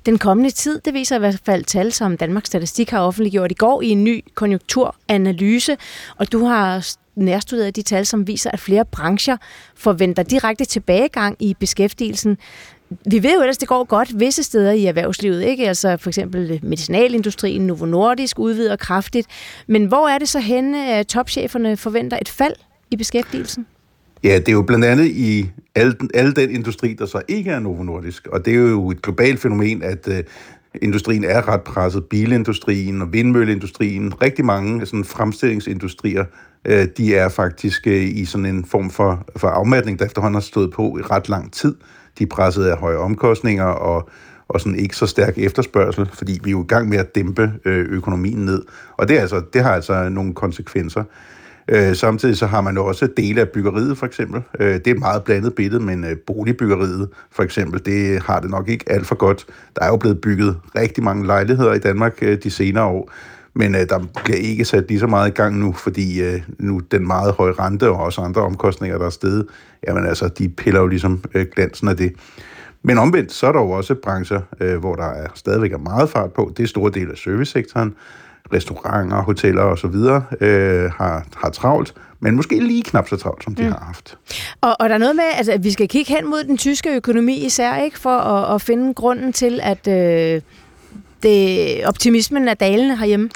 den kommende tid. Det viser i hvert fald tal, som Danmarks Statistik har offentliggjort i går i en ny konjunkturanalyse. Og du har nærstuderet de tal, som viser, at flere brancher forventer direkte tilbagegang i beskæftigelsen vi ved jo ellers, det går godt visse steder i erhvervslivet, ikke? Altså for eksempel medicinalindustrien, Novo Nordisk udvider kraftigt. Men hvor er det så henne, at topcheferne forventer et fald i beskæftigelsen? Ja, det er jo blandt andet i al, al den industri, der så ikke er Novo Nordisk. Og det er jo et globalt fænomen, at øh, industrien er ret presset. Bilindustrien og vindmølleindustrien, rigtig mange sådan fremstillingsindustrier, øh, de er faktisk øh, i sådan en form for, for afmatning, der efterhånden har stået på i ret lang tid. De er presset af høje omkostninger og, og sådan ikke så stærk efterspørgsel, fordi vi er jo i gang med at dæmpe øh, økonomien ned. Og det, er altså, det har altså nogle konsekvenser. Øh, samtidig så har man også dele af byggeriet, for eksempel. Øh, det er et meget blandet billede, men øh, boligbyggeriet, for eksempel, det har det nok ikke alt for godt. Der er jo blevet bygget rigtig mange lejligheder i Danmark øh, de senere år, men øh, der bliver ikke sat lige så meget i gang nu, fordi øh, nu den meget høje rente og også andre omkostninger, der er steget, jamen altså, de piller jo ligesom øh, glansen af det. Men omvendt, så er der jo også brancher, øh, hvor der er stadigvæk er meget fart på. Det er store dele af servicesektoren. Restauranter, hoteller osv. Øh, har, har travlt, men måske lige knap så travlt, som de mm. har haft. Og, og der er noget med, altså, at vi skal kigge hen mod den tyske økonomi især, ikke, for at, at finde grunden til, at øh, det, optimismen er dalende herhjemme.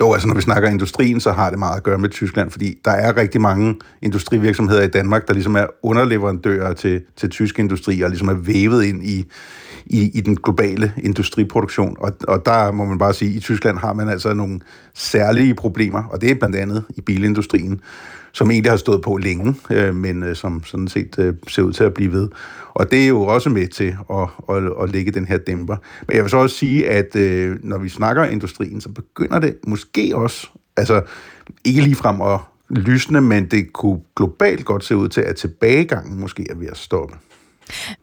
Jo, altså når vi snakker industrien, så har det meget at gøre med Tyskland, fordi der er rigtig mange industrivirksomheder i Danmark, der ligesom er underleverandører til, til tysk industri, og ligesom er vævet ind i, i, i den globale industriproduktion. Og, og der må man bare sige, at i Tyskland har man altså nogle særlige problemer, og det er blandt andet i bilindustrien, som egentlig har stået på længe, øh, men øh, som sådan set øh, ser ud til at blive ved. Og det er jo også med til at, at, at lægge den her dæmper. Men jeg vil så også sige, at øh, når vi snakker industrien, så begynder det måske også, altså ikke lige frem at lysne, men det kunne globalt godt se ud til, at tilbagegangen måske er ved at stoppe.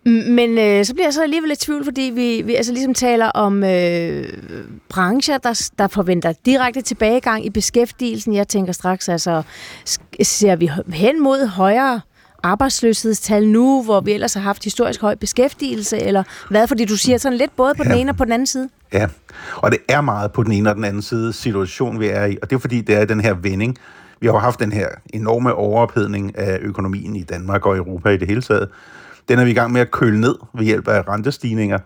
Men øh, så bliver jeg så alligevel lidt tvivl, fordi vi, vi altså ligesom taler om øh, brancher, der, der forventer direkte tilbagegang i beskæftigelsen. Jeg tænker straks, altså ser vi hen mod højere arbejdsløshedstal nu, hvor vi ellers har haft historisk høj beskæftigelse, eller hvad? Fordi du siger sådan lidt både på ja. den ene og på den anden side. Ja, og det er meget på den ene og den anden side situation, vi er i, og det er fordi, det er den her vending. Vi har jo haft den her enorme overophedning af økonomien i Danmark og Europa i det hele taget, den er vi i gang med at køle ned ved hjælp af rentestigninger.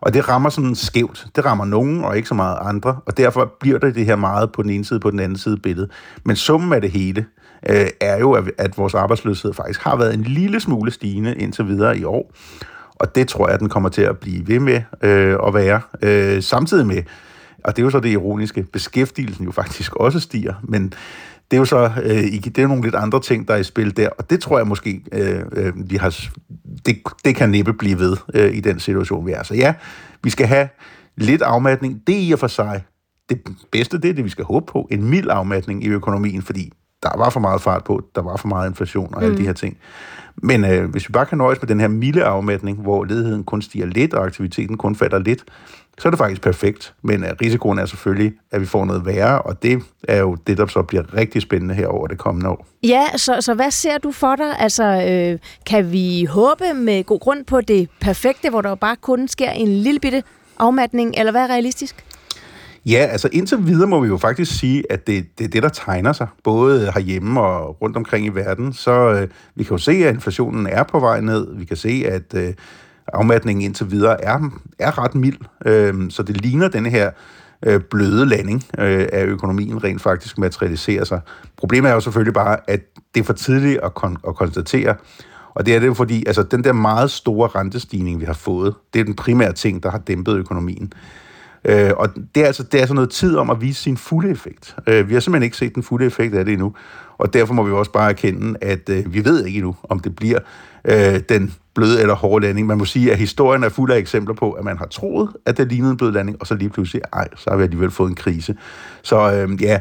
Og det rammer sådan skævt. Det rammer nogen, og ikke så meget andre. Og derfor bliver det det her meget på den ene side, på den anden side billede. Men summen af det hele øh, er jo, at vores arbejdsløshed faktisk har været en lille smule stigende indtil videre i år. Og det tror jeg, den kommer til at blive ved med øh, at være. Øh, samtidig med, og det er jo så det ironiske, beskæftigelsen jo faktisk også stiger, men det er jo så øh, det er nogle lidt andre ting, der er i spil der, og det tror jeg måske, øh, øh, vi har, det, det kan næppe blive ved øh, i den situation, vi er. Så ja, vi skal have lidt afmatning. Det er i og for sig det bedste, det er det, vi skal håbe på. En mild afmatning i økonomien, fordi der var for meget fart på, der var for meget inflation og alle mm. de her ting. Men øh, hvis vi bare kan nøjes med den her milde afmatning, hvor ledigheden kun stiger lidt, og aktiviteten kun falder lidt, så er det faktisk perfekt. Men uh, risikoen er selvfølgelig, at vi får noget værre, og det er jo det, der så bliver rigtig spændende her over det kommende år. Ja, så, så hvad ser du for dig? Altså, øh, kan vi håbe med god grund på det perfekte, hvor der bare kun sker en lille bitte afmatning, eller hvad er realistisk? Ja, altså indtil videre må vi jo faktisk sige, at det, det er det, der tegner sig, både herhjemme og rundt omkring i verden. Så øh, vi kan jo se, at inflationen er på vej ned. Vi kan se, at øh, afmatningen indtil videre er, er ret mild. Øh, så det ligner den her øh, bløde landing øh, af økonomien rent faktisk materialiserer sig. Problemet er jo selvfølgelig bare, at det er for tidligt at, kon- at konstatere, og det er det jo fordi, altså den der meget store rentestigning, vi har fået, det er den primære ting, der har dæmpet økonomien. Øh, og det er, altså, det er altså noget tid om at vise sin fulde effekt. Øh, vi har simpelthen ikke set den fulde effekt af det endnu, og derfor må vi også bare erkende, at øh, vi ved ikke endnu, om det bliver øh, den bløde eller hårde landing. Man må sige, at historien er fuld af eksempler på, at man har troet, at det lignede en blød landing, og så lige pludselig, ej, så har vi alligevel fået en krise. Så øh, ja,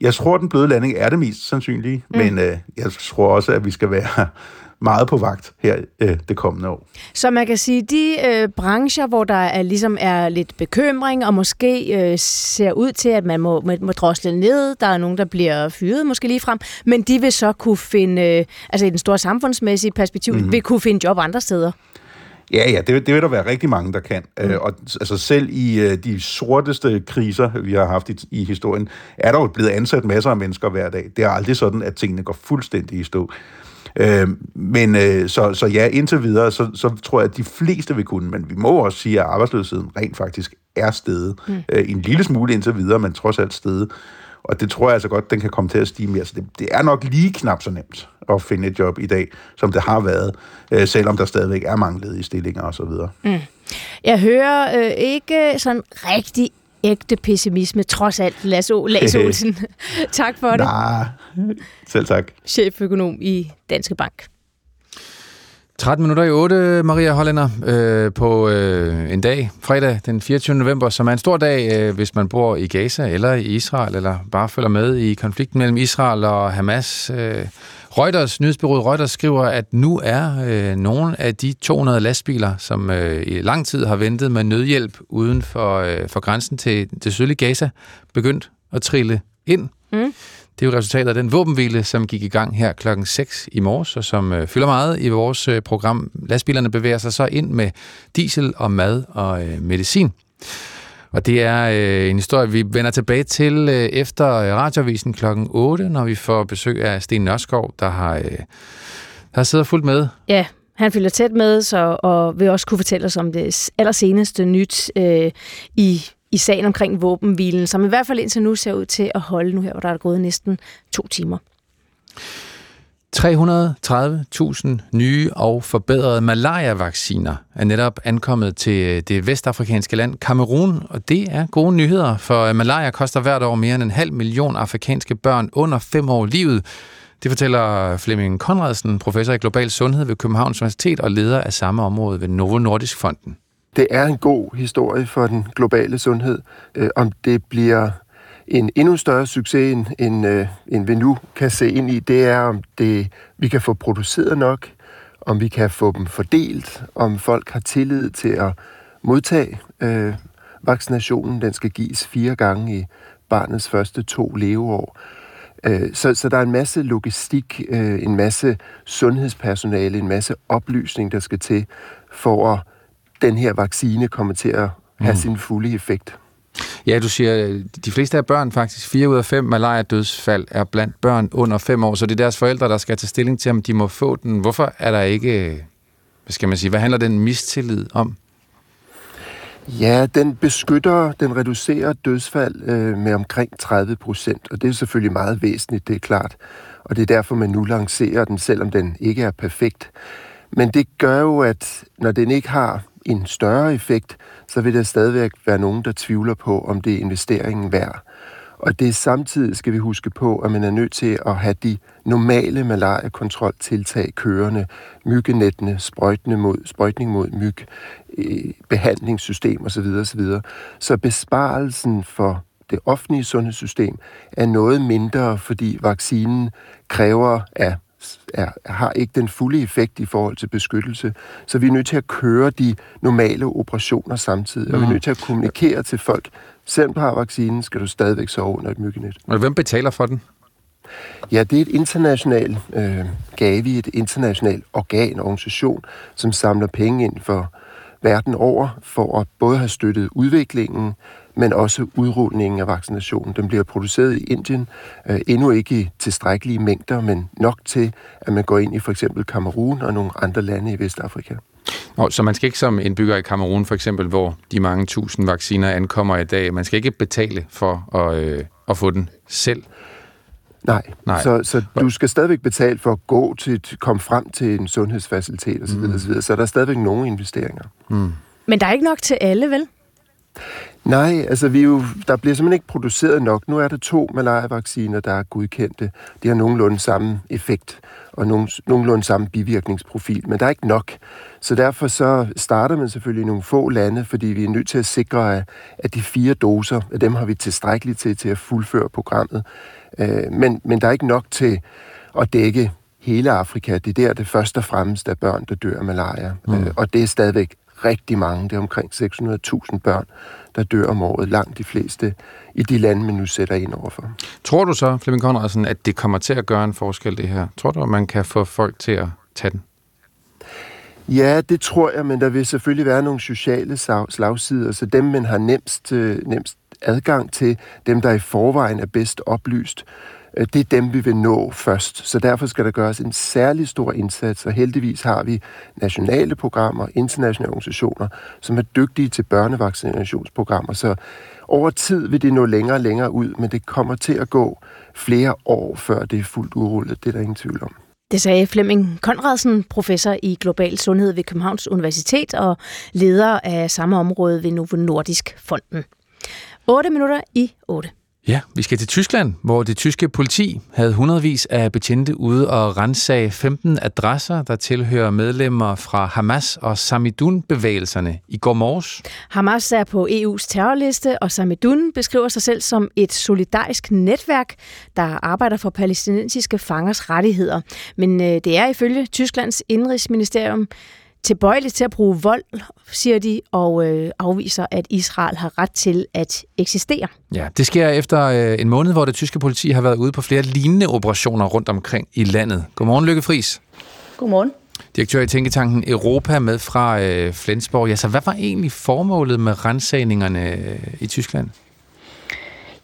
jeg tror, at den bløde landing er det mest sandsynlige, mm. men øh, jeg tror også, at vi skal være meget på vagt her øh, det kommende år. Så man kan sige, de øh, brancher, hvor der er, ligesom er lidt bekymring, og måske øh, ser ud til, at man må, må, må drosle ned, der er nogen, der bliver fyret måske lige frem, men de vil så kunne finde, øh, altså i den store samfundsmæssige perspektiv, mm-hmm. vil kunne finde job andre steder. Ja, ja, det, det vil der være rigtig mange, der kan. Mm. Øh, og altså selv i øh, de sorteste kriser, vi har haft i, i historien, er der jo blevet ansat masser af mennesker hver dag. Det er aldrig sådan, at tingene går fuldstændig i stå. Øh, men øh, så, så ja, indtil videre, så, så tror jeg, at de fleste vil kunne, men vi må også sige, at arbejdsløsheden rent faktisk er steget. Mm. Øh, en lille smule indtil videre, men trods alt steget. Og det tror jeg altså godt, den kan komme til at stige mere. Så det, det er nok lige knap så nemt at finde et job i dag, som det har været, øh, selvom der stadigvæk er mange ledige stillinger osv. Mm. Jeg hører øh, ikke sådan rigtig ægte pessimisme, trods alt, Lasse, Lasse Olsen. tak for det. Nej, selv tak. Cheføkonom i Danske Bank. 13 minutter i 8, Maria Hollænder, øh, på øh, en dag, fredag den 24. november, som er en stor dag, øh, hvis man bor i Gaza eller i Israel, eller bare følger med i konflikten mellem Israel og Hamas. Øh, Reuters, nyhedsbyrået Reuters skriver, at nu er øh, nogle af de 200 lastbiler, som øh, i lang tid har ventet med nødhjælp uden for, øh, for grænsen til det sydlige Gaza, begyndt at trille ind. Mm. Det er jo resultatet af den våbenhvile, som gik i gang her klokken 6 i morges, og som øh, fylder meget i vores øh, program. Lastbilerne bevæger sig så ind med diesel og mad og øh, medicin. Og det er øh, en historie, vi vender tilbage til øh, efter øh, radiovisen klokken 8, når vi får besøg af Sten Nørskov, der har, øh, der har siddet fuldt med. Ja, han følger tæt med, så, og vil også kunne fortælle os om det allerseneste nyt øh, i i sagen omkring våbenhvilen, som i hvert fald indtil nu ser ud til at holde nu her, hvor der er gået næsten to timer. 330.000 nye og forbedrede malaria-vacciner er netop ankommet til øh, det vestafrikanske land Kamerun, og det er gode nyheder, for øh, malaria koster hvert år mere end en halv million afrikanske børn under fem år livet. Det fortæller Flemming Konradsen, professor i global sundhed ved Københavns Universitet og leder af samme område ved Novo Nordisk Fonden. Det er en god historie for den globale sundhed. Øh, om det bliver en endnu større succes, end, end, øh, end vi nu kan se ind i, det er, om det, vi kan få produceret nok, om vi kan få dem fordelt, om folk har tillid til at modtage øh, vaccinationen. Den skal gives fire gange i barnets første to leveår. Øh, så, så der er en masse logistik, øh, en masse sundhedspersonale, en masse oplysning, der skal til, for at den her vaccine kommer til at have mm. sin fulde effekt. Ja, du siger, de fleste af børn faktisk, 4 ud af 5 malaria-dødsfald er blandt børn under 5 år, så det er deres forældre, der skal tage stilling til, om de må få den. Hvorfor er der ikke, hvad skal man sige, hvad handler den mistillid om? Ja, den beskytter, den reducerer dødsfald øh, med omkring 30 procent, og det er selvfølgelig meget væsentligt, det er klart. Og det er derfor, man nu lancerer den, selvom den ikke er perfekt. Men det gør jo, at når den ikke har en større effekt, så vil der stadigvæk være nogen, der tvivler på, om det er investeringen værd. Og det er samtidig, skal vi huske på, at man er nødt til at have de normale malariakontroltiltag kørende, myggenettene, sprøjtning mod, sprøjtning mod myg, øh, behandlingssystem osv. osv. Så besparelsen for det offentlige sundhedssystem er noget mindre, fordi vaccinen kræver af er, har ikke den fulde effekt i forhold til beskyttelse. Så vi er nødt til at køre de normale operationer samtidig, og vi er mm. nødt til at kommunikere til folk. Selvom du har vaccinen, skal du stadigvæk sove under et myggenet. Og hvem betaler for den? Ja, det er et internationalt øh, Gavi, et internationalt organ, organisation, som samler penge ind for verden over, for at både have støttet udviklingen, men også udrulningen af vaccinationen. Den bliver produceret i Indien, øh, endnu ikke i tilstrækkelige mængder, men nok til, at man går ind i for eksempel Kamerun og nogle andre lande i Vestafrika. Nå, så man skal ikke som indbygger i Kamerun for eksempel, hvor de mange tusind vacciner ankommer i dag, man skal ikke betale for at, øh, at få den selv? Nej, Nej. Så, så du skal stadigvæk betale for at gå til, komme frem til en sundhedsfacilitet osv. Mm. osv. Så der er stadigvæk nogle investeringer. Mm. Men der er ikke nok til alle, vel? Nej, altså vi jo, der bliver simpelthen ikke produceret nok. Nu er der to malaria-vacciner, der er godkendte. De har nogenlunde samme effekt og nogen, nogenlunde samme bivirkningsprofil, men der er ikke nok. Så derfor så starter man selvfølgelig i nogle få lande, fordi vi er nødt til at sikre, at de fire doser, af dem har vi tilstrækkeligt til, til at fuldføre programmet. Øh, men, men der er ikke nok til at dække hele Afrika. Det er der, det først og fremmest er børn, der dør af malaria. Mm. Øh, og det er stadigvæk rigtig mange. Det er omkring 600.000 børn, der dør om året. Langt de fleste i de lande, man nu sætter ind overfor. Tror du så, Flemming Conradsen, at det kommer til at gøre en forskel, det her? Tror du, at man kan få folk til at tage den? Ja, det tror jeg, men der vil selvfølgelig være nogle sociale slagsider, så dem, man har nemst, øh, nemst adgang til, dem, der i forvejen er bedst oplyst, Øh, det er dem, vi vil nå først. Så derfor skal der gøres en særlig stor indsats, og heldigvis har vi nationale programmer, internationale organisationer, som er dygtige til børnevaccinationsprogrammer. Så over tid vil det nå længere og længere ud, men det kommer til at gå flere år, før det er fuldt udrullet. Det er der ingen tvivl om. Det sagde Flemming Konradsen, professor i global sundhed ved Københavns Universitet og leder af samme område ved Novo Nordisk Fonden. 8 minutter i 8. Ja, vi skal til Tyskland, hvor det tyske politi havde hundredvis af betjente ude og rensage 15 adresser, der tilhører medlemmer fra Hamas og Samidun-bevægelserne i går morges. Hamas er på EU's terrorliste, og Samidun beskriver sig selv som et solidarisk netværk, der arbejder for palæstinensiske fangers rettigheder. Men øh, det er ifølge Tysklands indrigsministerium tilbøjeligt til at bruge vold, siger de, og øh, afviser, at Israel har ret til at eksistere. Ja, det sker efter øh, en måned, hvor det tyske politi har været ude på flere lignende operationer rundt omkring i landet. Godmorgen, Lykke Friis. Godmorgen. Direktør i Tænketanken Europa med fra øh, Flensborg. Ja, så hvad var egentlig formålet med rensagningerne øh, i Tyskland?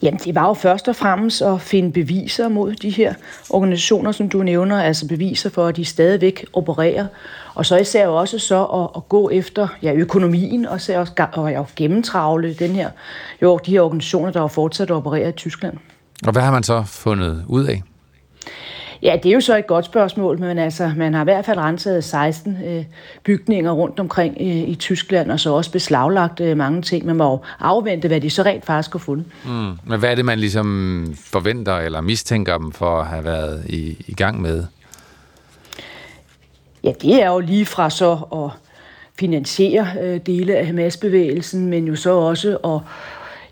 Jamen, det var jo først og fremmest at finde beviser mod de her organisationer, som du nævner, altså beviser for, at de stadigvæk opererer. Og så især også så at, at gå efter ja, økonomien, og så også og, ja, gennemtravle den her, jo, de her organisationer, der har fortsat at operere i Tyskland. Og hvad har man så fundet ud af? Ja, det er jo så et godt spørgsmål, men altså, man har i hvert fald renset 16 øh, bygninger rundt omkring øh, i Tyskland, og så også beslaglagt øh, mange ting. Man må jo afvente, hvad de så rent faktisk har fundet. Mm. Men hvad er det, man ligesom forventer eller mistænker dem for at have været i, i gang med? Ja, det er jo lige fra så at finansiere øh, dele af Hamas-bevægelsen, men jo så også at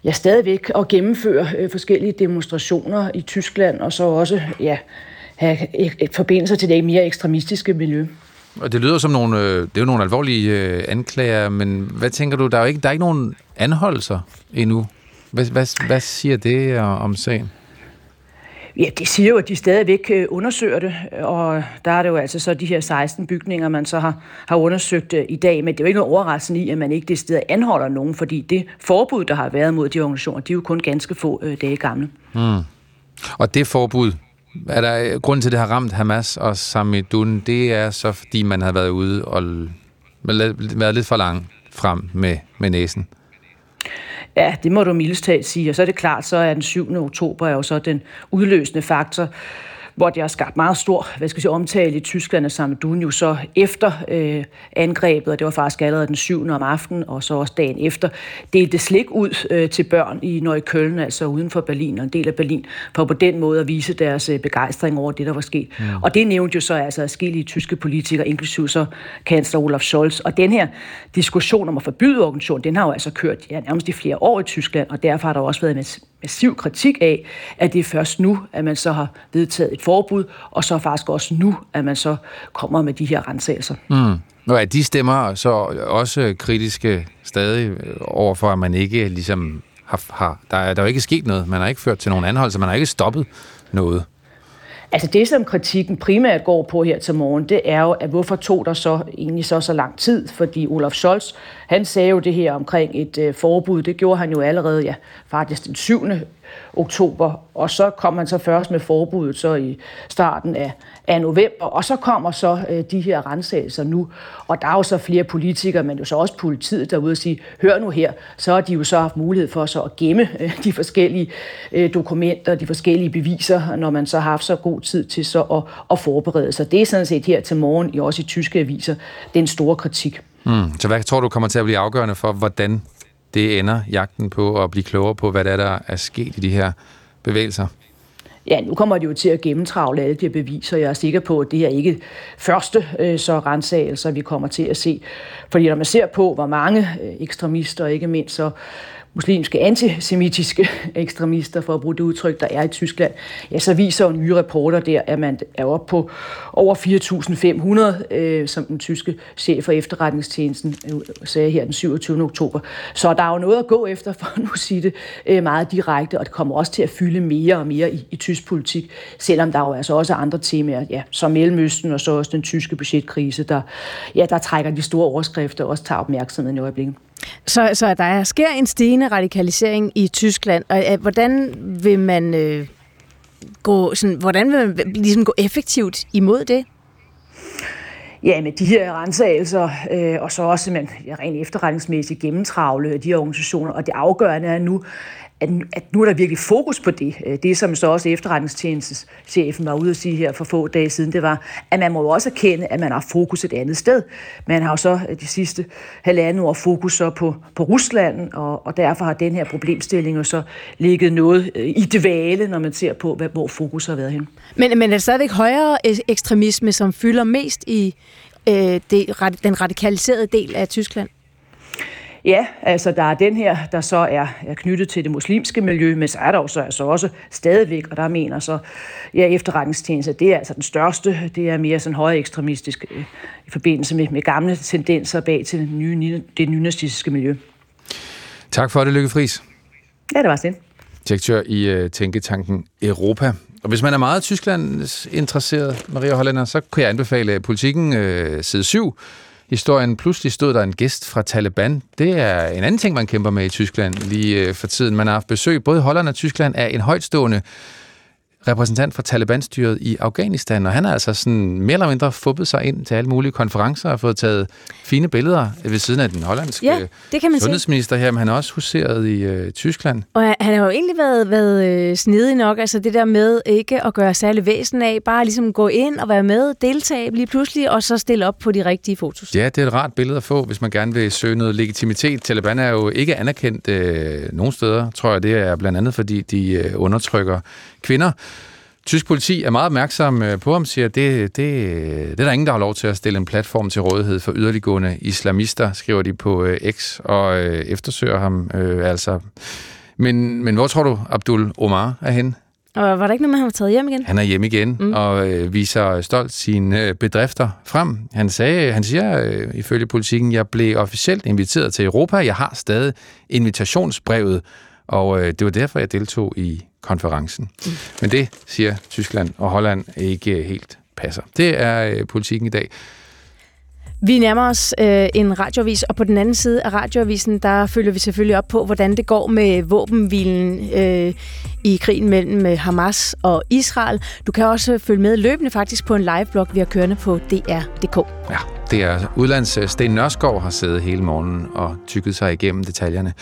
ja, stadigvæk at gennemføre øh, forskellige demonstrationer i Tyskland, og så også ja, have et forbindelse til det mere ekstremistiske miljø. Og det lyder som nogle, øh, det er jo nogle alvorlige øh, anklager, men hvad tænker du, der er jo ikke, der er ikke nogen anholdelser endnu. Hvad, hvad, hvad siger det om sagen? Ja, de siger jo, at de stadigvæk øh, undersøger det, og der er det jo altså så de her 16 bygninger, man så har, har undersøgt øh, i dag, men det er jo ikke noget overraskende i, at man ikke det sted anholder nogen, fordi det forbud, der har været mod de organisationer, de er jo kun ganske få øh, dage gamle. Mm. Og det forbud, er der grund til, at det har ramt Hamas og Samidun, det er så, fordi man har været ude og været lidt for lang frem med, med næsen? Ja, det må du mildest talt sige. Og så er det klart, så er den 7. oktober jo så den udløsende faktor hvor det har skabt meget stor hvad skal jeg sige, omtale i Tyskland af Samadun jo så efter øh, angrebet, og det var faktisk allerede den 7. om aftenen, og så også dagen efter, delte slik ud øh, til børn i Neukölln, altså uden for Berlin, og en del af Berlin, for på den måde at vise deres øh, begejstring over det, der var sket. Mm. Og det nævnte jo så altså forskellige tyske politikere, inklusive så kansler Olaf Scholz. Og den her diskussion om at forbyde organisationen, den har jo altså kørt ja, nærmest i flere år i Tyskland, og derfor har der også været massiv kritik af, at det er først nu, at man så har vedtaget et forbud, og så faktisk også nu, at man så kommer med de her rensagelser. Mm. Nå ja, de stemmer så også kritiske stadig øh, overfor, at man ikke ligesom har, har der, er, der er jo ikke sket noget. Man har ikke ført til nogen anholdelse, man har ikke stoppet noget. Altså det, som kritikken primært går på her til morgen, det er jo, at hvorfor tog der så egentlig så så lang tid? Fordi Olaf Scholz, han sagde jo det her omkring et øh, forbud, det gjorde han jo allerede, ja, faktisk den 7 oktober, og så kom man så først med forbuddet så i starten af, af november, og så kommer så øh, de her rensagelser nu, og der er jo så flere politikere, men jo så også politiet derude og sige, hør nu her, så har de jo så haft mulighed for så at gemme øh, de forskellige øh, dokumenter, de forskellige beviser, når man så har haft så god tid til så at, at forberede sig. Det er sådan set her til morgen, i også i tyske aviser, den store kritik. Mm. Så hvad tror du kommer til at blive afgørende for, hvordan det ender jagten på at blive klogere på, hvad der er, der er sket i de her bevægelser? Ja, nu kommer det jo til at gennemtravle alle de her beviser. Jeg er sikker på, at det er ikke første øh, så rensagelser, vi kommer til at se. Fordi når man ser på, hvor mange øh, ekstremister, ikke mindst så muslimske antisemitiske ekstremister, for at bruge det udtryk, der er i Tyskland, ja, så viser jo nye rapporter der, at man er oppe på over 4.500, øh, som den tyske chef for efterretningstjenesten øh, sagde her den 27. oktober. Så der er jo noget at gå efter, for at nu sige det øh, meget direkte, og det kommer også til at fylde mere og mere i, i tysk politik, selvom der jo altså også er andre temaer, ja, som Mellemøsten og så også den tyske budgetkrise, der, ja, der trækker de store overskrifter og også tager opmærksomheden i øjeblikket. Så, så der sker en stigende radikalisering i Tyskland, og øh, hvordan vil man øh, gå, sådan, hvordan vil man ligesom gå effektivt imod det? Ja, med de her rensagelser, øh, og så også man, ja, rent efterretningsmæssigt gennemtravle de her organisationer, og det afgørende er nu, at, at nu er der virkelig fokus på det. Øh, det, som så også efterretningstjenesteschefen var ude at sige her for få dage siden, det var, at man må jo også erkende, at man har fokus et andet sted. Man har jo så øh, de sidste halvandet år fokus så på, på Rusland, og, og derfor har den her problemstilling jo så ligget noget øh, i dvale, når man ser på, hvad, hvor fokus har været hen. Men, men er det stadigvæk højere ekstremisme, som fylder mest i øh, det, den radikaliserede del af Tyskland? Ja, altså der er den her, der så er, er knyttet til det muslimske miljø, men så er der jo så altså også stadigvæk, og der mener så ja, efterretningstjeneste, det er altså den største, det er mere sådan højere ekstremistisk øh, i forbindelse med, med gamle tendenser bag til det, nye, det nynazistiske miljø. Tak for det, Lykke Friis. Ja, det var det. Direktør i uh, Tænketanken Europa. Og hvis man er meget Tysklands interesseret, Maria Hollænder, så kan jeg anbefale politikken uh, side 7 historien. Pludselig stod der en gæst fra Taliban. Det er en anden ting, man kæmper med i Tyskland lige øh, for tiden. Man har haft besøg, både Holland og Tyskland, af en højtstående repræsentant for Taliban-styret i Afghanistan, og han har altså sådan mere eller mindre fubbet sig ind til alle mulige konferencer og fået taget fine billeder ved siden af den hollandske Ja, det kan man sundhedsminister her, men han har også huseret i øh, Tyskland. Og han han har jo egentlig været, været øh, snedig nok, altså det der med ikke at gøre særlig væsen af, bare ligesom gå ind og være med, deltage lige pludselig, og så stille op på de rigtige fotos. Ja, det er et rart billede at få, hvis man gerne vil søge noget legitimitet. Taliban er jo ikke anerkendt øh, nogen steder, tror jeg. Det er blandt andet, fordi de øh, undertrykker kvinder. Tysk politi er meget opmærksom øh, på ham, siger, det, det, det er der ingen, der har lov til at stille en platform til rådighed for yderliggående islamister, skriver de på øh, X, og øh, eftersøger ham øh, altså. Men, men hvor tror du, Abdul Omar er henne? Og var der ikke noget med, at han var taget hjem igen? Han er hjemme igen mm. og øh, viser stolt sine øh, bedrifter frem. Han sagde, han siger øh, ifølge politikken, jeg blev officielt inviteret til Europa. Jeg har stadig invitationsbrevet, og øh, det var derfor, jeg deltog i konferencen. Mm. Men det siger Tyskland og Holland ikke helt passer. Det er øh, politikken i dag. Vi nærmer os øh, en radioavis, og på den anden side af radioavisen, der følger vi selvfølgelig op på, hvordan det går med våbenhvilen øh, i krigen mellem øh, Hamas og Israel. Du kan også følge med løbende faktisk på en live-blog, vi har kørende på dr.dk. Ja, det er udlands øh, Sten Nørskov har siddet hele morgenen og tykket sig igennem detaljerne.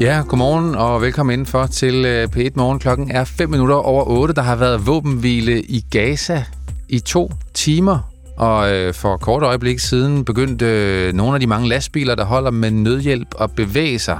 Ja, godmorgen og velkommen indenfor til øh, P1 Morgen. Klokken er 5 minutter over 8. Der har været våbenhvile i Gaza i to timer. Og øh, for kort øjeblik siden begyndte øh, nogle af de mange lastbiler, der holder med nødhjælp, at bevæge sig.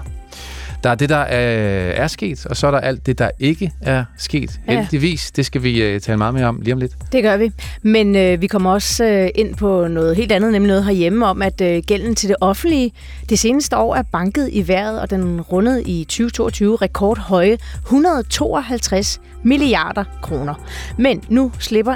Der er det, der er, er sket, og så er der alt det, der ikke er sket. Ja. Heldigvis. Det skal vi øh, tale meget mere om lige om lidt. Det gør vi. Men øh, vi kommer også øh, ind på noget helt andet, nemlig noget herhjemme om, at øh, gælden til det offentlige det seneste år er banket i vejret, og den rundede i 2022 rekordhøje 152 milliarder kroner. Men nu slipper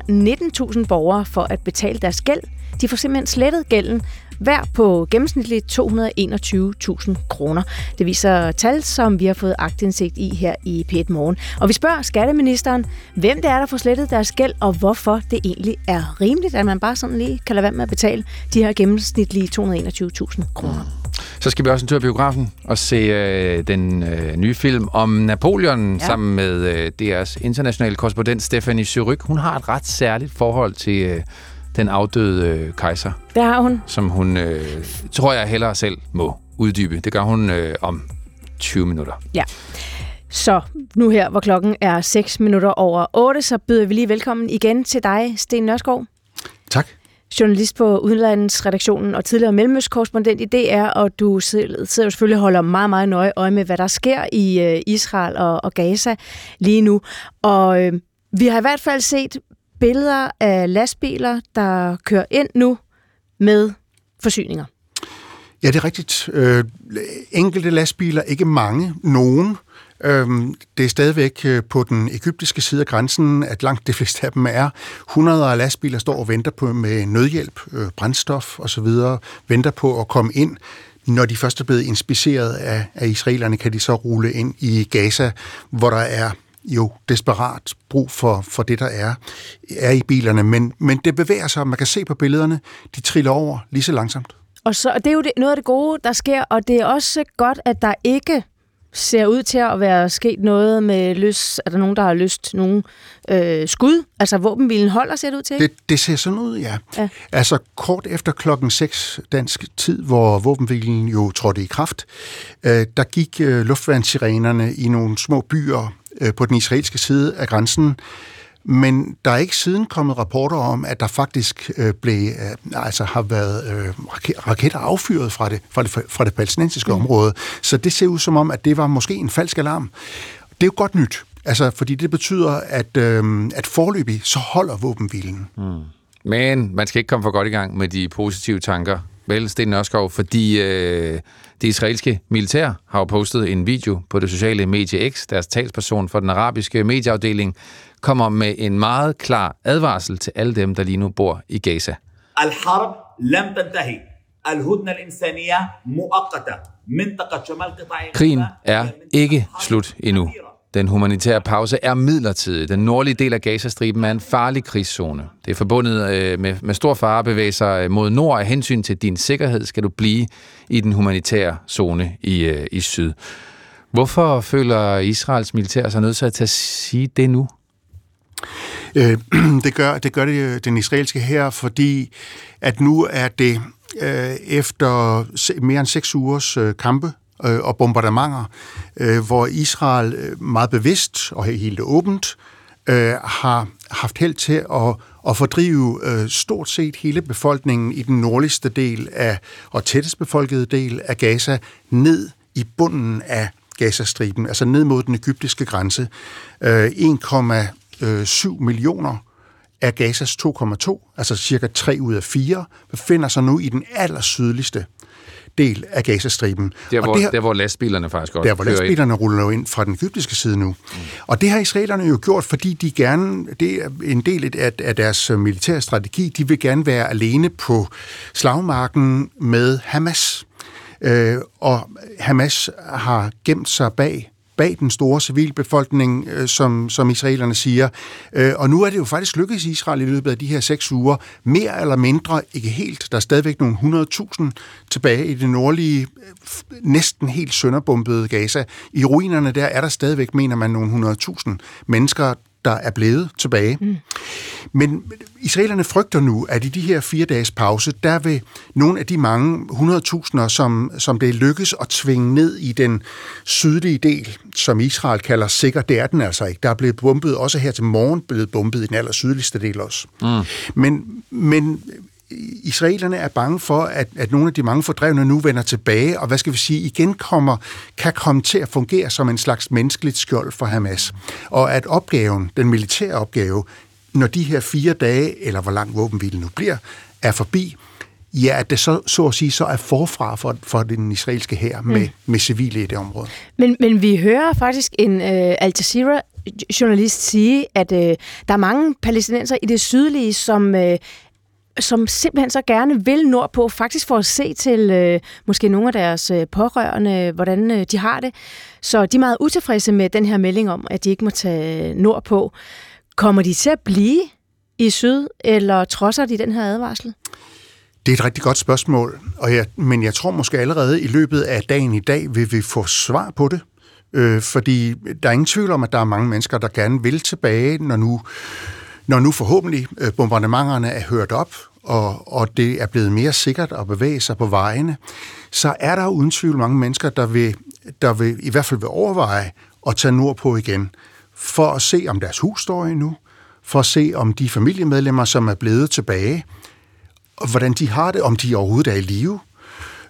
19.000 borgere for at betale deres gæld. De får simpelthen slettet gælden hver på gennemsnitligt 221.000 kroner. Det viser tal, som vi har fået agtindsigt i her i P1 Morgen. Og vi spørger skatteministeren, hvem det er, der får slettet deres gæld, og hvorfor det egentlig er rimeligt, at man bare sådan lige kan lade være med at betale de her gennemsnitlige 221.000 kroner. Så skal vi også en tur i biografen og se øh, den øh, nye film om Napoleon ja. sammen med øh, DR's internationale korrespondent Stephanie Suryk. Hun har et ret særligt forhold til øh, den afdøde øh, kejser. Det har hun. Som hun, øh, tror jeg, hellere selv må uddybe. Det gør hun øh, om 20 minutter. Ja. Så nu her, hvor klokken er 6 minutter over 8, så byder vi lige velkommen igen til dig, Sten Nørskov. Tak. Journalist på Udenlandsredaktionen og tidligere mellemøstkorrespondent i DR, og du sidder selvfølgelig og holder meget, meget nøje øje med, hvad der sker i øh, Israel og, og Gaza lige nu. Og øh, vi har i hvert fald set billeder af lastbiler, der kører ind nu med forsyninger. Ja, det er rigtigt. Øh, enkelte lastbiler, ikke mange, nogen. Øh, det er stadigvæk øh, på den egyptiske side af grænsen, at langt de fleste af dem er. Hundreder af lastbiler står og venter på med nødhjælp, øh, brændstof osv., venter på at komme ind. Når de først er blevet inspiceret af, af israelerne, kan de så rulle ind i Gaza, hvor der er jo desperat brug for, for det, der er, er i bilerne. Men, men det bevæger sig, man kan se på billederne, de triller over lige så langsomt. Og, så, og det er jo det, noget af det gode, der sker, og det er også godt, at der ikke ser ud til at være sket noget med løs... Er der nogen, der har lyst nogen øh, skud? Altså våbenhvilen holder, ser det ud til? Det, det ser sådan ud, ja. ja. Altså kort efter klokken 6 dansk tid, hvor våbenhvilen jo trådte i kraft, øh, der gik øh, luftvandssirenerne i nogle små byer øh, på den israelske side af grænsen, men der er ikke siden kommet rapporter om, at der faktisk øh, blev, øh, altså har været øh, raketter affyret fra det, fra det, fra det palæstinensiske mm. område. Så det ser ud som om, at det var måske en falsk alarm. Det er jo godt nyt, altså, fordi det betyder, at, øh, at forløbig så holder våbenhvilen. Mm. Men man skal ikke komme for godt i gang med de positive tanker. Vel, Sten Nørskov, fordi øh, det israelske militær har jo postet en video på det sociale medie X, deres talsperson for den arabiske medieafdeling, kommer med en meget klar advarsel til alle dem, der lige nu bor i Gaza. الحرب لم تنتهي الهدنة الإنسانية مؤقتة منطقة شمال قطاع Krigen er ikke slut endnu. Den humanitære pause er midlertidig. Den nordlige del af Gazastriben er en farlig krigszone. Det er forbundet øh, med, med stor fare at bevæge sig øh, mod nord. Af hensyn til din sikkerhed skal du blive i den humanitære zone i, øh, i syd. Hvorfor føler Israels militær sig nødt til at sige det nu? Øh, det, gør, det gør det øh, den israelske her, fordi at nu er det øh, efter mere end seks ugers øh, kampe øh, og bombardementer, øh, hvor Israel øh, meget bevidst og helt åbent øh, har haft held til at, at fordrive øh, stort set hele befolkningen i den nordligste del af, og tættest befolkede del af Gaza ned i bunden af Gazastriben, altså ned mod den egyptiske grænse. Øh, 1,7 millioner af Gazas 2,2, altså cirka 3 ud af 4, befinder sig nu i den allersydligste del af Gazastriben. Der hvor, det her, der, hvor lastbilerne faktisk også Der, hvor lastbilerne ind. ruller ind fra den egyptiske side nu. Mm. Og det har israelerne jo gjort, fordi de gerne, det er en del af, af deres militære strategi, de vil gerne være alene på slagmarken med Hamas. Øh, og Hamas har gemt sig bag bag den store civilbefolkning, øh, som, som israelerne siger. Øh, og nu er det jo faktisk lykkedes Israel i løbet af de her seks uger, mere eller mindre, ikke helt, der er stadigvæk nogle 100.000 tilbage i det nordlige, øh, næsten helt sønderbombede Gaza. I ruinerne der er der stadigvæk, mener man, nogle 100.000 mennesker, der er blevet tilbage. Mm. Men israelerne frygter nu, at i de her fire dages pause, der vil nogle af de mange 100.000, som, som det lykkes at tvinge ned i den sydlige del, som Israel kalder sikker, det er den altså ikke. Der er blevet bombet, også her til morgen blevet bombet i den aller sydligste del også. Mm. Men, men israelerne er bange for, at, at nogle af de mange fordrevne nu vender tilbage, og hvad skal vi sige, igen kommer, kan komme til at fungere som en slags menneskeligt skjold for Hamas. Og at opgaven, den militære opgave, når de her fire dage, eller hvor lang våbenhvile nu bliver, er forbi, ja, at det så, så at sige, så er forfra for, for den israelske her med, mm. med civile i det område. Men, men vi hører faktisk en uh, Al Jazeera journalist sige, at uh, der er mange palæstinenser i det sydlige, som uh, som simpelthen så gerne vil nordpå, faktisk for at se til øh, måske nogle af deres øh, pårørende, hvordan øh, de har det. Så de er meget utilfredse med den her melding om, at de ikke må tage nordpå. Kommer de til at blive i syd, eller trodser de den her advarsel? Det er et rigtig godt spørgsmål, og jeg, men jeg tror måske allerede i løbet af dagen i dag vil vi få svar på det. Øh, fordi der er ingen tvivl om, at der er mange mennesker, der gerne vil tilbage, når nu når nu forhåbentlig øh, bombardementerne er hørt op, og, og det er blevet mere sikkert at bevæge sig på vejene, så er der uden tvivl mange mennesker, der vil, der vil i hvert fald vil overveje at tage nordpå igen, for at se, om deres hus står endnu, for at se, om de familiemedlemmer, som er blevet tilbage, og hvordan de har det, om de overhovedet er i live,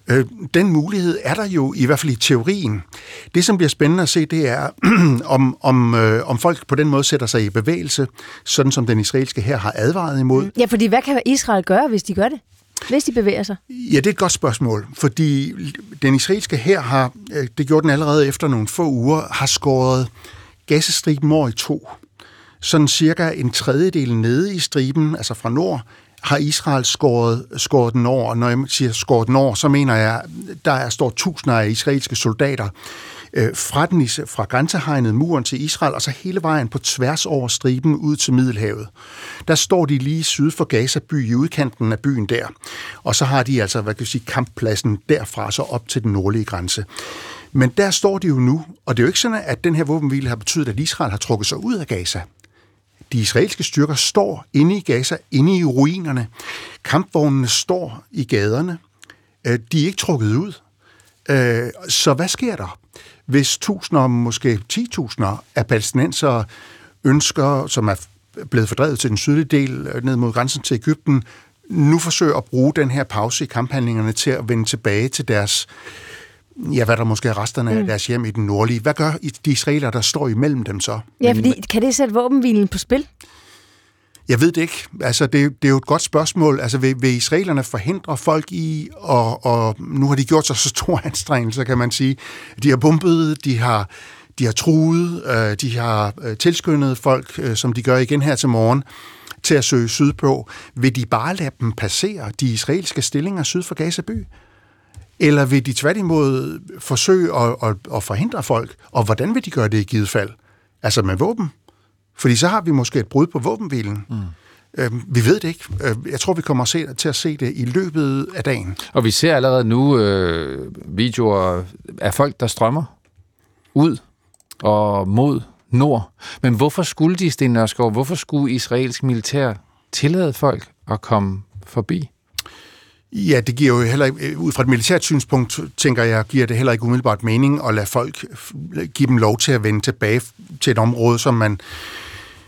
Øh, den mulighed er der jo i hvert fald i teorien. Det, som bliver spændende at se, det er, om, om, øh, om folk på den måde sætter sig i bevægelse, sådan som den israelske her har advaret imod. Ja, fordi hvad kan Israel gøre, hvis de gør det? Hvis de bevæger sig? Ja, det er et godt spørgsmål, fordi den israelske her har, øh, det gjorde den allerede efter nogle få uger, har skåret Gazastriben over i to. Sådan cirka en tredjedel nede i striben, altså fra nord, har Israel skåret, skåret den over. Når jeg siger skåret den over, så mener jeg, der er står tusinder af israelske soldater øh, fra, den, fra grænsehegnet muren til Israel, og så hele vejen på tværs over striben ud til Middelhavet. Der står de lige syd for Gaza by, i udkanten af byen der. Og så har de altså, hvad kan jeg sige, kamppladsen derfra så op til den nordlige grænse. Men der står de jo nu, og det er jo ikke sådan, at den her våbenhvile har betydet, at Israel har trukket sig ud af Gaza. De israelske styrker står inde i Gaza, inde i ruinerne. Kampvognene står i gaderne. Øh, de er ikke trukket ud. Øh, så hvad sker der, hvis tusinder, måske 10.000 af palæstinensere ønsker, som er blevet fordrevet til den sydlige del, øh, ned mod grænsen til Ægypten, nu forsøger at bruge den her pause i kamphandlingerne til at vende tilbage til deres ja, hvad der måske er resterne af mm. deres hjem i den nordlige. Hvad gør de israeler, der står imellem dem så? Ja, fordi kan det sætte våbenhvilen på spil? Jeg ved det ikke. Altså, det, det er jo et godt spørgsmål. Altså, vil, vil israelerne forhindre folk i, og, og nu har de gjort sig så stor anstrengelse, kan man sige. De har bumpet, de har, de har truet, øh, de har øh, tilskyndet folk, øh, som de gør igen her til morgen, til at søge sydpå. Vil de bare lade dem passere de israelske stillinger syd for Gaza by? Eller vil de tværtimod forsøge at, at, at forhindre folk? Og hvordan vil de gøre det i givet fald? altså med våben. Fordi så har vi måske et brud på våbenhvilen. Mm. Øhm, vi ved det ikke. Øh, jeg tror, vi kommer til at se det i løbet af dagen. Og vi ser allerede nu øh, videoer af folk, der strømmer ud og mod nord. Men hvorfor skulle de, Sten Nørskov, hvorfor skulle israelsk militær tillade folk at komme forbi? Ja, det giver jo heller ikke, ud fra et militært synspunkt, tænker jeg, giver det heller ikke umiddelbart mening at lade folk, give dem lov til at vende tilbage til et område, som man,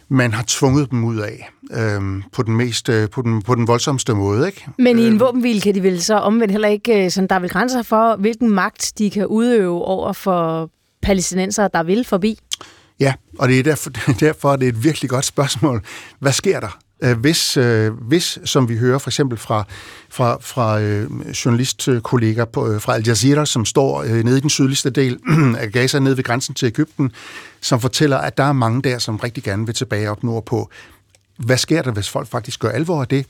man har tvunget dem ud af øhm, på den mest øh, på den, på den voldsomste måde. Ikke? Men i en øhm. våbenhvile kan de vel så omvendt heller ikke, øh, sådan, der er vel grænser for, hvilken magt de kan udøve over for palæstinenser, der vil forbi? Ja, og det er derfor, derfor det er et virkelig godt spørgsmål. Hvad sker der? Øh, hvis, øh, hvis, som vi hører for eksempel fra, fra, fra øh, journalistkolleger på, øh, fra Al Jazeera, som står øh, nede i den sydligste del af Gaza, nede ved grænsen til Ægypten, som fortæller, at der er mange der, som rigtig gerne vil tilbage op nordpå. Hvad sker der, hvis folk faktisk gør alvor af det?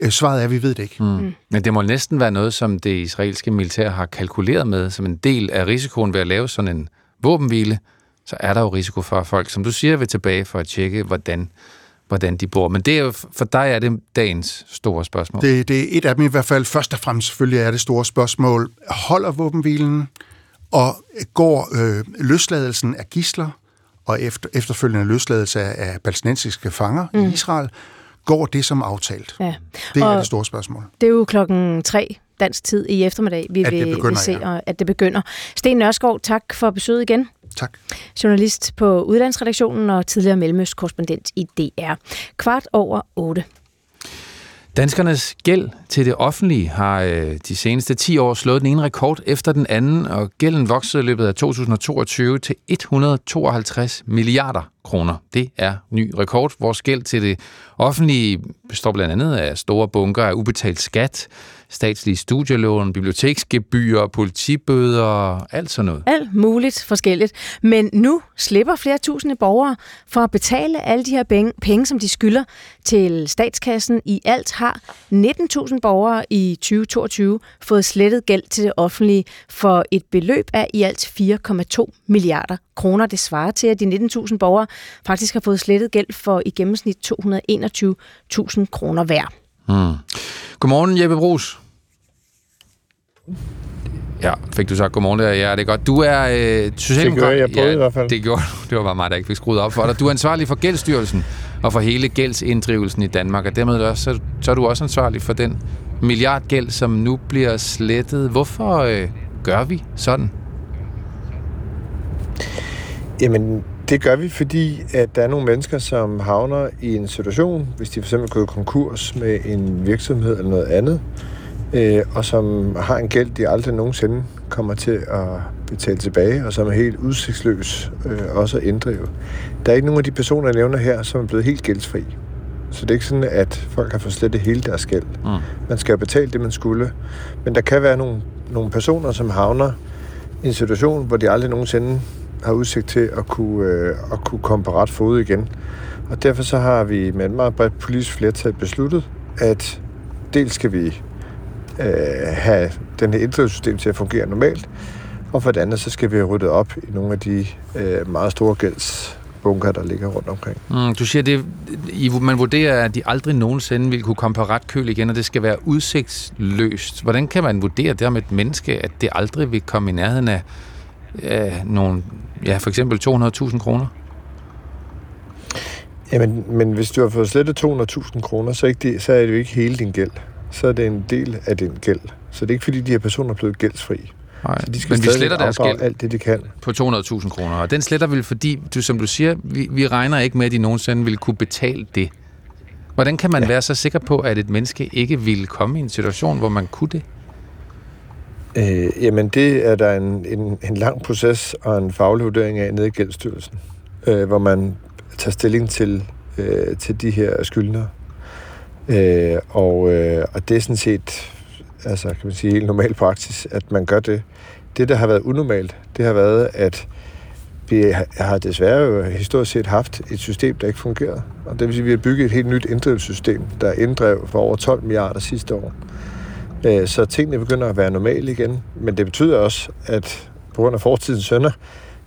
Øh, svaret er, at vi ved det ikke. Mm. Men det må næsten være noget, som det israelske militær har kalkuleret med, som en del af risikoen ved at lave sådan en våbenhvile, så er der jo risiko for, at folk, som du siger, vil tilbage for at tjekke, hvordan hvordan de bor. Men det er jo, for dig er det dagens store spørgsmål. Det, det er et af dem i hvert fald. Først og fremmest selvfølgelig er det store spørgsmål. Holder våbenhvilen, og går øh, løsladelsen af gisler, og efter, efterfølgende løsladelse af, af palæstinensiske fanger mm. i Israel, går det som aftalt? Ja. Det er og det store spørgsmål. Det er jo klokken tre dansk tid i eftermiddag, vi at vil, begynder, vil se, ja. at det begynder. Sten Nørskov, tak for besøget igen. Tak. Journalist på udlandsredaktionen og tidligere mellemøstkorrespondent i DR. Kvart over 8. Danskernes gæld til det offentlige har øh, de seneste 10 år slået den ene rekord efter den anden, og gælden voksede i løbet af 2022 til 152 milliarder kroner. Det er ny rekord. Vores gæld til det offentlige består blandt andet af store bunker af ubetalt skat, statslige studielån, biblioteksgebyrer, politibøder, alt sådan noget. Alt muligt forskelligt. Men nu slipper flere tusinde borgere for at betale alle de her penge, penge som de skylder til statskassen. I alt har 19.000 borgere i 2022 fået slettet gæld til det offentlige for et beløb af i alt 4,2 milliarder kroner. Det svarer til, at de 19.000 borgere faktisk har fået slettet gæld for i gennemsnit 221.000 kroner hver. Hmm. Godmorgen, Jeppe Brugs. Ja, fik du sagt godmorgen der? Ja, det er godt. Du er øh, socialdemokrat. Det gjorde jeg på ja, i hvert fald. Det, gjorde, det var bare mig, der ikke fik skruet op for dig. Du er ansvarlig for gældsstyrelsen og for hele gældsinddrivelsen i Danmark, og dermed også, så, så er du også ansvarlig for den milliardgæld, som nu bliver slettet. Hvorfor øh, gør vi sådan? Jamen, det gør vi, fordi at der er nogle mennesker, som havner i en situation, hvis de for eksempel går konkurs med en virksomhed eller noget andet, øh, og som har en gæld, de aldrig nogensinde kommer til at betale tilbage, og som er helt udsigtsløs øh, også at inddrive. Der er ikke nogen af de personer, jeg nævner her, som er blevet helt gældsfri. Så det er ikke sådan, at folk har fået slettet hele deres gæld. Mm. Man skal jo betale det, man skulle. Men der kan være nogle, nogle personer, som havner i en situation, hvor de aldrig nogensinde har udsigt til at kunne, øh, at kunne komme på ret fod igen. Og derfor så har vi med et meget bredt politisk flertal besluttet, at dels skal vi øh, have den her inddrivelsessystem til at fungere normalt, og for det andet, så skal vi have ryddet op i nogle af de øh, meget store gældsbunker, der ligger rundt omkring. Mm, du siger, det, man vurderer, at de aldrig nogensinde vil kunne komme på ret køl igen, og det skal være udsigtsløst. Hvordan kan man vurdere det om et menneske, at det aldrig vil komme i nærheden af øh, nogle, ja, for eksempel 200.000 kroner? Jamen, men hvis du har fået slettet 200.000 kroner, så, ikke det, så er det jo ikke hele din gæld. Så er det en del af din gæld. Så det er ikke fordi, de her personer er blevet gældsfri. Nej, så de skal men vi sletter deres gæld alt det, de kan. på 200.000 kroner. Og den sletter vel, fordi, du, som du siger, vi, vi regner ikke med, at de nogensinde vil kunne betale det. Hvordan kan man ja. være så sikker på, at et menneske ikke ville komme i en situation, hvor man kunne det? Øh, jamen, det er der en, en, en lang proces og en faglig vurdering af nede i Gældsstyrelsen, øh, hvor man tager stilling til, øh, til de her skyldnere. Øh, og, øh, og det er sådan set altså, kan man sige, helt normal praksis, at man gør det. Det, der har været unormalt, det har været, at vi har desværre jo historisk set haft et system, der ikke fungerede. Og det vil sige, at vi har bygget et helt nyt inddrivelsessystem, der inddrev for over 12 milliarder sidste år. Øh, Øh, så tingene begynder at være normale igen. Men det betyder også, at på grund af fortidens sønder,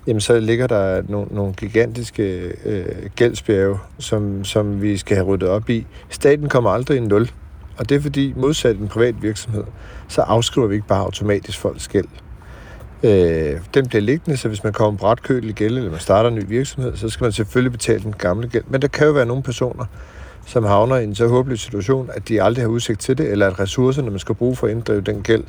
jamen så ligger der nogle, nogle gigantiske øh, gældsbjerge, som, som vi skal have ryddet op i. Staten kommer aldrig i nul, og det er fordi, modsat en privat virksomhed, så afskriver vi ikke bare automatisk folks gæld. Øh, den bliver liggende, så hvis man kommer bræt køl i gæld, eller man starter en ny virksomhed, så skal man selvfølgelig betale den gamle gæld. Men der kan jo være nogle personer, som havner i en så håbløs situation, at de aldrig har udsigt til det, eller at ressourcerne, man skal bruge for at inddrive den gæld,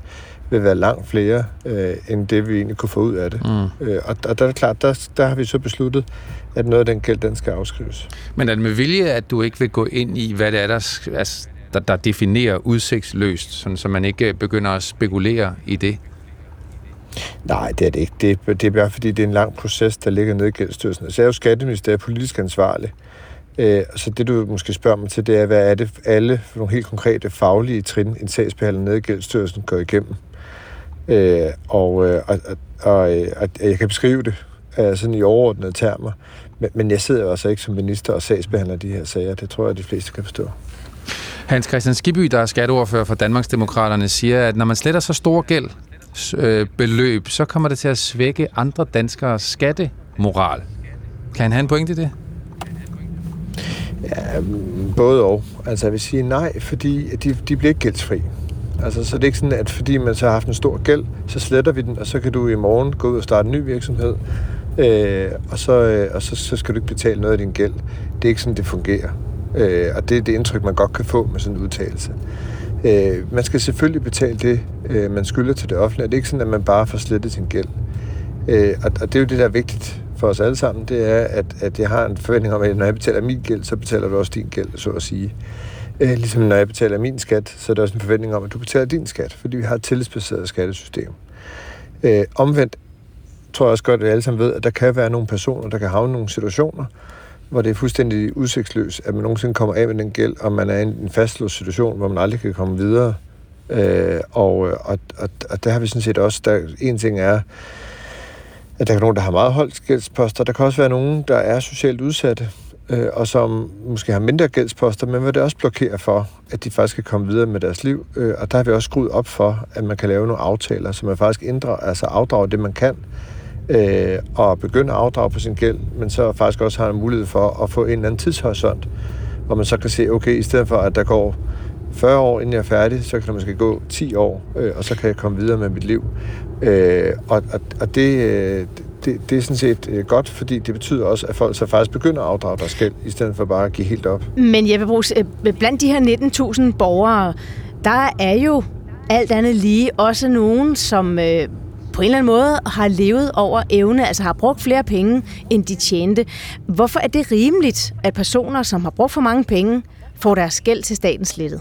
vil være langt flere, øh, end det vi egentlig kunne få ud af det. Mm. Øh, og, og der er det klart, der, der har vi så besluttet, at noget af den gæld, den skal afskrives. Men er det med vilje, at du ikke vil gå ind i, hvad det er, der, altså, der, der definerer udsigtsløst, sådan, så man ikke begynder at spekulere i det? Nej, det er det ikke. Det er, det er bare fordi, det er en lang proces, der ligger nede i gældsstyrelsen. Så er jo skatteminister politisk ansvarlig. Øh, Øh, så det, du måske spørger mig til, det er, hvad er det alle for nogle helt konkrete faglige trin, en sagsbehandler nede i gældsstyrelsen går igennem. Øh, og, øh, og, og, og, jeg kan beskrive det øh, sådan i overordnede termer, men, men jeg sidder jo altså ikke som minister og sagsbehandler de her sager. Det tror jeg, de fleste kan forstå. Hans Christian Skiby, der er skatteordfører for Danmarksdemokraterne, siger, at når man sletter så stor gæld, øh, beløb, så kommer det til at svække andre danskers skattemoral. Kan han have en pointe i det? Ja, både og. Altså jeg vil sige nej, fordi de, de bliver ikke gældsfri. Altså, så det er ikke sådan, at fordi man så har haft en stor gæld, så sletter vi den, og så kan du i morgen gå ud og starte en ny virksomhed, øh, og, så, øh, og så, så skal du ikke betale noget af din gæld. Det er ikke sådan, det fungerer. Øh, og det er det indtryk, man godt kan få med sådan en udtalelse. Øh, man skal selvfølgelig betale det, øh, man skylder til det offentlige. Det er ikke sådan, at man bare får slettet sin gæld. Øh, og, og det er jo det, der er vigtigt for os alle sammen, det er, at, at jeg har en forventning om, at når jeg betaler min gæld, så betaler du også din gæld, så at sige. Øh, ligesom når jeg betaler min skat, så er der også en forventning om, at du betaler din skat, fordi vi har et tillidsbaseret skattesystem. Øh, omvendt tror jeg også godt, at vi alle sammen ved, at der kan være nogle personer, der kan havne nogle situationer, hvor det er fuldstændig udsigtsløst, at man nogensinde kommer af med den gæld, og man er i en fastlåst situation, hvor man aldrig kan komme videre. Øh, og, og, og, og der har vi sådan set også, der en ting er, at der er nogen, der har meget holdt gældsposter. Der kan også være nogen, der er socialt udsatte, øh, og som måske har mindre gældsposter, men hvor det også blokerer for, at de faktisk kan komme videre med deres liv. Øh, og der har vi også skruet op for, at man kan lave nogle aftaler, så man faktisk inddrager, altså afdrager det, man kan, øh, og begynde at afdrage på sin gæld, men så faktisk også har en mulighed for at få en eller anden tidshorisont, hvor man så kan se, okay, i stedet for at der går 40 år, inden jeg er færdig, så kan der måske gå 10 år, øh, og så kan jeg komme videre med mit liv. Øh, og, og, og øh, det, det, det er sådan set øh, godt, fordi det betyder også, at folk så faktisk begynder at afdrage deres gæld, i stedet for bare at give helt op. Men jeg vil bruge, øh, blandt de her 19.000 borgere, der er jo alt andet lige også nogen, som øh, på en eller anden måde har levet over evne, altså har brugt flere penge, end de tjente. Hvorfor er det rimeligt, at personer, som har brugt for mange penge, får deres gæld til staten slettet?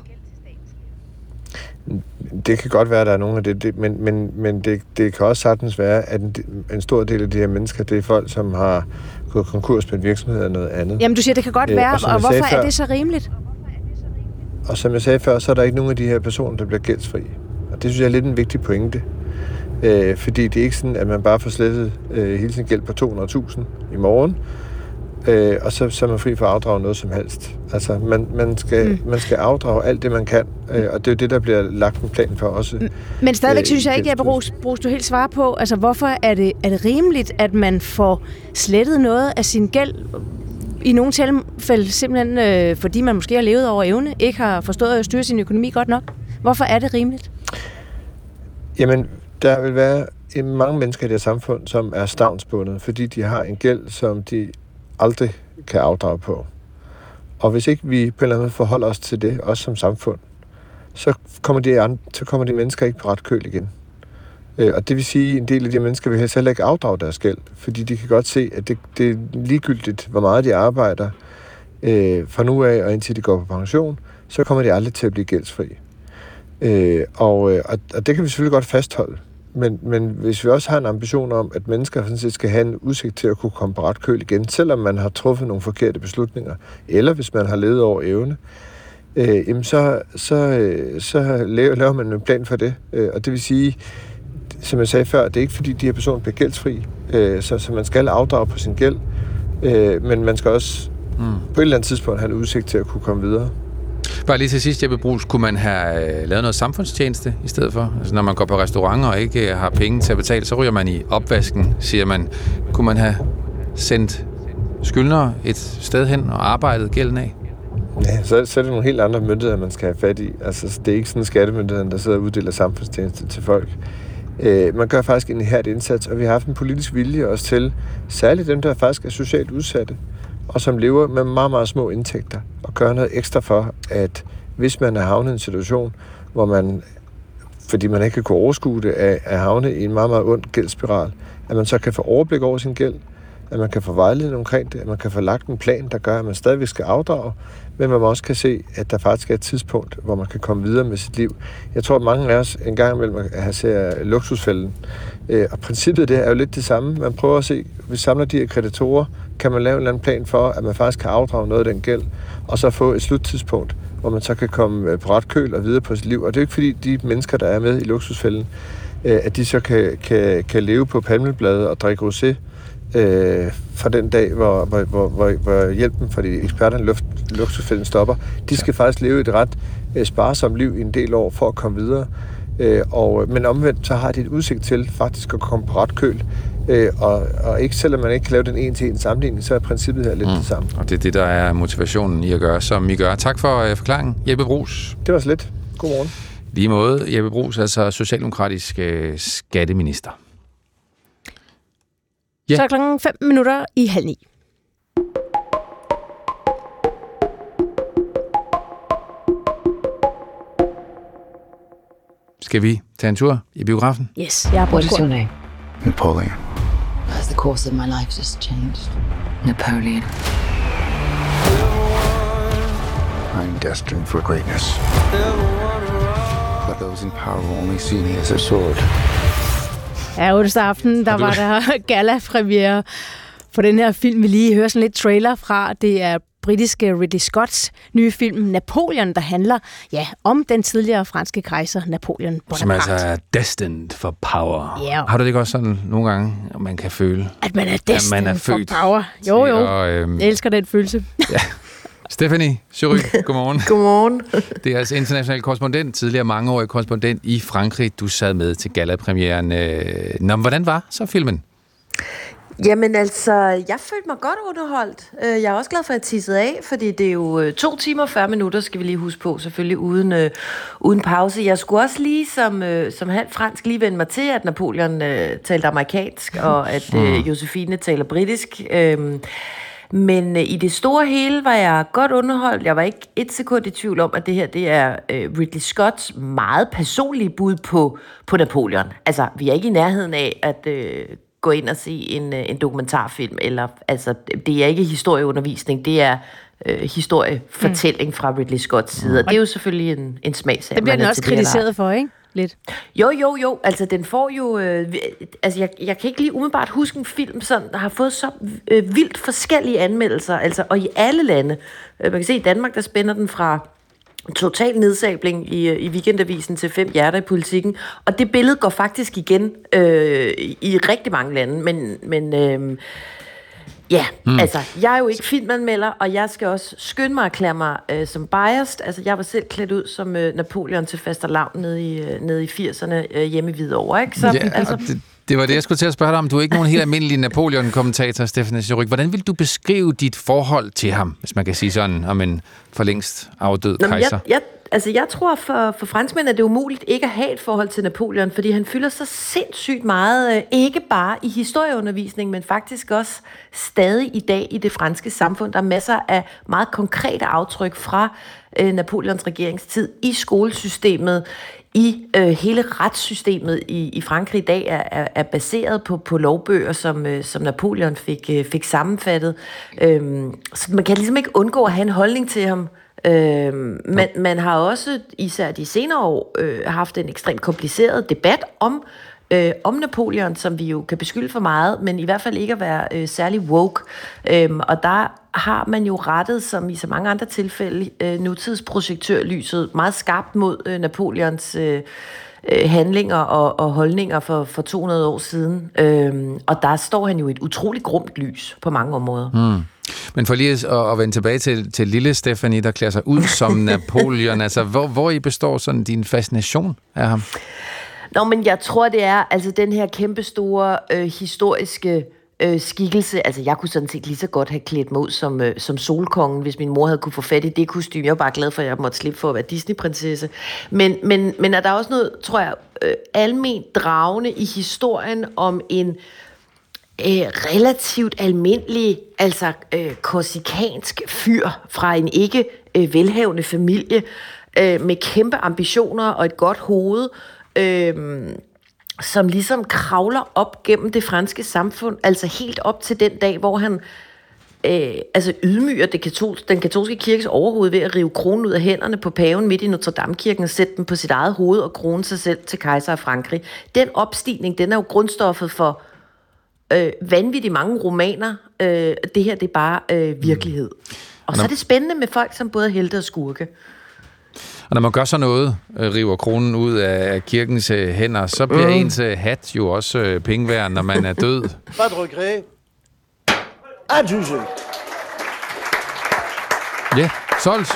Det kan godt være, at der er nogle af det, det men, men, men det, det kan også sagtens være, at en, en stor del af de her mennesker, det er folk, som har gået konkurs med en virksomhed eller noget andet. Jamen, du siger, det kan godt øh, være, og, og hvorfor før, er det så rimeligt? Og som jeg sagde før, så er der ikke nogen af de her personer, der bliver gældsfri. Og det synes jeg er lidt en vigtig pointe. Øh, fordi det er ikke sådan, at man bare får slettet øh, hele sin gæld på 200.000 i morgen, øh, og så, så er man fri for at afdrage noget som helst. Altså, man, man, skal, mm. man skal afdrage alt det, man kan, øh, og det er jo det, der bliver lagt en plan for også. Men stadigvæk øh, synes jeg ikke, at Brugs, Brugs, du helt svare på, altså hvorfor er det, er det rimeligt, at man får slettet noget af sin gæld i nogle tilfælde simpelthen, øh, fordi man måske har levet over evne, ikke har forstået at styre sin økonomi godt nok? Hvorfor er det rimeligt? Jamen, der vil være mange mennesker i det her samfund, som er stavnsbundet, fordi de har en gæld, som de aldrig kan afdrage på. Og hvis ikke vi på en eller anden måde forholder os til det, også som samfund, så kommer de, andre, så kommer de mennesker ikke på ret køl igen. Øh, og det vil sige, at en del af de mennesker vil helst heller ikke afdrage deres gæld, fordi de kan godt se, at det, det er ligegyldigt, hvor meget de arbejder øh, fra nu af og indtil de går på pension, så kommer de aldrig til at blive gældsfri. Øh, og, øh, og, og det kan vi selvfølgelig godt fastholde. Men, men hvis vi også har en ambition om, at mennesker sådan set skal have en udsigt til at kunne komme på ret køl igen, selvom man har truffet nogle forkerte beslutninger, eller hvis man har levet over evne, øh, jamen så, så, øh, så laver, laver man en plan for det. Øh, og det vil sige, som jeg sagde før, det er ikke fordi, de her personer bliver gældsfri, øh, så, så man skal afdrage på sin gæld, øh, men man skal også mm. på et eller andet tidspunkt have en udsigt til at kunne komme videre. Bare lige til sidst, Jeppe Brugs, kunne man have øh, lavet noget samfundstjeneste i stedet for? Altså når man går på restauranter og ikke øh, har penge til at betale, så ryger man i opvasken, siger man. Kunne man have sendt skyldnere et sted hen og arbejdet gælden af? Ja, så, så er det nogle helt andre myndigheder, man skal have fat i. Altså, det er ikke sådan skattemyndigheden, der sidder og uddeler samfundstjeneste til folk. Øh, man gør faktisk en her indsats, og vi har haft en politisk vilje også til, særligt dem, der faktisk er socialt udsatte, og som lever med meget, meget små indtægter, og gøre noget ekstra for, at hvis man er havnet i en situation, hvor man, fordi man ikke kan kunne overskue det, er, er havnet i en meget, meget ond gældsspiral, at man så kan få overblik over sin gæld, at man kan få vejledning omkring det, at man kan få lagt en plan, der gør, at man stadigvæk skal afdrage, men man også kan se, at der faktisk er et tidspunkt, hvor man kan komme videre med sit liv. Jeg tror, at mange af os en gang imellem har ser luksusfælden, øh, og princippet det er jo lidt det samme. Man prøver at se, vi samler de her kreditorer, kan man lave en eller anden plan for, at man faktisk kan afdrage noget af den gæld, og så få et sluttidspunkt, hvor man så kan komme øh, på ret køl og videre på sit liv. Og det er ikke fordi, de mennesker, der er med i luksusfælden, øh, at de så kan, kan, kan leve på palmeblade og drikke rosé, øh, fra den dag, hvor, hvor, hvor, hvor, hvor hjælpen fra de eksperterne luft, luksusfælden stopper. De skal faktisk leve et ret øh, sparsomt liv i en del år for at komme videre. Øh, og, men omvendt, så har de et udsigt til faktisk at komme på ret køl. Øh, og, og ikke selvom man ikke kan lave den en til en sammenligning, så er princippet her lidt mm. det samme. Og det er det, der er motivationen i at gøre, som I gør. Tak for øh, forklaringen, Jeppe Brugs. Det var så lidt. Godmorgen. Lige måde, Jeppe Brugs, altså socialdemokratisk øh, skatteminister. Ja. Så er klokken 5 minutter i halv ni. Skal vi tage en tur i biografen? Yes, jeg er på What is your name? Napoleon. Has the course of my life just changed? Napoleon. I'm destined for greatness. But those in power will only see me as a sword. Ja, onsdag aften, der var der gala-premiere for den her film, vi lige hører sådan lidt trailer fra. Det er britiske Ridley Scotts nye film Napoleon, der handler ja, om den tidligere franske kejser Napoleon Bonaparte. Som altså er destined for power. Yeah. Har du det ikke også sådan nogle gange, at man kan føle, at man er destined at man er for født power? Jo, jo. Og, øhm, Jeg elsker den følelse. ja. Stephanie Jury, godmorgen. godmorgen. Det er altså international korrespondent, tidligere mangeårig korrespondent i Frankrig. Du sad med til gala-premieren. Øh, Nå, hvordan var så filmen? Jamen altså, jeg følte mig godt underholdt. Øh, Jeg er også glad for, at jeg tissede af, fordi det er jo øh, to timer og 40 minutter, skal vi lige huske på, selvfølgelig uden, øh, uden pause. Jeg skulle også lige som, øh, som halv fransk lige vende mig til, at Napoleon øh, talte amerikansk, og at øh, Josefine taler britisk. Øh, men øh, i det store hele var jeg godt underholdt. Jeg var ikke et sekund i tvivl om, at det her det er øh, Ridley Scotts meget personlige bud på, på Napoleon. Altså, vi er ikke i nærheden af at øh, gå ind og se en, øh, en dokumentarfilm. Eller, altså, det er ikke historieundervisning, det er øh, historiefortælling fra Ridley Scotts side. Og det er jo selvfølgelig en, en smagsag. Det bliver den også kritiseret for, ikke? Lidt. Jo, jo, jo. Altså, den får jo... Øh, altså, jeg, jeg kan ikke lige umiddelbart huske en film, sådan, der har fået så øh, vildt forskellige anmeldelser. Altså, og i alle lande. Øh, man kan se, i Danmark, der spænder den fra total nedsabling i, øh, i weekendavisen til fem hjerter i politikken. Og det billede går faktisk igen øh, i rigtig mange lande. Men, men øh, ja, Mm. altså, jeg er jo ikke filmanmelder, og jeg skal også skynde mig at erklære mig øh, som biased. Altså, jeg var selv klædt ud som øh, Napoleon til fastelavn nede i, øh, nede i 80'erne øh, hjemme i Hvidovre, ikke? Så, ja, altså, det, det var det, jeg skulle til at spørge dig om. Du er ikke nogen helt almindelig Napoleon-kommentator, Stefan Jurik. Hvordan vil du beskrive dit forhold til ham, hvis man kan sige sådan, om en for længst afdød Nå, kejser? jeg, jeg, altså, jeg tror, for, for franskmænd er det umuligt ikke at have et forhold til Napoleon, fordi han fylder så sindssygt meget, øh, ikke bare i historieundervisning, men faktisk også stadig i dag i det franske samfund. Der er masser af meget konkrete aftryk fra øh, Napoleons regeringstid i skolesystemet, i øh, hele retssystemet i, i Frankrig i dag er, er, er baseret på, på lovbøger, som, øh, som Napoleon fik, øh, fik sammenfattet. Øhm, så man kan ligesom ikke undgå at have en holdning til ham. Øhm, man, man har også, især de senere år, øh, haft en ekstremt kompliceret debat om øh, om Napoleon, som vi jo kan beskylde for meget, men i hvert fald ikke at være øh, særlig woke. Øhm, og der har man jo rettet, som i så mange andre tilfælde, øh, nutidsprojektørlyset meget skarpt mod øh, Napoleons øh, øh, handlinger og, og holdninger for, for 200 år siden. Øhm, og der står han jo i et utroligt grumt lys på mange områder. Hmm. Men for lige at, at vende tilbage til, til lille Stephanie, der klæder sig ud som Napoleon, altså hvor, hvor I består sådan din fascination af ham? Nå, men jeg tror, det er altså den her kæmpe store øh, historiske øh, skikkelse. Altså, jeg kunne sådan set lige så godt have klædt mig ud som, øh, som solkongen, hvis min mor havde kunne få fat i det kostume. Jeg var bare glad for, at jeg måtte slippe for at være Disney-prinsesse. Men, men, men er der også noget, tror jeg, øh, almen dragende i historien om en øh, relativt almindelig, altså øh, korsikansk fyr fra en ikke øh, velhavende familie, øh, med kæmpe ambitioner og et godt hoved, øh, som ligesom kravler op gennem det franske samfund, altså helt op til den dag, hvor han øh, altså ydmyger det katol- den katolske kirkes overhoved ved at rive kronen ud af hænderne på paven midt i Notre Dame-kirken og sætte den på sit eget hoved og krone sig selv til kejser af Frankrig. Den opstigning, den er jo grundstoffet for øh, vanvittigt mange romaner. Øh, det her, det er bare øh, virkelighed. Og så er det spændende med folk, som både er helte og skurke. Og når man gør så noget, øh, river kronen ud af kirkens øh, hænder, så bliver mm. ens øh, hat jo også penge værd, når man er død. Pas de regret. Adjugé. Ja, solgt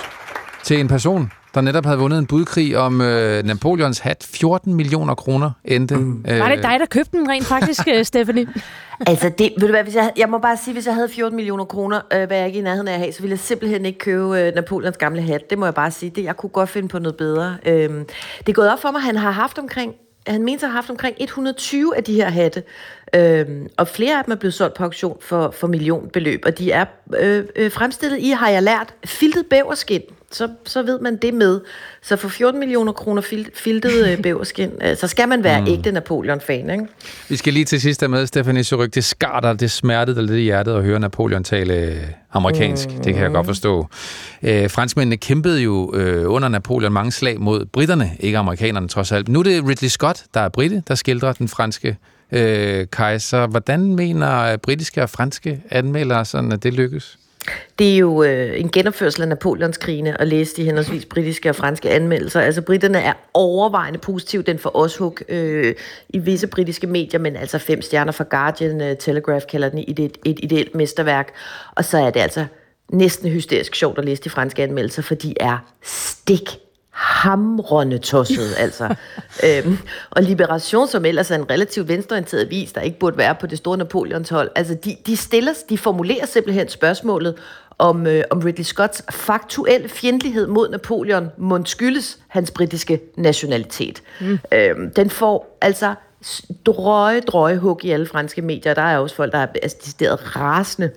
til en person, der netop havde vundet en budkrig om øh, Napoleons hat. 14 millioner kroner endte. Mm. Øh, Var det dig, der købte den rent faktisk, øh, Stephanie? Altså, det, ved du hvad, hvis jeg, jeg må bare sige, hvis jeg havde 14 millioner kroner, øh, hvad jeg ikke i nærheden af at have, så ville jeg simpelthen ikke købe øh, Napoleons gamle hat. Det må jeg bare sige. Det, jeg kunne godt finde på noget bedre. Øh, det er gået op for mig, han har haft omkring han mente at have haft omkring 120 af de her hatte, øhm, og flere af dem er blevet solgt på auktion for, for millionbeløb, og de er øh, øh, fremstillet i, har jeg lært, filtet bæverskin, så, så ved man det med. Så for 14 millioner kroner fil, filtet øh, bæverskin, øh, så skal man være mm. ægte Napoleon-fan, ikke? Vi skal lige til sidst have med, Stefanie Suryk. Det skarter, det smertede lidt i hjertet at høre Napoleon tale amerikansk. Mm. Det kan jeg godt forstå. Øh, franskmændene kæmpede jo øh, under Napoleon mange slag mod britterne, ikke amerikanerne trods alt. Nu er det Ridley Scott, der er britte, der skildrer den franske øh, kejser. Hvordan mener britiske og franske anmeldere sådan, at det lykkes? Det er jo øh, en genopførsel af Napoleons krigene at læse de henholdsvis britiske og franske anmeldelser. Altså britterne er overvejende positiv den for os hug øh, i visse britiske medier, men altså fem stjerner fra Guardian, øh, Telegraph kalder den et, et, et ideelt mesterværk. Og så er det altså næsten hysterisk sjovt at læse de franske anmeldelser, for de er stik hamrende tosset, altså. øhm, og Liberation, som ellers er en relativt venstreorienteret vis, der ikke burde være på det store Napoleons hold, altså de, de stiller, de formulerer simpelthen spørgsmålet, om, øh, om Ridley Scotts faktuelle fjendtlighed mod Napoleon må skyldes hans britiske nationalitet. Mm. Øhm, den får altså drøje, drøje hug i alle franske medier. Der er også folk, der er altså, rasende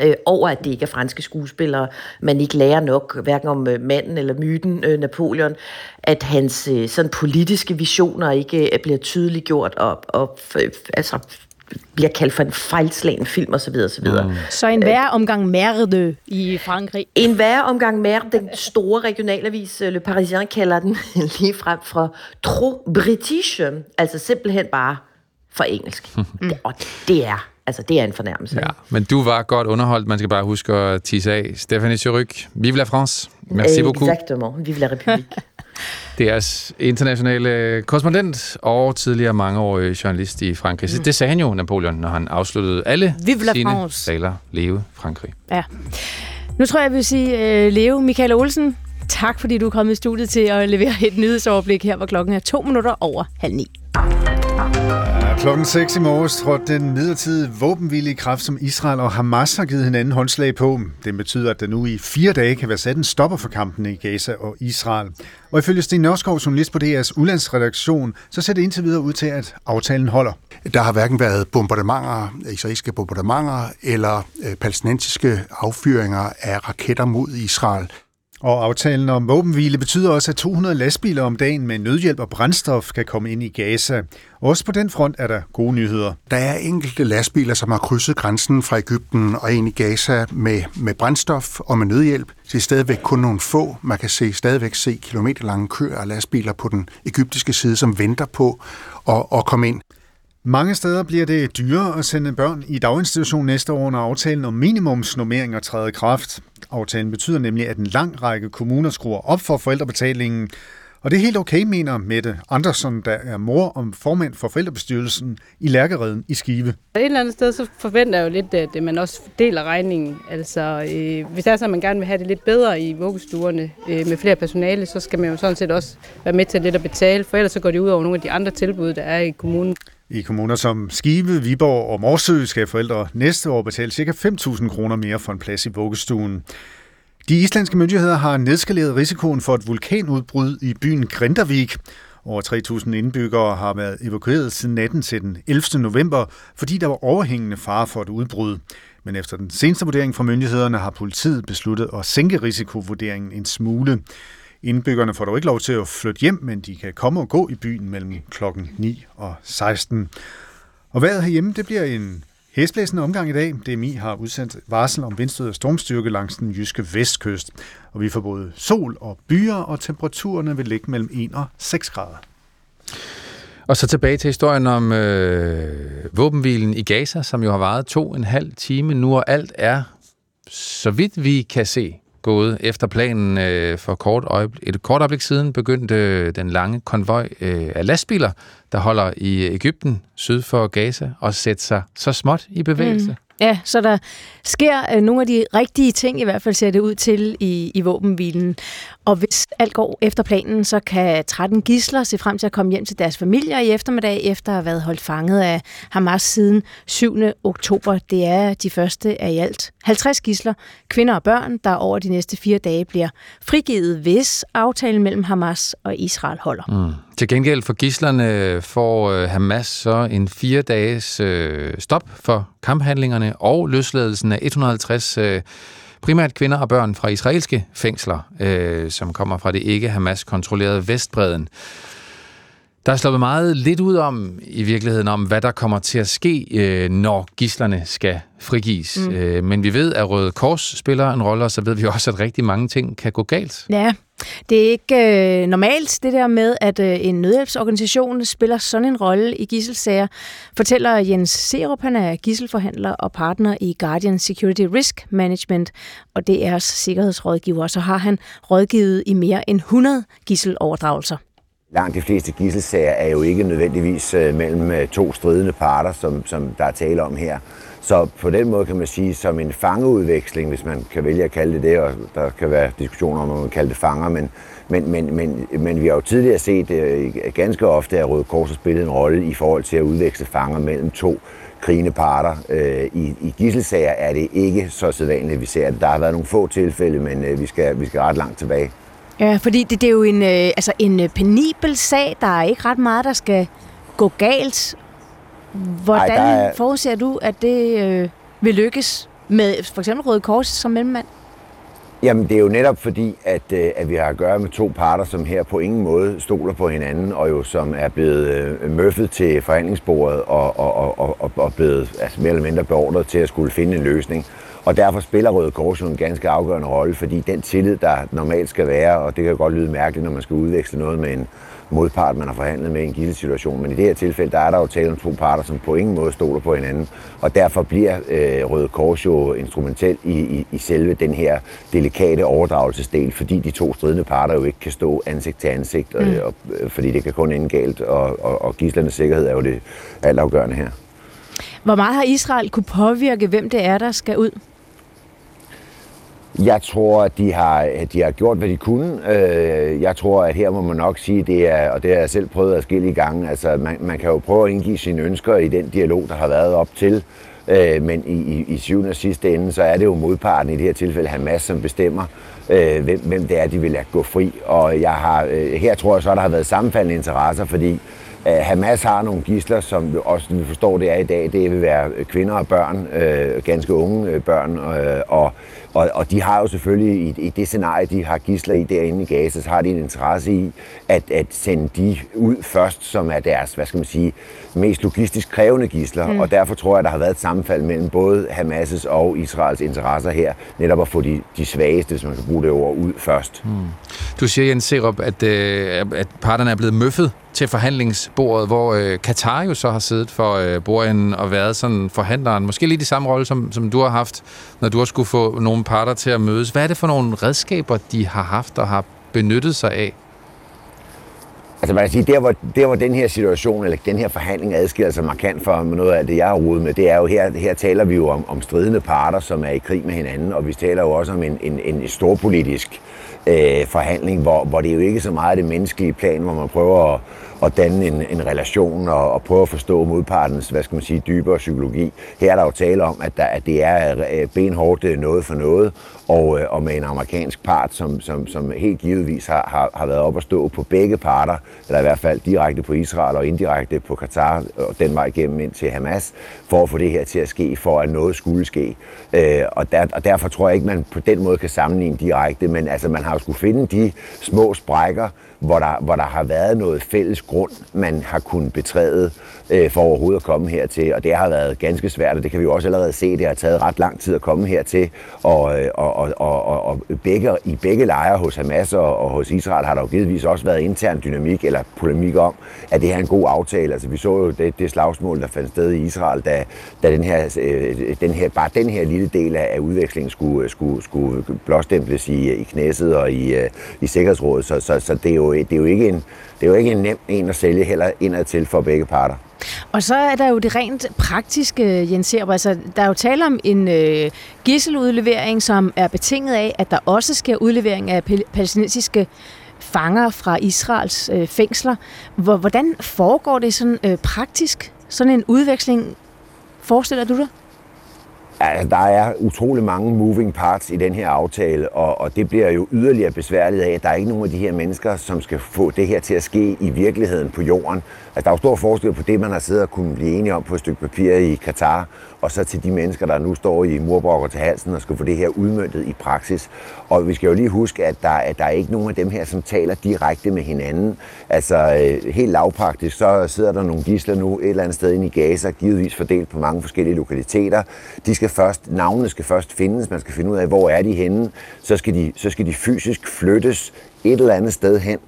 øh, over, at det ikke er franske skuespillere. Man ikke lærer nok, hverken om øh, manden eller myten øh, Napoleon, at hans øh, sådan politiske visioner ikke øh, bliver tydeligt gjort og, og øh, altså bliver kaldt for en fejlslagen film osv. osv. Mm. Så en værre omgang merde i Frankrig? En værre omgang merde. Den store regionalavis Le Parisien kalder den lige frem fra trop british, altså simpelthen bare for engelsk. mm. Og det er Altså, det er en fornærmelse. Ja, men du var godt underholdt. Man skal bare huske at tisse af. Stephanie Suryk, vive la France. Merci beaucoup. Exactement. Vive la République. det er internationale korrespondent og tidligere mangeårig journalist i Frankrig. Mm. Det sagde han jo, Napoleon, når han afsluttede alle Vive sine France. taler. Leve Frankrig. Ja. Nu tror jeg, jeg vil sige uh, Leo Michael Olsen. Tak, fordi du er kommet i studiet til at levere et nyhedsoverblik her, hvor klokken er to minutter over halv ni. Klokken 6 i morges trådte den midlertidige våbenvillige kraft, som Israel og Hamas har givet hinanden håndslag på. Det betyder, at der nu i fire dage kan være sat en stopper for kampene i Gaza og Israel. Og ifølge Sten Nørskov, journalist på DR's udlandsredaktion, så ser det indtil videre ud til, at aftalen holder. Der har hverken været bombardementer, israelske bombardementer eller øh, palæstinensiske affyringer af raketter mod Israel. Og aftalen om våbenhvile betyder også, at 200 lastbiler om dagen med nødhjælp og brændstof kan komme ind i Gaza. Også på den front er der gode nyheder. Der er enkelte lastbiler, som har krydset grænsen fra Ægypten og ind i Gaza med, med brændstof og med nødhjælp. Det er stadigvæk kun nogle få. Man kan se, stadigvæk se kilometerlange køer af lastbiler på den egyptiske side, som venter på at, at komme ind. Mange steder bliver det dyrere at sende børn i daginstitution næste år, når aftalen om minimumsnormeringer træder i kraft. Aftalen betyder nemlig, at en lang række kommuner skruer op for forældrebetalingen, Og det er helt okay, mener Mette Andersen, der er mor og formand for forældrebestyrelsen i Lærkereden i Skive. Et eller andet sted, så forventer jeg jo lidt, at man også deler regningen. Altså, øh, hvis det er så, at man gerne vil have det lidt bedre i vuggestuerne øh, med flere personale, så skal man jo sådan set også være med til lidt at betale, for ellers så går det ud over nogle af de andre tilbud, der er i kommunen. I kommuner som Skive, Viborg og Morsø skal forældre næste år betale ca. 5.000 kroner mere for en plads i vuggestuen. De islandske myndigheder har nedskaleret risikoen for et vulkanudbrud i byen Grindavik. Over 3.000 indbyggere har været evakueret siden natten til den 11. november, fordi der var overhængende fare for et udbrud. Men efter den seneste vurdering fra myndighederne har politiet besluttet at sænke risikovurderingen en smule. Indbyggerne får dog ikke lov til at flytte hjem, men de kan komme og gå i byen mellem klokken 9 og 16. Og vejret herhjemme, det bliver en Hæsblæsende omgang i dag. DMI har udsendt varsel om vindstød og stormstyrke langs den jyske vestkyst. Og vi får både sol og byer, og temperaturerne vil ligge mellem 1 og 6 grader. Og så tilbage til historien om øh, våbenhvilen i Gaza, som jo har varet to og en halv time nu, og alt er, så vidt vi kan se, gået efter planen øh, for kort øjeblik, et kort øjeblik siden begyndte øh, den lange konvoj øh, af lastbiler, der holder i Ægypten syd for Gaza, og sætte sig så småt i bevægelse. Mm. Ja, så der sker øh, nogle af de rigtige ting, i hvert fald ser det ud til i, i våbenhvilen. Og hvis alt går efter planen, så kan 13 gisler se frem til at komme hjem til deres familier i eftermiddag, efter at have været holdt fanget af Hamas siden 7. oktober. Det er de første af i alt 50 gisler, kvinder og børn, der over de næste fire dage bliver frigivet, hvis aftalen mellem Hamas og Israel holder. Mm. Til gengæld for gislerne får øh, Hamas så en fire dages øh, stop for kamphandlingerne og løsladelsen af 150 øh, primært kvinder og børn fra israelske fængsler, øh, som kommer fra det ikke Hamas-kontrollerede Vestbreden. Der er sluppet meget lidt ud om, i virkeligheden, om hvad der kommer til at ske, øh, når gislerne skal frigives. Mm. Øh, men vi ved, at Røde Kors spiller en rolle, og så ved vi også, at rigtig mange ting kan gå galt. Ja, det er ikke øh, normalt, det der med, at øh, en nødhjælpsorganisation spiller sådan en rolle i gisselsager, fortæller Jens Serup, han er gisselforhandler og partner i Guardian Security Risk Management, og det er sikkerhedsrådgiver, så har han rådgivet i mere end 100 gisseloverdragelser. Langt de fleste gisselsager er jo ikke nødvendigvis øh, mellem øh, to stridende parter, som, som der er tale om her. Så på den måde kan man sige, som en fangeudveksling, hvis man kan vælge at kalde det det, og der kan være diskussioner om, om man kalde det fanger, men, men, men, men, men vi har jo tidligere set øh, ganske ofte, at Røde Kors har spillet en rolle i forhold til at udveksle fanger mellem to krigende parter. I, i gisselsager er det ikke så sædvanligt, vi ser det. Der har været nogle få tilfælde, men vi, skal, vi skal ret langt tilbage. Ja, fordi det, det er jo en, øh, altså en øh, penibel sag. Der er ikke ret meget, der skal gå galt. Hvordan Ej, er... forudser du, at det øh, vil lykkes med for eksempel Røde Kors som mellemmand? Jamen, det er jo netop fordi, at, øh, at vi har at gøre med to parter, som her på ingen måde stoler på hinanden, og jo som er blevet øh, møffet til forhandlingsbordet og, og, og, og, og blevet altså, mere eller mindre beordret til at skulle finde en løsning. Og derfor spiller Røde Kors jo en ganske afgørende rolle, fordi den tillid, der normalt skal være, og det kan godt lyde mærkeligt, når man skal udveksle noget med en modpart, man har forhandlet med i en gildesituation, men i det her tilfælde, der er der jo tale om to parter, som på ingen måde stoler på hinanden, og derfor bliver øh, Røde Kors jo instrumentel i, i, i selve den her delikate overdragelsesdel, fordi de to stridende parter jo ikke kan stå ansigt til ansigt, mm. og, og, øh, fordi det kan kun ende galt, og, og, og gislernes sikkerhed er jo det altafgørende her. Hvor meget har Israel kunne påvirke, hvem det er, der skal ud? Jeg tror, at de har, at de har gjort, hvad de kunne. Øh, jeg tror, at her må man nok sige, det er, og det har jeg selv prøvet at skille i gange, altså man, man kan jo prøve at indgive sine ønsker i den dialog, der har været op til, øh, men i, i, i syvende og sidste ende, så er det jo modparten, i det her tilfælde Hamas, som bestemmer, øh, hvem, hvem det er, de vil lade gå fri. Og jeg har, her tror jeg så, der har været sammenfaldende interesser, fordi Hamas har nogle gisler, som også, vi forstår det er i dag, det vil være kvinder og børn, øh, ganske unge børn, øh, og og, og de har jo selvfølgelig, i, i det scenarie, de har gisler i derinde i Gaza, så har de en interesse i at, at sende de ud først, som er deres, hvad skal man sige, mest logistisk krævende gisler. Mm. Og derfor tror jeg, der har været et sammenfald mellem både Hamas' og Israels interesser her, netop at få de, de svageste, hvis man kan bruge det ord, ud først. Mm. Du siger, Jens Serup, at, øh, at parterne er blevet møffet til forhandlingsbordet, hvor øh, Katar jo så har siddet for øh, bordenden og været sådan forhandleren. Måske lidt i samme rolle, som, som du har haft, når du har skulle få nogle parter til at mødes. Hvad er det for nogle redskaber, de har haft og har benyttet sig af? Altså man kan sige, der hvor, der hvor den her situation, eller den her forhandling adskiller sig markant fra noget af det, jeg har rodet med, det er jo her, her taler vi jo om, om stridende parter, som er i krig med hinanden, og vi taler jo også om en, en, en storpolitisk øh, Øh, forhandling, hvor, hvor det jo ikke så meget det menneskelige plan, hvor man prøver at, at danne en, en relation og, og prøve at forstå modpartens, hvad skal man sige, dybere psykologi. Her er der jo tale om, at, der, at det er øh, benhårdt noget for noget, og, øh, og med en amerikansk part, som, som, som helt givetvis har, har, har været op at stå på begge parter, eller i hvert fald direkte på Israel og indirekte på Katar, og den vej igennem ind til Hamas, for at få det her til at ske, for at noget skulle ske. Øh, og, der, og derfor tror jeg ikke, man på den måde kan sammenligne direkte, men altså, man har jo skulle finde de små sprækker, hvor der, hvor der har været noget fælles grund, man har kunnet betræde øh, for overhovedet at komme hertil. Og det har været ganske svært, og det kan vi jo også allerede se, det har taget ret lang tid at komme hertil. Og, øh, og, og, og, og begge, i begge lejre hos Hamas og, og hos Israel har der jo givetvis også været intern dynamik eller polemik om, at det her er en god aftale. Altså vi så jo det, det slagsmål, der fandt sted i Israel, da, da den, her, øh, den her, bare den her lille del af udvekslingen skulle, øh, skulle, skulle blåstemples i, i knæsset og i, øh, i Sikkerhedsrådet. Så, så, så det, er jo, det, er jo ikke en, det er jo ikke en nem en at sælge heller indad til for begge parter. Og så er der jo det rent praktiske, Jens Herber. Altså, der er jo tale om en øh, gisseludlevering, som er betinget af, at der også sker udlevering af palæstinensiske fanger fra Israels øh, fængsler. Hvordan foregår det sådan øh, praktisk, sådan en udveksling? Forestiller du dig? Altså, der er utrolig mange moving parts i den her aftale, og, og det bliver jo yderligere besværligt af, at der er ikke nogen af de her mennesker, som skal få det her til at ske i virkeligheden på jorden. Altså, der er jo stor forskel på det, man har siddet og kunne blive enige om på et stykke papir i Katar, og så til de mennesker, der nu står i murbrokker til halsen og skal få det her udmyndtet i praksis. Og vi skal jo lige huske, at der, at der er ikke nogen af dem her, som taler direkte med hinanden. Altså øh, helt lavpraktisk, så sidder der nogle gisler nu et eller andet sted inde i Gaza, givetvis fordelt på mange forskellige lokaliteter. De skal først, navnene skal først findes, man skal finde ud af, hvor er de henne. Så skal de, så skal de fysisk flyttes et eller andet sted hen,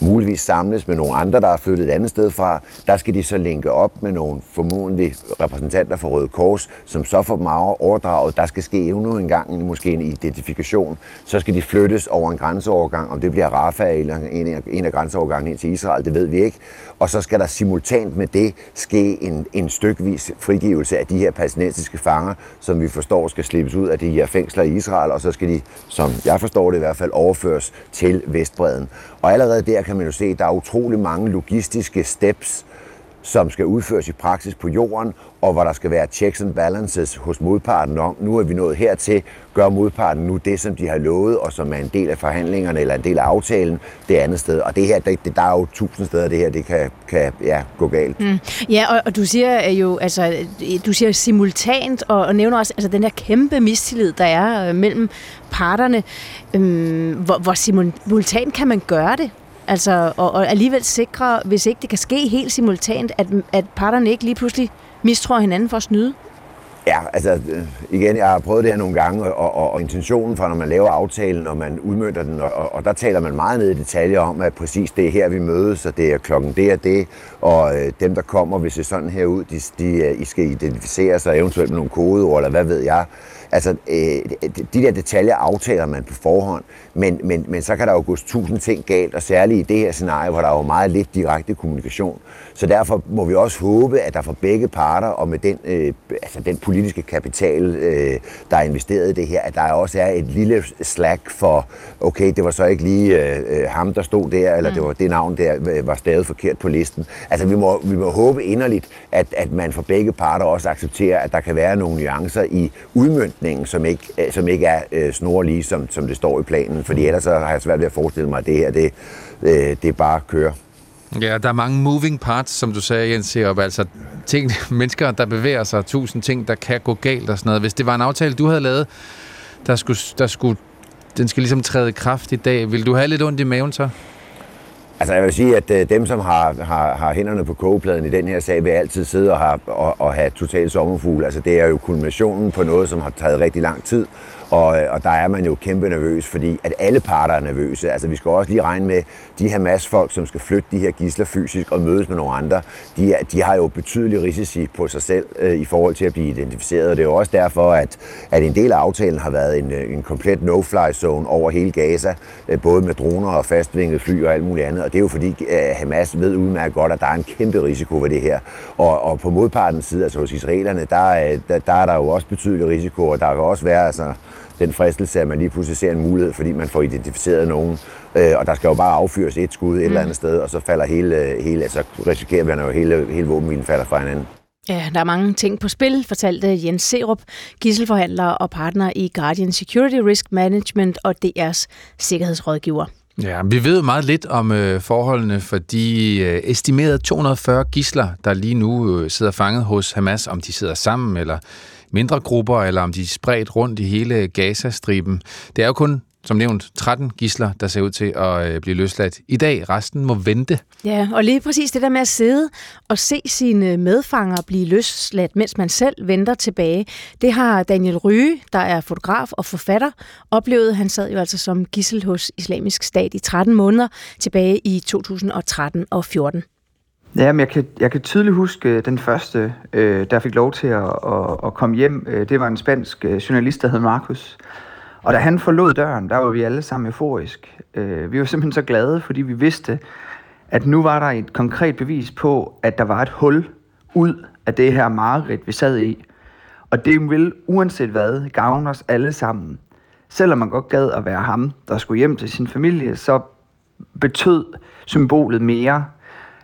muligvis samles med nogle andre, der er flyttet et andet sted fra. Der skal de så linke op med nogle formodentlig repræsentanter for Røde Kors, som så får dem overdraget. Der skal ske endnu en gang måske en identifikation. Så skal de flyttes over en grænseovergang, om det bliver Rafah eller en af grænseovergangen ind til Israel, det ved vi ikke. Og så skal der simultant med det ske en, en stykvis frigivelse af de her palæstinensiske fanger, som vi forstår skal slippes ud af de her fængsler i Israel, og så skal de, som jeg forstår det i hvert fald, overføres til Vestbreden. Og allerede der kan man jo se, at der er utrolig mange logistiske steps, som skal udføres i praksis på jorden, og hvor der skal være checks and balances hos modparten om, nu er vi nået hertil, gør modparten nu det, som de har lovet, og som er en del af forhandlingerne eller en del af aftalen, det andet sted. Og det her, det, der er jo tusind steder, det her, det kan, kan ja, gå galt. Mm. Ja, og, og du siger øh, jo, altså, øh, du siger simultant, og, og nævner også altså, den her kæmpe mistillid, der er øh, mellem parterne. Øhm, hvor, hvor simultant kan man gøre det? Altså, og, og alligevel sikre, hvis ikke det kan ske helt simultant, at, at parterne ikke lige pludselig mistror hinanden for at snyde? Ja, altså øh, igen, jeg har prøvet det her nogle gange, og, og, og intentionen for, når man laver aftalen, og man udmønter den, og, og der taler man meget ned i detaljer om, at præcis det er her, vi mødes, og det er klokken det og det, og øh, dem, der kommer, hvis det sådan her ud, de, de, øh, I skal identificere sig eventuelt med nogle kodeord, eller hvad ved jeg. Altså, øh, de der detaljer aftaler man på forhånd, men, men, men så kan der jo gå tusind ting galt, og særligt i det her scenarie, hvor der er jo meget lidt direkte kommunikation. Så derfor må vi også håbe, at der for begge parter, og med den, øh, altså den politiske kapital, øh, der er investeret i det her, at der også er et lille slack for, okay, det var så ikke lige øh, ham, der stod der, eller mm. det var det navn, der øh, var stadig forkert på listen. Altså, vi må, vi må håbe inderligt, at, at man for begge parter også accepterer, at der kan være nogle nuancer i udmyndningen, som ikke, øh, som ikke er øh, snorlige, som, som det står i planen. Fordi ellers så har jeg svært ved at forestille mig, at det her, det, øh, det bare kører. Ja, der er mange moving parts, som du sagde, Jens Serup. Altså ting, mennesker, der bevæger sig, tusind ting, der kan gå galt og sådan noget. Hvis det var en aftale, du havde lavet, der skulle, der skulle, den skal ligesom træde i kraft i dag, vil du have lidt ondt i maven så? Altså jeg vil sige, at øh, dem, som har, har, har hænderne på kogepladen i den her sag, vil altid sidde og, have, og, og have total sommerfugl. Altså det er jo kulminationen på noget, som har taget rigtig lang tid, og, øh, og der er man jo kæmpe nervøs, fordi at alle parter er nervøse. Altså vi skal også lige regne med de her masse folk, som skal flytte de her gisler fysisk og mødes med nogle andre. De, er, de har jo betydelige risici på sig selv øh, i forhold til at blive identificeret. Og det er jo også derfor, at, at en del af aftalen har været en, øh, en komplet no-fly zone over hele Gaza, øh, både med droner og fastvingede fly og alt muligt andet. Og det er jo fordi øh, Hamas ved udmærket godt, at der er en kæmpe risiko ved det her. Og, og på modpartens side, altså hos israelerne, der, øh, der, der er der jo også betydelig risiko, og der kan også være altså, den fristelse, at man lige pludselig ser en mulighed, fordi man får identificeret nogen, øh, og der skal jo bare affyres et skud et mm. eller andet sted, og så falder hele, hele altså risikerer man jo hele, hele våbenhvilen falder fra hinanden. Ja, der er mange ting på spil, fortalte Jens Serup, gisselforhandler og partner i Guardian Security Risk Management og DR's sikkerhedsrådgiver. Ja, vi ved meget lidt om øh, forholdene for de øh, estimerede 240 gisler, der lige nu øh, sidder fanget hos Hamas, om de sidder sammen eller mindre grupper, eller om de er spredt rundt i hele Gazastriben. Det er jo kun som nævnt, 13 gisler, der ser ud til at øh, blive løsladt i dag. Resten må vente. Ja, og lige præcis det der med at sidde og se sine medfanger blive løsladt, mens man selv venter tilbage, det har Daniel Ryge, der er fotograf og forfatter, oplevet. Han sad jo altså som gissel hos Islamisk Stat i 13 måneder tilbage i 2013 og 14. Ja, men jeg kan, jeg kan tydeligt huske øh, den første, øh, der fik lov til at, at, at komme hjem. Øh, det var en spansk øh, journalist, der hed Markus. Og da han forlod døren, der var vi alle sammen euforisk. Øh, vi var simpelthen så glade, fordi vi vidste, at nu var der et konkret bevis på, at der var et hul ud af det her mareridt, vi sad i. Og det vil uanset hvad gavne os alle sammen. Selvom man godt gad at være ham, der skulle hjem til sin familie, så betød symbolet mere.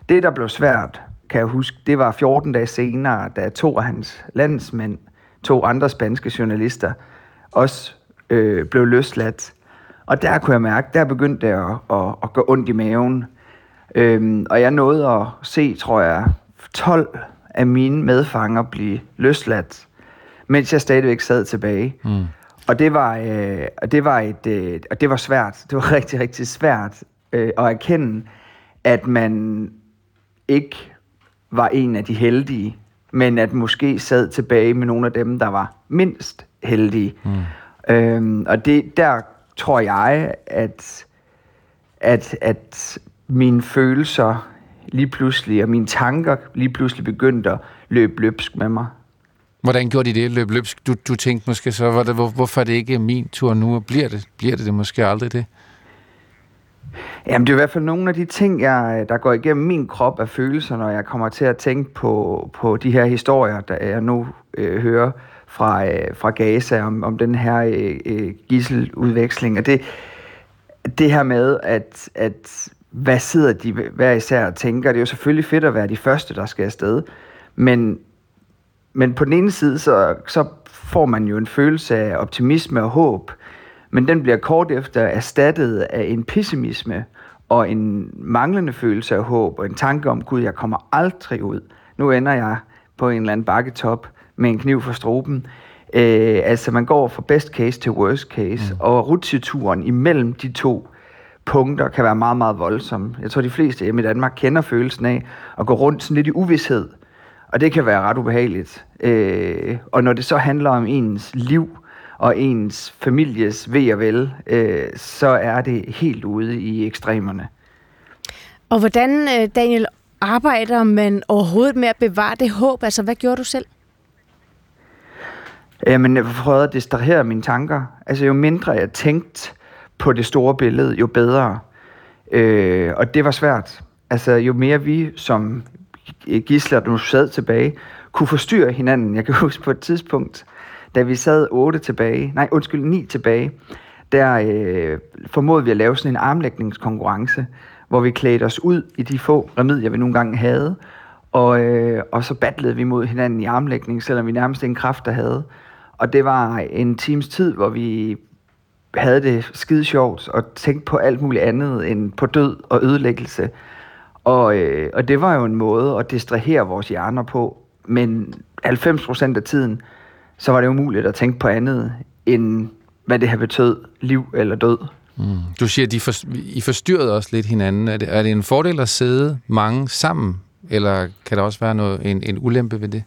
Det, der blev svært, kan jeg huske, det var 14 dage senere, da to af hans landsmænd, to andre spanske journalister, også øh, blev løsladt. Og der kunne jeg mærke, der begyndte det at, at, at gå ondt i maven. Øhm, og jeg nåede at se, tror jeg, 12 af mine medfanger blive løsladt, mens jeg stadigvæk sad tilbage. Mm. Og det var, øh, det var et, øh, og det var svært. Det var rigtig, rigtig svært øh, at erkende, at man ikke var en af de heldige, men at måske sad tilbage med nogle af dem, der var mindst heldige. Mm. Øhm, og det, der tror jeg, at, at, at mine følelser lige pludselig, og mine tanker lige pludselig begyndte at løbe løbsk med mig. Hvordan gjorde de det, løb løbsk? Du, du tænkte måske så, hvor, hvor, hvorfor er det ikke min tur nu, og bliver det, bliver det, det måske aldrig det? Jamen, det er i hvert fald nogle af de ting, jeg, øh, der går igennem min krop af følelser, når jeg kommer til at tænke på, på de her historier, der jeg nu øh, hører fra, øh, fra Gaza om, om den her øh, øh gisseludveksling. Og det, det her med, at, at hvad sidder de hver især og tænker, det er jo selvfølgelig fedt at være de første, der skal afsted, men, men på den ene side, så, så får man jo en følelse af optimisme og håb, men den bliver kort efter erstattet af en pessimisme og en manglende følelse af håb og en tanke om, gud, jeg kommer aldrig ud. Nu ender jeg på en eller anden bakketop med en kniv for stroben. Øh, altså man går fra best case til worst case, mm. og rutsjeturen imellem de to punkter kan være meget, meget voldsom. Jeg tror, de fleste hjemme i Danmark kender følelsen af at gå rundt sådan lidt i uvidshed, og det kan være ret ubehageligt. Øh, og når det så handler om ens liv og ens families ved og vel, øh, så er det helt ude i ekstremerne. Og hvordan, øh, Daniel, arbejder man overhovedet med at bevare det håb? Altså, hvad gjorde du selv? Jamen, jeg prøvede at distrahere mine tanker. Altså, jo mindre jeg tænkte på det store billede, jo bedre. Øh, og det var svært. Altså, jo mere vi som gisler, der nu sad tilbage, kunne forstyrre hinanden. Jeg kan huske på et tidspunkt, da vi sad 8 tilbage, nej, undskyld, 9 tilbage, der øh, formåede vi at lave sådan en armlægningskonkurrence, hvor vi klædte os ud i de få remedier, vi nogle gange havde, og, øh, og så battlede vi mod hinanden i armlægning, selvom vi nærmest ingen kraft der havde. Og det var en times tid, hvor vi havde det skide sjovt og tænkte på alt muligt andet end på død og ødelæggelse. Og, øh, og det var jo en måde at distrahere vores hjerner på. Men 90% af tiden, så var det umuligt at tænke på andet end hvad det har betød, liv eller død. Mm. Du siger, at de for, I forstyrrede også lidt hinanden. Er det, er det en fordel at sidde mange sammen, eller kan der også være noget, en, en ulempe ved det?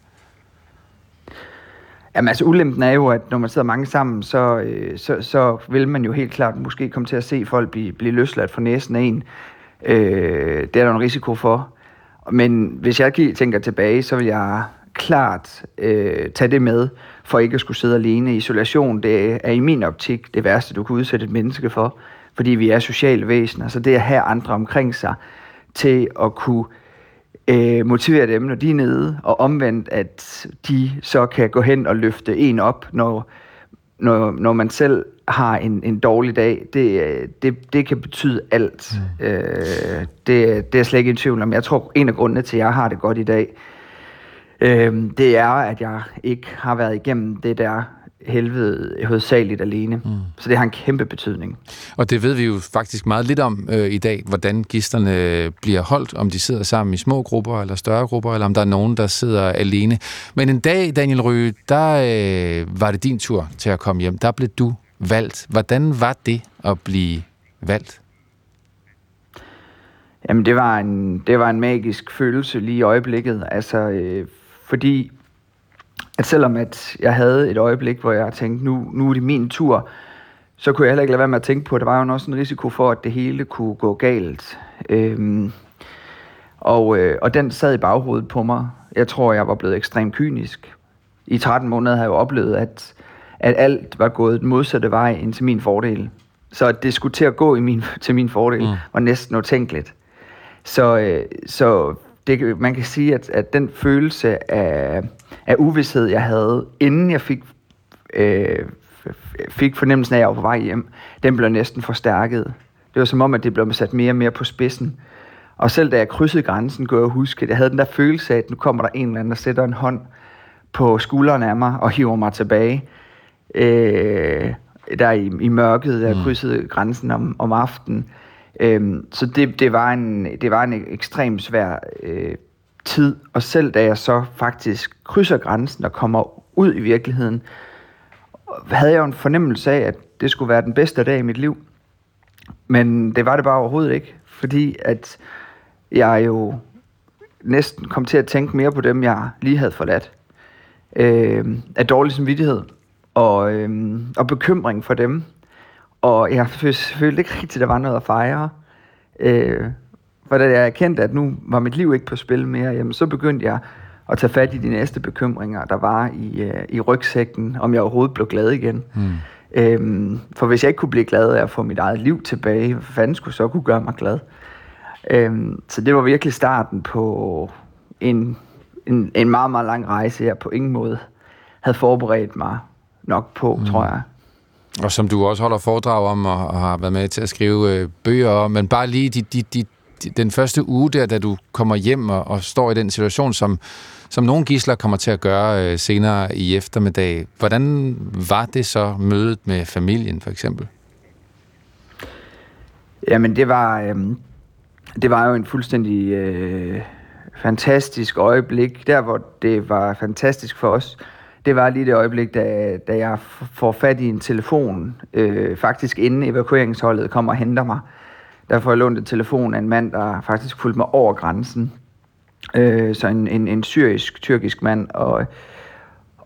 Jamen altså, ulempen er jo, at når man sidder mange sammen, så, øh, så, så vil man jo helt klart måske komme til at se folk blive, blive løsladt for næsen af en. Øh, det er der en risiko for. Men hvis jeg tænker tilbage, så vil jeg klart øh, tage det med, for ikke at skulle sidde alene. Isolation, det er i min optik det værste, du kan udsætte et menneske for, fordi vi er sociale væsener. Så det at have andre omkring sig til at kunne øh, motivere dem, når de er nede, og omvendt, at de så kan gå hen og løfte en op, når, når, når man selv har en, en dårlig dag, det, det, det kan betyde alt. Mm. Øh, det, det er jeg slet ikke i tvivl om. Jeg tror, en af grundene til, at jeg har det godt i dag, øh, det er, at jeg ikke har været igennem det der helvede hovedsageligt alene. Mm. Så det har en kæmpe betydning. Og det ved vi jo faktisk meget lidt om øh, i dag, hvordan gisterne bliver holdt, om de sidder sammen i små grupper eller større grupper, eller om der er nogen, der sidder alene. Men en dag, Daniel Røge, der øh, var det din tur til at komme hjem. Der blev du valgt. Hvordan var det at blive valgt? Jamen, det var en, det var en magisk følelse lige i øjeblikket. Altså, øh, fordi at selvom at jeg havde et øjeblik, hvor jeg tænkte, nu, nu er det min tur, så kunne jeg heller ikke lade være med at tænke på, at der var jo også en risiko for, at det hele kunne gå galt. Øhm, og, øh, og den sad i baghovedet på mig. Jeg tror, jeg var blevet ekstremt kynisk. I 13 måneder har jeg jo oplevet, at, at alt var gået den modsatte vej ind til min fordel. Så at det skulle til at gå i min, til min fordel, mm. var næsten utænkeligt. Så, øh, så det, man kan sige, at, at den følelse af, af uvidshed, jeg havde, inden jeg fik, øh, fik fornemmelsen af, at jeg var på vej hjem, den blev næsten forstærket. Det var som om, at det blev sat mere og mere på spidsen. Og selv da jeg krydsede grænsen, kunne jeg huske, at jeg havde den der følelse af, at nu kommer der en eller anden, der sætter en hånd på skulderen af mig og hiver mig tilbage. Øh, der i, i mørket, da jeg mm. krydsede grænsen om, om aftenen. Øhm, så det, det, var en, det var en ekstremt svær øh, tid, og selv da jeg så faktisk krydser grænsen og kommer ud i virkeligheden, havde jeg jo en fornemmelse af, at det skulle være den bedste dag i mit liv. Men det var det bare overhovedet ikke, fordi at jeg jo næsten kom til at tænke mere på dem, jeg lige havde forladt. Øh, af dårlig samvittighed og, øh, og bekymring for dem. Og jeg følte ikke rigtigt, at der var noget at fejre. Øh, for da jeg erkendte, at nu var mit liv ikke på spil mere, jamen så begyndte jeg at tage fat i de næste bekymringer, der var i, øh, i rygsækken, om jeg overhovedet blev glad igen. Mm. Øhm, for hvis jeg ikke kunne blive glad af at få mit eget liv tilbage, hvad fanden skulle så kunne gøre mig glad? Øhm, så det var virkelig starten på en, en, en meget, meget lang rejse, jeg på ingen måde havde forberedt mig nok på, mm. tror jeg. Og som du også holder foredrag om og, og har været med til at skrive øh, bøger om, men bare lige de, de, de, den første uge der, da du kommer hjem og, og står i den situation, som, som nogle gisler kommer til at gøre øh, senere i eftermiddag. Hvordan var det så mødet med familien, for eksempel? Jamen, det var, øh, det var jo en fuldstændig øh, fantastisk øjeblik. Der, hvor det var fantastisk for os, det var lige det øjeblik, da, da jeg får fat i en telefon, øh, faktisk inden evakueringsholdet kommer og henter mig. Der får jeg lånt en telefon af en mand, der faktisk fulgte mig over grænsen. Øh, så en, en, en syrisk-tyrkisk mand, og,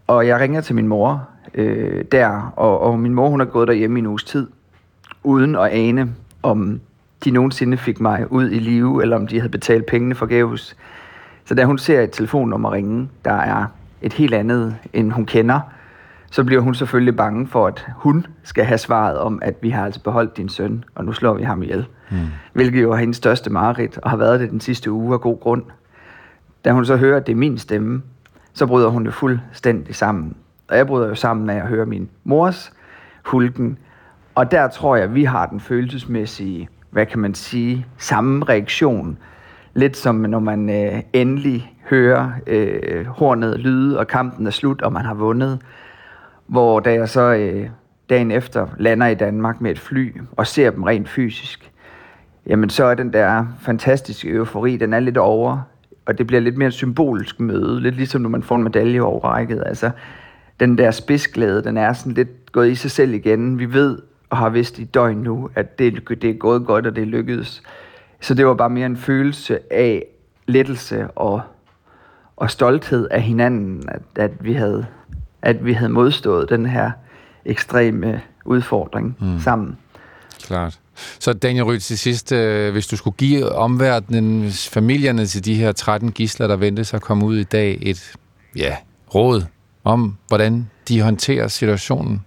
og jeg ringer til min mor øh, der, og, og min mor hun har gået derhjemme i en uges tid, uden at ane, om de nogensinde fik mig ud i live, eller om de havde betalt pengene forgæves. Så da hun ser et telefonnummer ringe, der er et helt andet, end hun kender, så bliver hun selvfølgelig bange for, at hun skal have svaret om, at vi har altså beholdt din søn, og nu slår vi ham ihjel. Mm. Hvilket jo er hendes største mareridt, og har været det den sidste uge af god grund. Da hun så hører, at det er min stemme, så bryder hun jo fuldstændig sammen. Og jeg bryder jo sammen med at høre min mors hulken. Og der tror jeg, at vi har den følelsesmæssige, hvad kan man sige, samme reaktion. Lidt som når man øh, endelig hører øh, hornet lyde, og kampen er slut, og man har vundet. Hvor da jeg så øh, dagen efter lander i Danmark med et fly, og ser dem rent fysisk, jamen så er den der fantastiske eufori, den er lidt over, og det bliver lidt mere et symbolsk møde, lidt ligesom når man får en medalje overrækket. Altså, den der spidsglæde, den er sådan lidt gået i sig selv igen. Vi ved og har vidst i døgn nu, at det, det er gået godt, og det er lykkedes. Så det var bare mere en følelse af lettelse og og stolthed af hinanden, at, at vi havde at vi havde modstået den her ekstreme udfordring mm. sammen. Klart. Så Daniel Rydt, til sidst, øh, hvis du skulle give omverdenen, familierne til de her 13 gisler, der ventes at komme ud i dag, et ja, råd om, hvordan de håndterer situationen,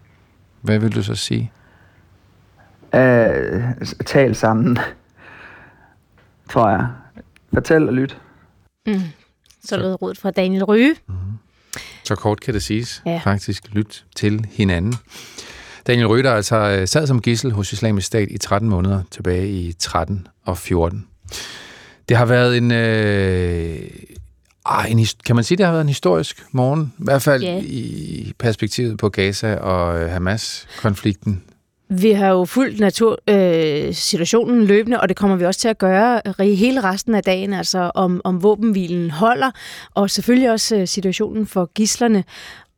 hvad vil du så sige? Uh, tal sammen, tror jeg. Fortæl og lyt. Mm. Så lød rådet fra Daniel Ryge. Mm-hmm. Så kort kan det siges, ja. faktisk. Lyt til hinanden. Daniel Ryge, der altså øh, sad som gissel hos Islamisk Stat i 13 måneder tilbage i 13 og 14. Det har været en, øh, en, kan man sige, det har været en historisk morgen, i hvert fald yeah. i perspektivet på Gaza og øh, Hamas-konflikten. Vi har jo fulgt natur, øh, situationen løbende, og det kommer vi også til at gøre hele resten af dagen, altså om, om våbenhvilen holder, og selvfølgelig også øh, situationen for gislerne.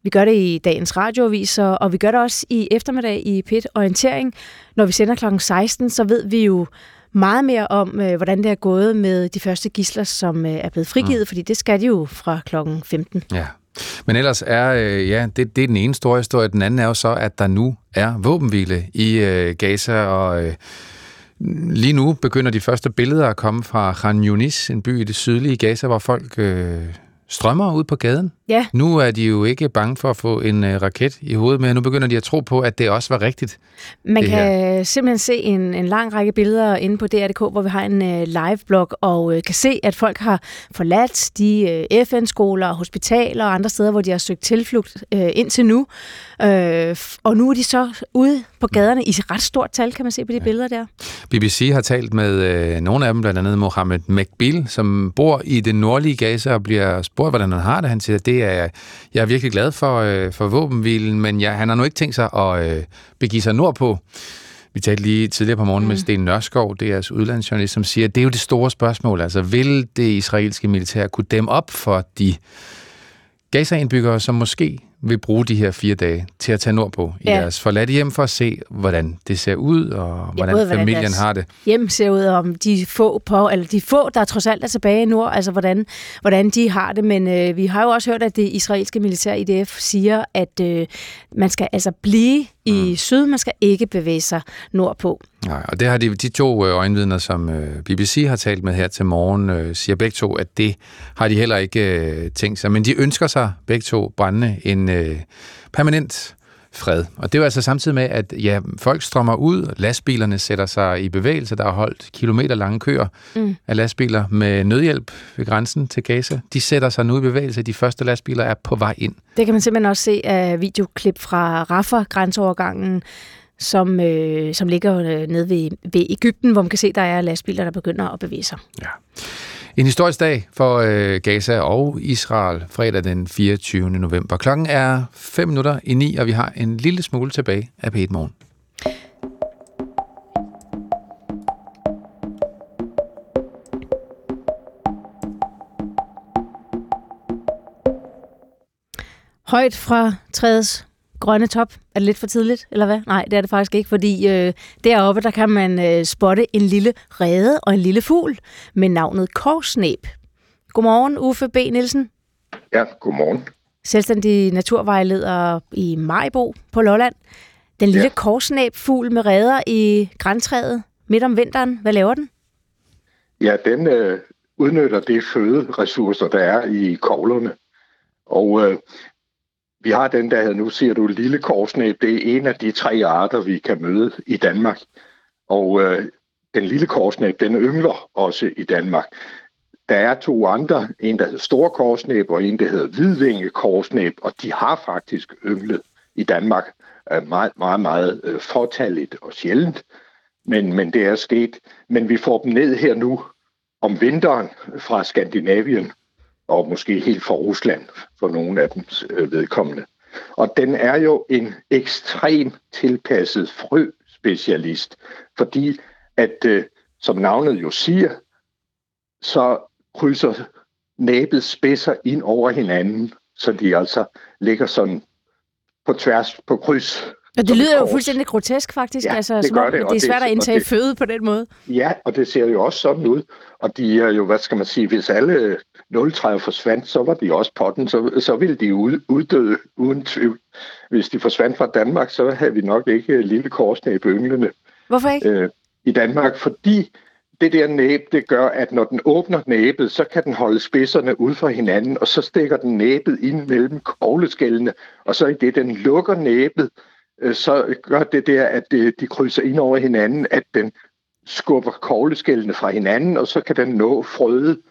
Vi gør det i dagens radioaviser, og vi gør det også i eftermiddag i PIT Orientering. Når vi sender kl. 16, så ved vi jo meget mere om, øh, hvordan det er gået med de første gisler, som øh, er blevet frigivet, mm. fordi det skal de jo fra kl. 15. Ja. Men ellers er, øh, ja, det, det er den ene store historie. Den anden er jo så, at der nu er våbenhvile i øh, Gaza, og øh, lige nu begynder de første billeder at komme fra Khan Yunis, en by i det sydlige Gaza, hvor folk øh, strømmer ud på gaden. Ja. Nu er de jo ikke bange for at få en uh, raket i hovedet, men nu begynder de at tro på, at det også var rigtigt. Man kan her. simpelthen se en, en lang række billeder inde på DR.dk, hvor vi har en uh, live-blog, og uh, kan se, at folk har forladt de uh, FN-skoler, hospitaler og andre steder, hvor de har søgt tilflugt uh, indtil nu. Uh, og nu er de så ude på gaderne i ret stort tal, kan man se på de ja. billeder der. BBC har talt med uh, nogle af dem, blandt andet Mohammed Mekbil, som bor i det nordlige Gaza og bliver spurgt, hvordan han har det. Han siger, det er, jeg er virkelig glad for, øh, for våbenhvilen, men jeg, han har nu ikke tænkt sig at øh, begive sig nordpå. Vi talte lige tidligere på morgen mm. med Sten Nørskov, deres udlandsjournalist, som siger, at det er jo det store spørgsmål. Altså, vil det israelske militær kunne dæmme op for de Gaza-indbyggere, som måske vil bruge de her fire dage til at tage nordpå i ja. deres forladte hjem for at se, hvordan det ser ud, og ja, hvordan både, familien hvordan har det. hjem ser ud, og om de få, på, eller de få, der trods alt er tilbage i nord, altså hvordan, hvordan de har det. Men øh, vi har jo også hørt, at det israelske militær IDF siger, at øh, man skal altså blive i mm. syd, man skal ikke bevæge sig nordpå. Nej, og det har de, de to øh, øjenvidner, som øh, BBC har talt med her til morgen, øh, siger begge to, at det har de heller ikke tænkt sig. Men de ønsker sig begge to brændende en permanent fred. Og det er jo altså samtidig med, at ja, folk strømmer ud, lastbilerne sætter sig i bevægelse, der er holdt kilometer lange køer mm. af lastbiler med nødhjælp ved grænsen til Gaza. De sætter sig nu i bevægelse, de første lastbiler er på vej ind. Det kan man simpelthen også se af videoklip fra Rafah, grænseovergangen, som, øh, som ligger øh, nede ved, ved Ægypten, hvor man kan se, der er lastbiler, der begynder at bevæge sig. Ja. En historisk dag for øh, Gaza og Israel fredag den 24. november. Klokken er 5 minutter i 9, og vi har en lille smule tilbage af p Morgen. Højt fra træets grønne top. Er det lidt for tidligt, eller hvad? Nej, det er det faktisk ikke, fordi øh, deroppe der kan man øh, spotte en lille rede og en lille fugl med navnet korsnæb. Godmorgen, Uffe B. Nielsen. Ja, godmorgen. Selvstændig naturvejleder i Majbo på Lolland. Den lille ja. korsnæbfugl med reder i græntræet midt om vinteren. Hvad laver den? Ja, den øh, udnytter det føderessourcer, der er i koglerne. Og øh, vi har den der, nu siger du, lille korsnæb. Det er en af de tre arter, vi kan møde i Danmark. Og øh, den lille korsnæb, den yngler også i Danmark. Der er to andre, en der hedder stor korsnæb og en der hedder hvidvinge korsnæb, og de har faktisk ynglet i Danmark øh, meget, meget, meget øh, fortalligt og sjældent. Men, men det er sket. Men vi får dem ned her nu om vinteren fra Skandinavien, og måske helt fra Rusland for nogle af dem øh, vedkommende. Og den er jo en ekstrem tilpasset frøspecialist, fordi at, øh, som navnet jo siger, så krydser næbets spidser ind over hinanden, så de altså ligger sådan på tværs, på kryds og det lyder jo fuldstændig grotesk, faktisk. Ja, altså, det som om, det, det er svært at indtage det- føde på den måde. Ja, og det ser jo også sådan ud. Og de er jo, hvad skal man sige, hvis alle 030 forsvandt, så var de også på den, så, så ville de ud, uddøde uden tvivl. Hvis de forsvandt fra Danmark, så havde vi nok ikke lille korsnæb ynglende Hvorfor ikke? øh, i Danmark, fordi det der næb, det gør, at når den åbner næbet, så kan den holde spidserne ud fra hinanden, og så stikker den næbet ind mellem kogleskællene, og så i det, den lukker næbet, så gør det der, at de krydser ind over hinanden, at den skubber kogleskællene fra hinanden, og så kan den nå frøde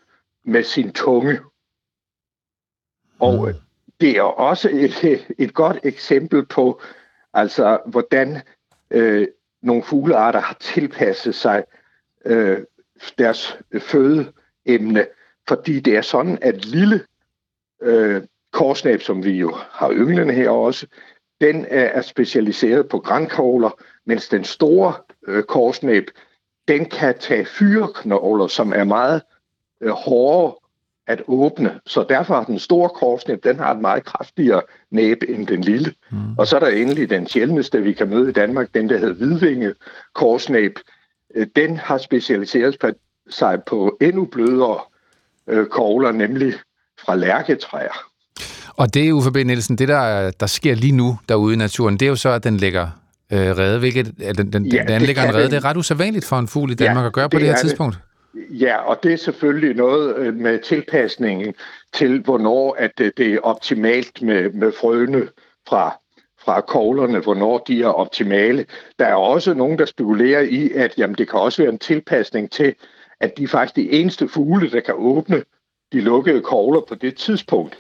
med sin tunge. Og øh, det er også et, et godt eksempel på, altså hvordan øh, nogle fuglearter har tilpasset sig øh, deres fødeemne, fordi det er sådan, at lille øh, korsnæb, som vi jo har ynglende her også, den er, er specialiseret på grænkogler, mens den store øh, korsnæb, den kan tage fyreknogler, som er meget øh, hårde at åbne. Så derfor har den store korsnæb, den har et meget kraftigere næb end den lille. Mm. Og så er der endelig den sjældneste, vi kan møde i Danmark, den der hedder hvidvinge korsnæb. Øh, Den har specialiseret sig på endnu blødere øh, kogler, nemlig fra lærketræer. Og det, Uffe B. Nielsen, det der, der sker lige nu derude i naturen, det er jo så, at den lægger øh, rede, hvilket den, den, Ja, den det anlægger en rede. den. Det er ret usædvanligt for en fugl i Danmark ja, at gøre på det, det her er det. tidspunkt. Ja, og det er selvfølgelig noget øh, med tilpasningen til, hvornår at det, det er optimalt med, med frøene fra, fra koglerne, hvornår de er optimale. Der er også nogen, der spekulerer i, at jamen, det kan også være en tilpasning til, at de er faktisk de eneste fugle, der kan åbne de lukkede kogler på det tidspunkt.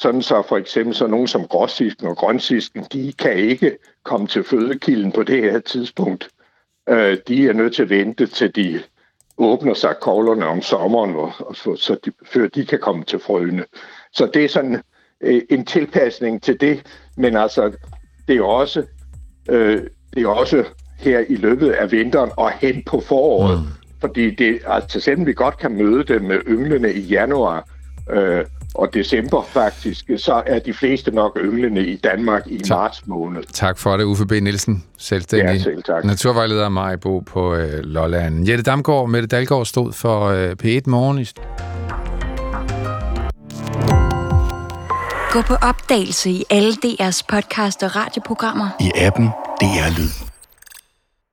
Sådan så for eksempel så nogen som gråsisken og grønsisken, de kan ikke komme til fødekilden på det her tidspunkt. Øh, de er nødt til at vente til de åbner sig koglerne om sommeren, og, og, så, så de, før de kan komme til frøene. Så det er sådan øh, en tilpasning til det, men altså, det er også, øh, det er også her i løbet af vinteren og hen på foråret, mm. fordi det, altså, selvom vi godt kan møde dem med ynglene i januar øh, og december faktisk, så er de fleste nok ynglene i Danmark i tak. marts måned. Tak for det, Uffe B. Nielsen, selvstændig Ja, selv tak. naturvejleder Majbo på øh, Lolland. Jette Damgaard og Mette Dalgaard stod for øh, P1 Morgen. i Gå på opdagelse i alle DR's podcast og radioprogrammer. I appen DR Lyd.